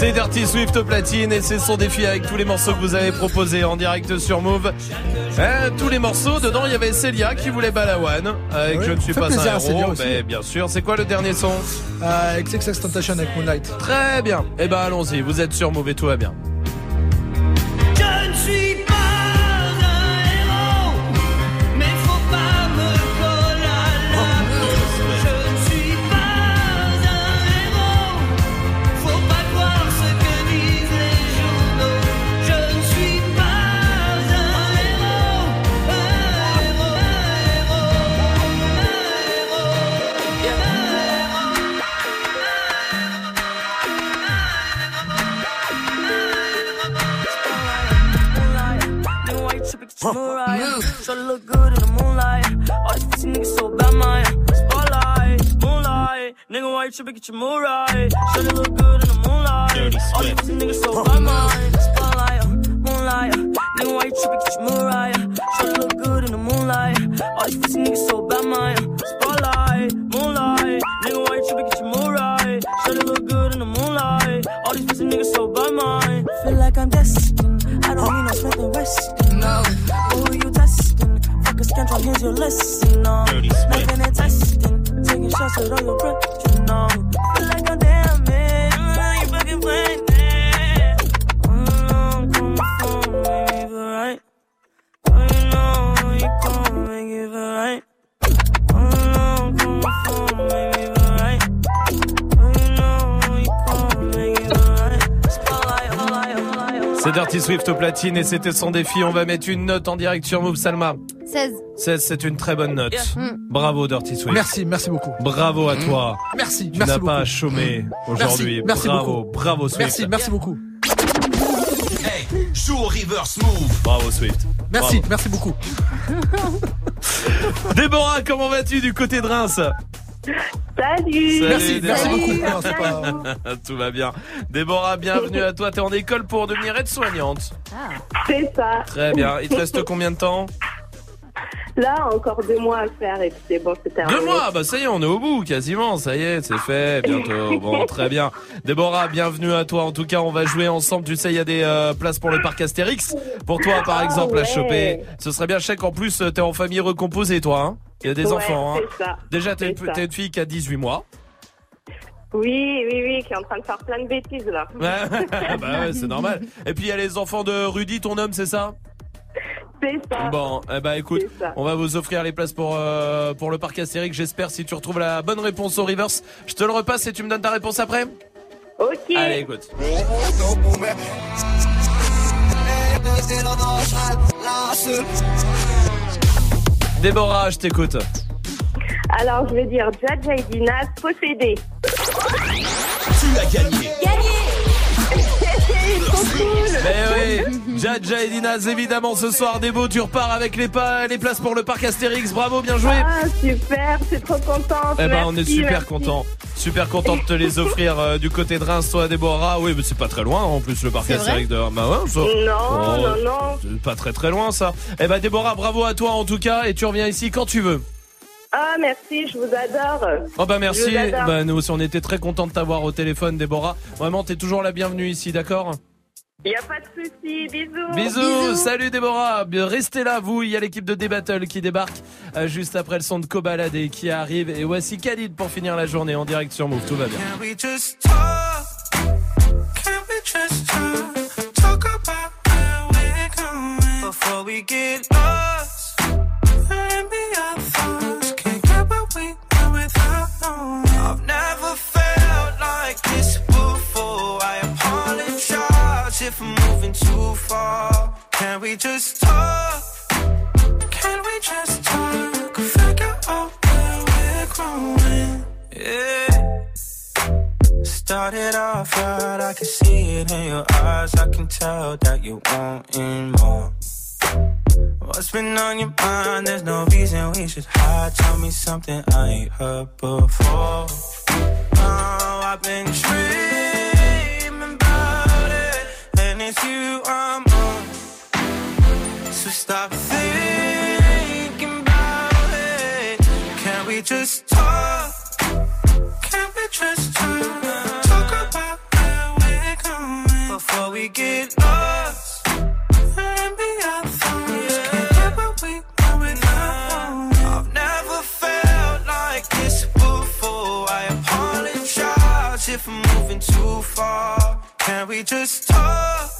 C'est Dirty Swift au platine et c'est son défi avec tous les morceaux que vous avez proposés en direct sur Move. Euh, tous les morceaux, dedans il y avait Célia qui voulait Balawan avec Oui, Je ne suis pas un héros. Mais bien sûr, c'est quoi le dernier son? Euh, XXX Tentation avec Moonlight. Très bien. Eh ben allons-y, vous êtes sur Move et tout va bien. Mariah. Try to look good in the moonlight. All these pussy niggas so bad, man. Spotlight, moonlight. Nigga, why you tripping? Get your Mariah. Try to look good in the moonlight. All these pussy niggas so bad, man. Spotlight, moonlight. Nigga, why you tripping? Get your Mariah. Try to look good in the moonlight. All these pussy niggas so bad, man. Spotlight, moonlight. Nigga, why you tripping? Get your Mariah. Try to look good in the moonlight. All these pussy niggas so bad, man. Feel like I'm destined. I don't need no Smith and Weston. No. Who you testing? Fuck a scantron, here's your lesson. No. Making it testing. Taking shots with all your breath. You know. Feel like I'm damn C'est Dirty Swift au platine et c'était son défi. On va mettre une note en direct sur Move Salma. 16. 16, c'est une très bonne note. Mm. Bravo Dirty Swift. Merci, merci beaucoup. Bravo à toi. Merci, Tu merci n'as pas à chômer aujourd'hui. Merci, merci bravo, beaucoup. bravo Swift. Merci, merci beaucoup. Hey, joue au reverse move. Bravo Swift. Merci, Bravo. merci beaucoup. Déborah, comment vas-tu du côté de Reims? Salut. Merci, merci beaucoup. Non, c'est pas- Tout va bien. Déborah, bienvenue à toi. T'es en école pour devenir aide-soignante. C'est ça. Très bien. Il te reste combien de temps Là, encore deux mois à faire et puis c'est bon, c'est terminé. Deux mois, bah ça y est, on est au bout quasiment, ça y est, c'est fait, bientôt. Bon, très bien. Déborah, bienvenue à toi. En tout cas, on va jouer ensemble. Tu sais, il y a des euh, places pour le parc Astérix. Pour toi, par Ah, exemple, à ouais. choper. Ce serait bien, je sais qu'en plus, euh, t'es en famille recomposée, toi. Hein il y a des Ouais, enfants. Hein c'est ça. Déjà, t'es une, fille qui a 18 mois. Oui, oui, oui, qui est en train de faire plein de bêtises là. Ouais, bah ouais, c'est normal. Et puis il y a les enfants de Rudy, ton homme, c'est ça C'est ça. Bon, eh ben écoute, on va vous offrir les places pour euh, pour le parc Astérix. J'espère si tu retrouves la bonne réponse au reverse. Je te le repasse et tu me donnes ta réponse après. Ok. Allez, écoute. Déborah, je t'écoute. Alors, je vais dire Jaja et possédé. Tu as gagné. Cool. Mais oui, Jaja et Dinaz, évidemment, ce soir, Débo, tu repars avec les, pas, les places pour le parc Astérix. Bravo, bien joué. Ah, super, c'est trop contente. Eh ben, on est super merci. content. Super content de te les offrir euh, du côté de Reims, toi, Déborah. Oui, mais c'est pas très loin, en plus, le parc C'est Astérix de Bah ouais, ça- Non, Oh, non, non. C'est pas très très loin, ça. Eh ben, Déborah, bravo à toi, en tout cas, et tu reviens ici quand tu veux. Ah, merci, je vous adore. Oh bah merci, bah nous aussi on était très contents de t'avoir au téléphone Déborah. Vraiment t'es toujours la bienvenue ici, d'accord? Il a pas de souci, bisous. Bisous, salut Déborah, restez là vous, il y a l'équipe de D-Battle qui débarque euh, juste après le son de Cobalade et qui arrive. Et voici Khalid pour finir la journée en direct sur Move, tout va bien. Can we Can we just talk? Can we just talk? Figure out where we're growing. Yeah. Started off right, I can see it in your eyes. I can tell that you wanting more. What's been on your mind? There's no reason we should hide. Tell me something I ain't heard before. Oh, I've been dreaming about it, and it's you I'm on. So stop thinking about it. Can we just talk? Can we just talk? Talk about where we're going before we get lost. And be our thoughts. I've never felt like this before. I apologize if I'm moving too far. Can we just talk?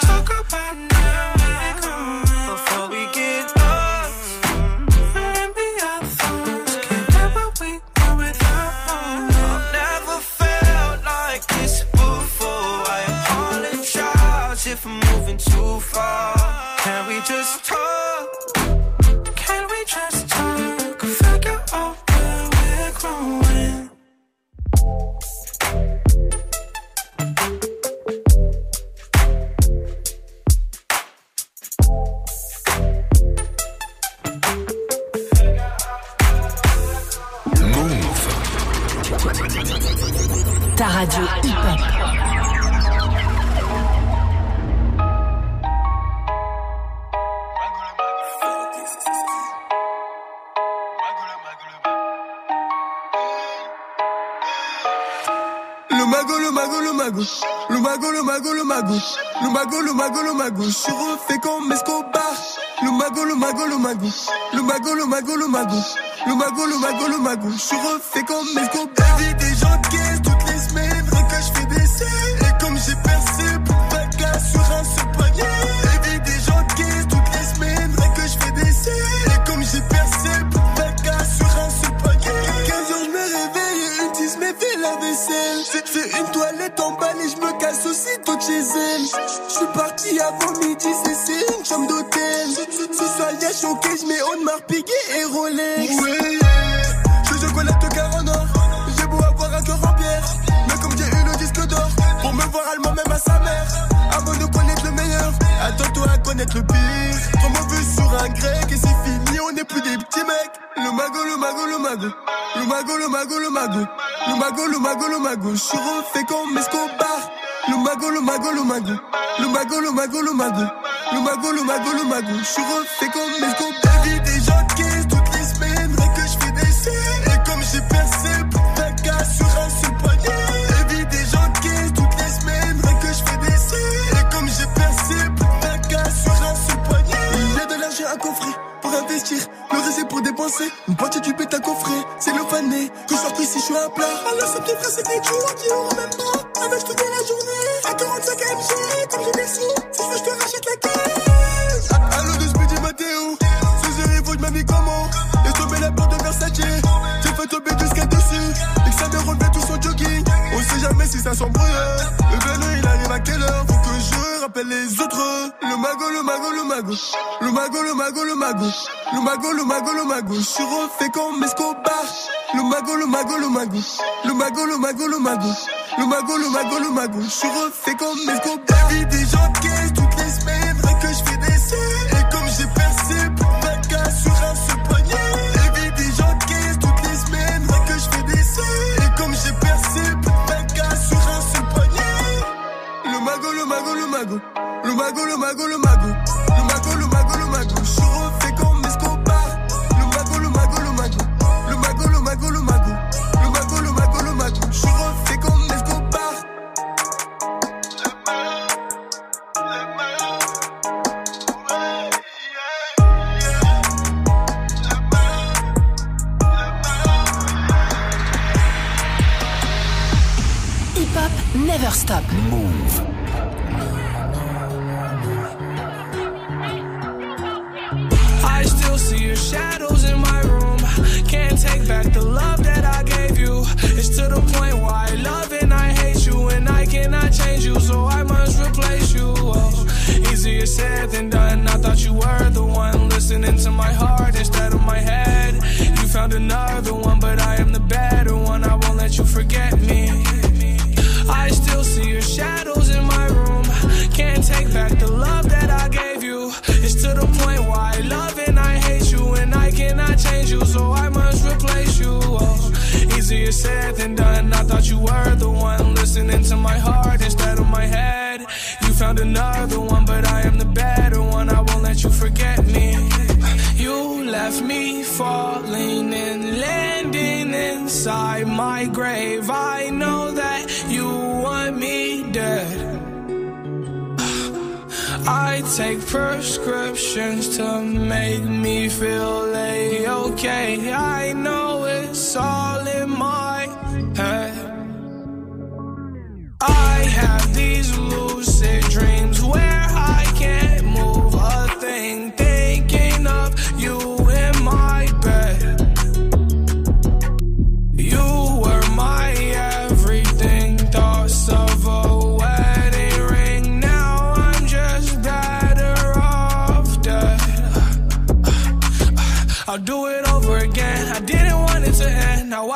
Ta radio. Le mago, le mago, le mago. Le mago, le mago, le mago. Le mago, le mago, le mago. Je suis refait comme Escobar. Le mago, le mago, le mago. Le mago, le mago, le mago. Le mago, le mago, le mago. Je suis refait comme Escobar. Chez elle. Je suis parti avant midi, c'est une chambre d'hôtel. Ce soir, y'a choqué, je mets on Marpigué et Rolex. Ouais, je je collecte le cœur en or. J'ai beau avoir un cœur en pierre. Mais comme j'ai eu le disque d'or, pour me voir allemand même à sa mère. Avant de connaître le meilleur, attends-toi à connaître le pire. Trop mauvais sur un grec et c'est fini, on n'est plus des petits mecs. Le mago, le mago, le mago. Le mago, le mago, le mago. Le mago, le mago, le mago. Je suis refait comme Escobar. Le mago, le mago, le mago. Le mago, le mago, le mago. Le mago, le mago, le mago. Je suis refait comme mes comptes. vie déjà caisse toutes les semaines. Dès que je fais des scènes. Et comme j'ai percé pour ta gars sur un seul poignet. vie déjà caisse toutes les semaines. Dès que je fais des scènes. Et comme j'ai percé pour ta gars sur un seul poignet. Il y a de l'argent à confondre le reste pour dépenser. Une partie du bête à coffret, c'est le fané. Que je sorte ici, je suis à plat. Alors, ce petit frère, c'est des jours qui auront même pas. Avec toute la journée, à 45 AMG, comme j'ai des sous. Si je veux, je te rachète la caisse. Allo de Speedy Matteo, ces heures, ils de mamie comment Et tomber la porte de Versace, j'ai fait tomber jusqu'à dessus. Et que ça me relevait tout son jogging. On sait jamais si ça s'embrouille. Le vélo, il arrive à quelle heure? Faut que je rappelle les autres. Le mago, le mago, le mago. Le mago, le mago, le mago. Le mago, le mago, le mago. Je suis refait comme Escobar. Le mago, le mago, le mago. Le mago, le mago, le mago. Le mago, le mago, le mago. Je suis refait comme Escobar. Vie des gens caisse toutes les semaines. Vrai que je des sous. Et comme j'ai percé plus de 20 cas sur un seul poignet. Et vie des gens caisse toutes les semaines. Que je fais des. Et comme j'ai percé plus de 20 cas sur un seul poignet. Le mago, le mago, le mago. Le mago, le my grave. I know that you want me dead. I take prescriptions to make me feel a-okay. I know it's all in my head. I have these lucid dreams where I can't move a thing,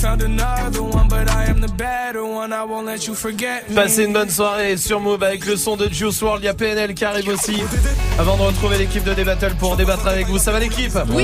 You found another one, but I am the better one. I won't let you forget me. Passez une bonne soirée sur Move avec le son de Juice WRLD. Il y a PNL qui arrive aussi. Avant de retrouver l'équipe de D-Battle pour débattre avec vous. Ça va l'équipe? Oui.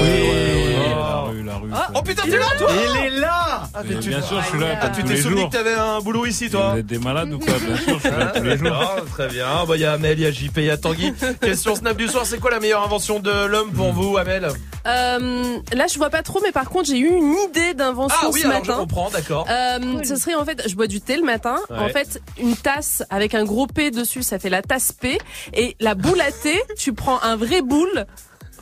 La rue, la rue. Oh putain, t'es là toi Il est là ah, mais tu... Bien sûr, je suis là. Ah, tu t'es souvenu jours. que t'avais un boulot ici toi Vous êtes des malades ou quoi? Bien sûr, je suis là tous les jours. Ah, Très bien. Bah, Il y a Amel, il y a JP, il y a Tanguy. Question Snap du soir, c'est quoi la meilleure invention de l'homme pour vous, Amel? Euh, là, je vois pas trop, mais par contre, j'ai eu une idée d'invention Ah oui, ce alors je matin. comprends, d'accord. Euh, Ce serait en fait, je bois du thé le matin. Ouais. En fait, une tasse avec un gros P dessus, ça fait la tasse P. Et la boule à thé, tu prends un vrai boule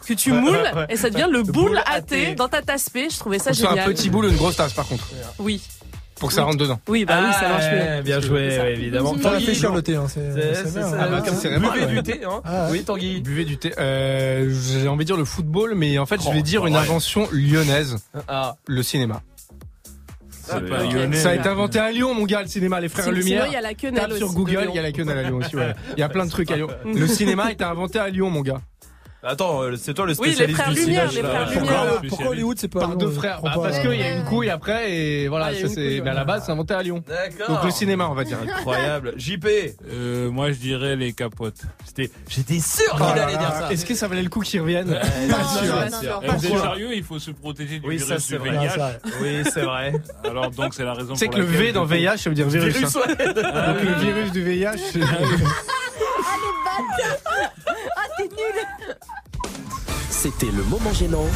que tu moules ouais, ouais. et ça devient le Le boule boule à thé thé. dans ta tasse P. Je trouvais ça génial. un petit boule ou une grosse tasse par contre. Oui. Pour que ça rentre dedans. Oui, bah oui, ça marche mieux. Ah, Bien joué, C'est évidemment. Réfléchir non. le thé, hein, c'est- C'est- c'est c'est hein. bah, Buvez du thé, hein. Ah, Oui, Tanguy. Buvez du thé. Euh, J'ai envie de dire le football, mais en fait, je Oh, vais dire une ouais. invention lyonnaise. Ah. Le cinéma. Ah, pas bah. Ça a été inventé à Lyon, mon gars, le cinéma, les frères Lumière. il y a la quenelle Tape sur Google, il y a la quenelle à Lyon aussi, ouais. Il y a plein de trucs à Lyon. Le cinéma a été inventé à Lyon, mon gars. Attends, euh, c'est toi le Oui, les spécialiste frères du Lumière, cinéma, les là. frères Pourquoi, Lumière. pourquoi Hollywood c'est pas Par deux frères. Bah, pas. parce qu'il y a une couille après et voilà, Ah, ça c'est. Mais à la base, c'est inventé à Lyon. D'accord. Donc le cinéma, on va dire. Incroyable. JP. Euh, moi, je dirais les capotes. J'étais, j'étais sûr Oh qu'il là allait dire ça. Est-ce que ça valait le coup qu'ils reviennent Bien sûr, non, bien sûr. non, C'est Pourquoi sérieux, il faut se protéger du Oui, virus c'est du vrai. VIH. Ah, ça, Oui, c'est vrai. Alors donc c'est la raison Tu sais pour que le V dans VIH, ça veut dire virus. Virus, hein. Donc le virus du VIH. c'est- Ah, c'est nul C'était le moment gênant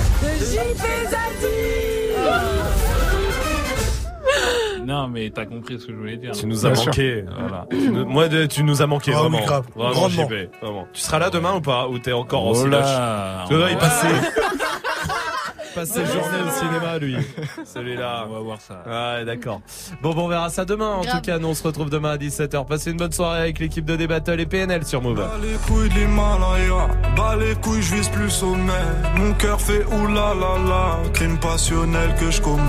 Non mais t'as compris ce que je voulais dire. Tu nous as Bien manqué. Voilà. Tu nous- Moi, de- tu nous as manqué Ah vraiment. grave. Vraiment, Grandement. JP. Vraiment. Tu seras là demain ou pas? Ou t'es encore en Oh siloche là, il on passe ses, passe ses journées au cinéma, lui. Celui-là. on va voir ça. Ouais, d'accord. Bon, bon, on verra ça demain. En Grave. tout cas, nous, on se retrouve demain à 17h. Passez une bonne soirée avec l'équipe de Débattle et PNL sur Move. Bas les couilles de l'Himalaya, bas les couilles, je vise plus sommet. Mon cœur fait oulala, crime passionnel que je commets.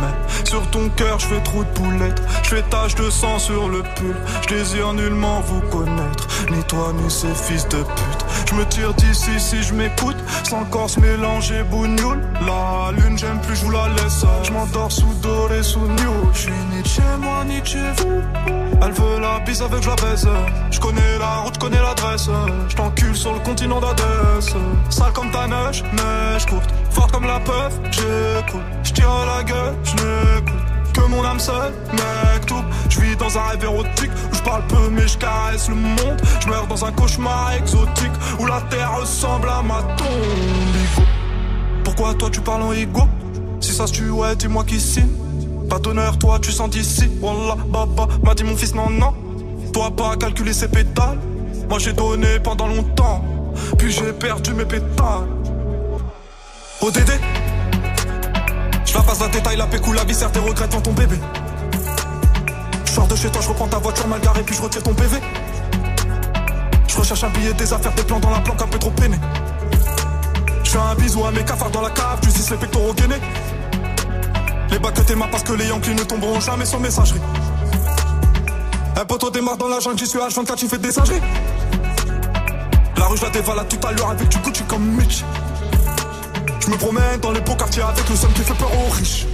Sur ton cœur, je fais trou de poulette, je fais tache de sang sur le pull. Je désire nullement vous connaître, ni toi ni ces fils de pute. Je me tire d'ici si je m'écoute, sans corps se mélanger bougnoule. La lune, j'aime plus, je vous la laisse. Je m'endors sous doré, sous new. Je suis ni chez moi, ni chez vous. Elle veut la bise avec je la baise. Je connais la route, je connais l'adresse. Je t'encule sur le continent d'Adès. Sale comme ta neige, neige courte. Forte comme la peur, j'écoute. Je tire la gueule, je. Que mon âme seule, mec, tout. Je vis dans un rêve érotique où je parle peu mais je caresse le monde. Je meurs dans un cauchemar exotique où la terre ressemble à ma tombe. Pourquoi toi tu parles en ego? Si ça se tue, ouais, dis-moi qui signe. Pas d'honneur, toi tu sens d'ici. Wallah, baba, m'a dit mon fils, non, non. Toi pas calculer ses pétales. Moi j'ai donné pendant longtemps. Puis j'ai perdu mes pétales. ODD Je la passe la détail, la pécou, la viscère, tes regrets devant ton bébé. Je sors de chez toi, je reprends ta voiture mal garée, puis je retire ton PV. Je recherche un billet, des affaires, des plans dans la planque, un peu trop peiné. Je fais un bisou à mes cafards dans la cave, tu sais les pectoraux gainés. Les bacs que t'es parce que les Yankees ne tomberont jamais sur messagerie. Un poteau démarre dans la jungle, j'y suis H24, tu fais des singeries. La rue, je la dévalade tout à l'heure avec du Gucci comme Mitch. Je me promène dans les beaux quartiers avec le seul qui fait peur aux riches.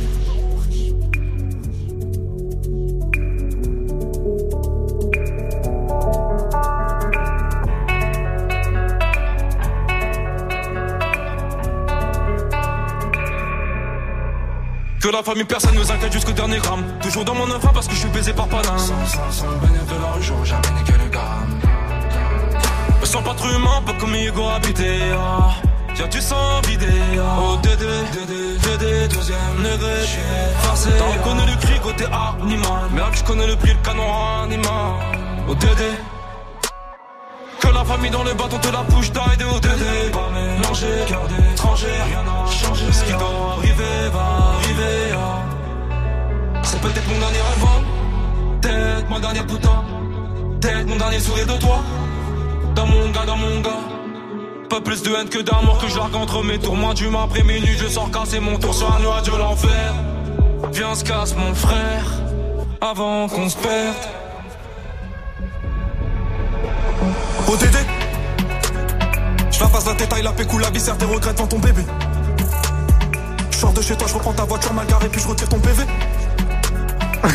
Que la famille, personne nous inquiète jusqu'au dernier gramme. Toujours dans mon enfant parce que je suis baisé par Paname. Sans, sans, sans le bénéfice de l'argent, jamais niqué le gamme. Me sens pas trop humain, pas comme Hugo habité. Ah. Tiens, tu sens vidé. Ah. Oh, Dédé, Dédé, Dédé, deuxième. J'suis farcé. T'en connais le cri côté animal. Merde, je connais le prix, le canon animal. Oh, Dédé. Que la famille dans le bâton te la bouche d'aide au Dédé. Pas mélangé, cœur d'étranger, rien n'a changé. Ce qui doit arriver va arriver. ah. C'est peut-être mon dernier rêve, hein. peut-être ma dernière putain, peut-être mon dernier sourire de toi. Dans mon gars, dans mon gars. Pas plus de haine que d'amour que je largue entre mes tours. Moi, du après minuit, je sors casser mon tour sur un nuage de l'enfer. Viens, se casse mon frère, avant qu'on se perde. ODD Je la passe la détail, la pécou, la viscère, tes regrets devant ton bébé. Je sors de chez toi, je reprends ta voiture mal garée, puis je retire ton PV. Ah,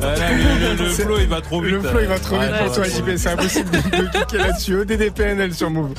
là, le, le- le flow il va trop vite. Le flow il va trop vite Ouais, pour toi. JP. C'est impossible de, de cliquer là-dessus. ODDPNL sur Move.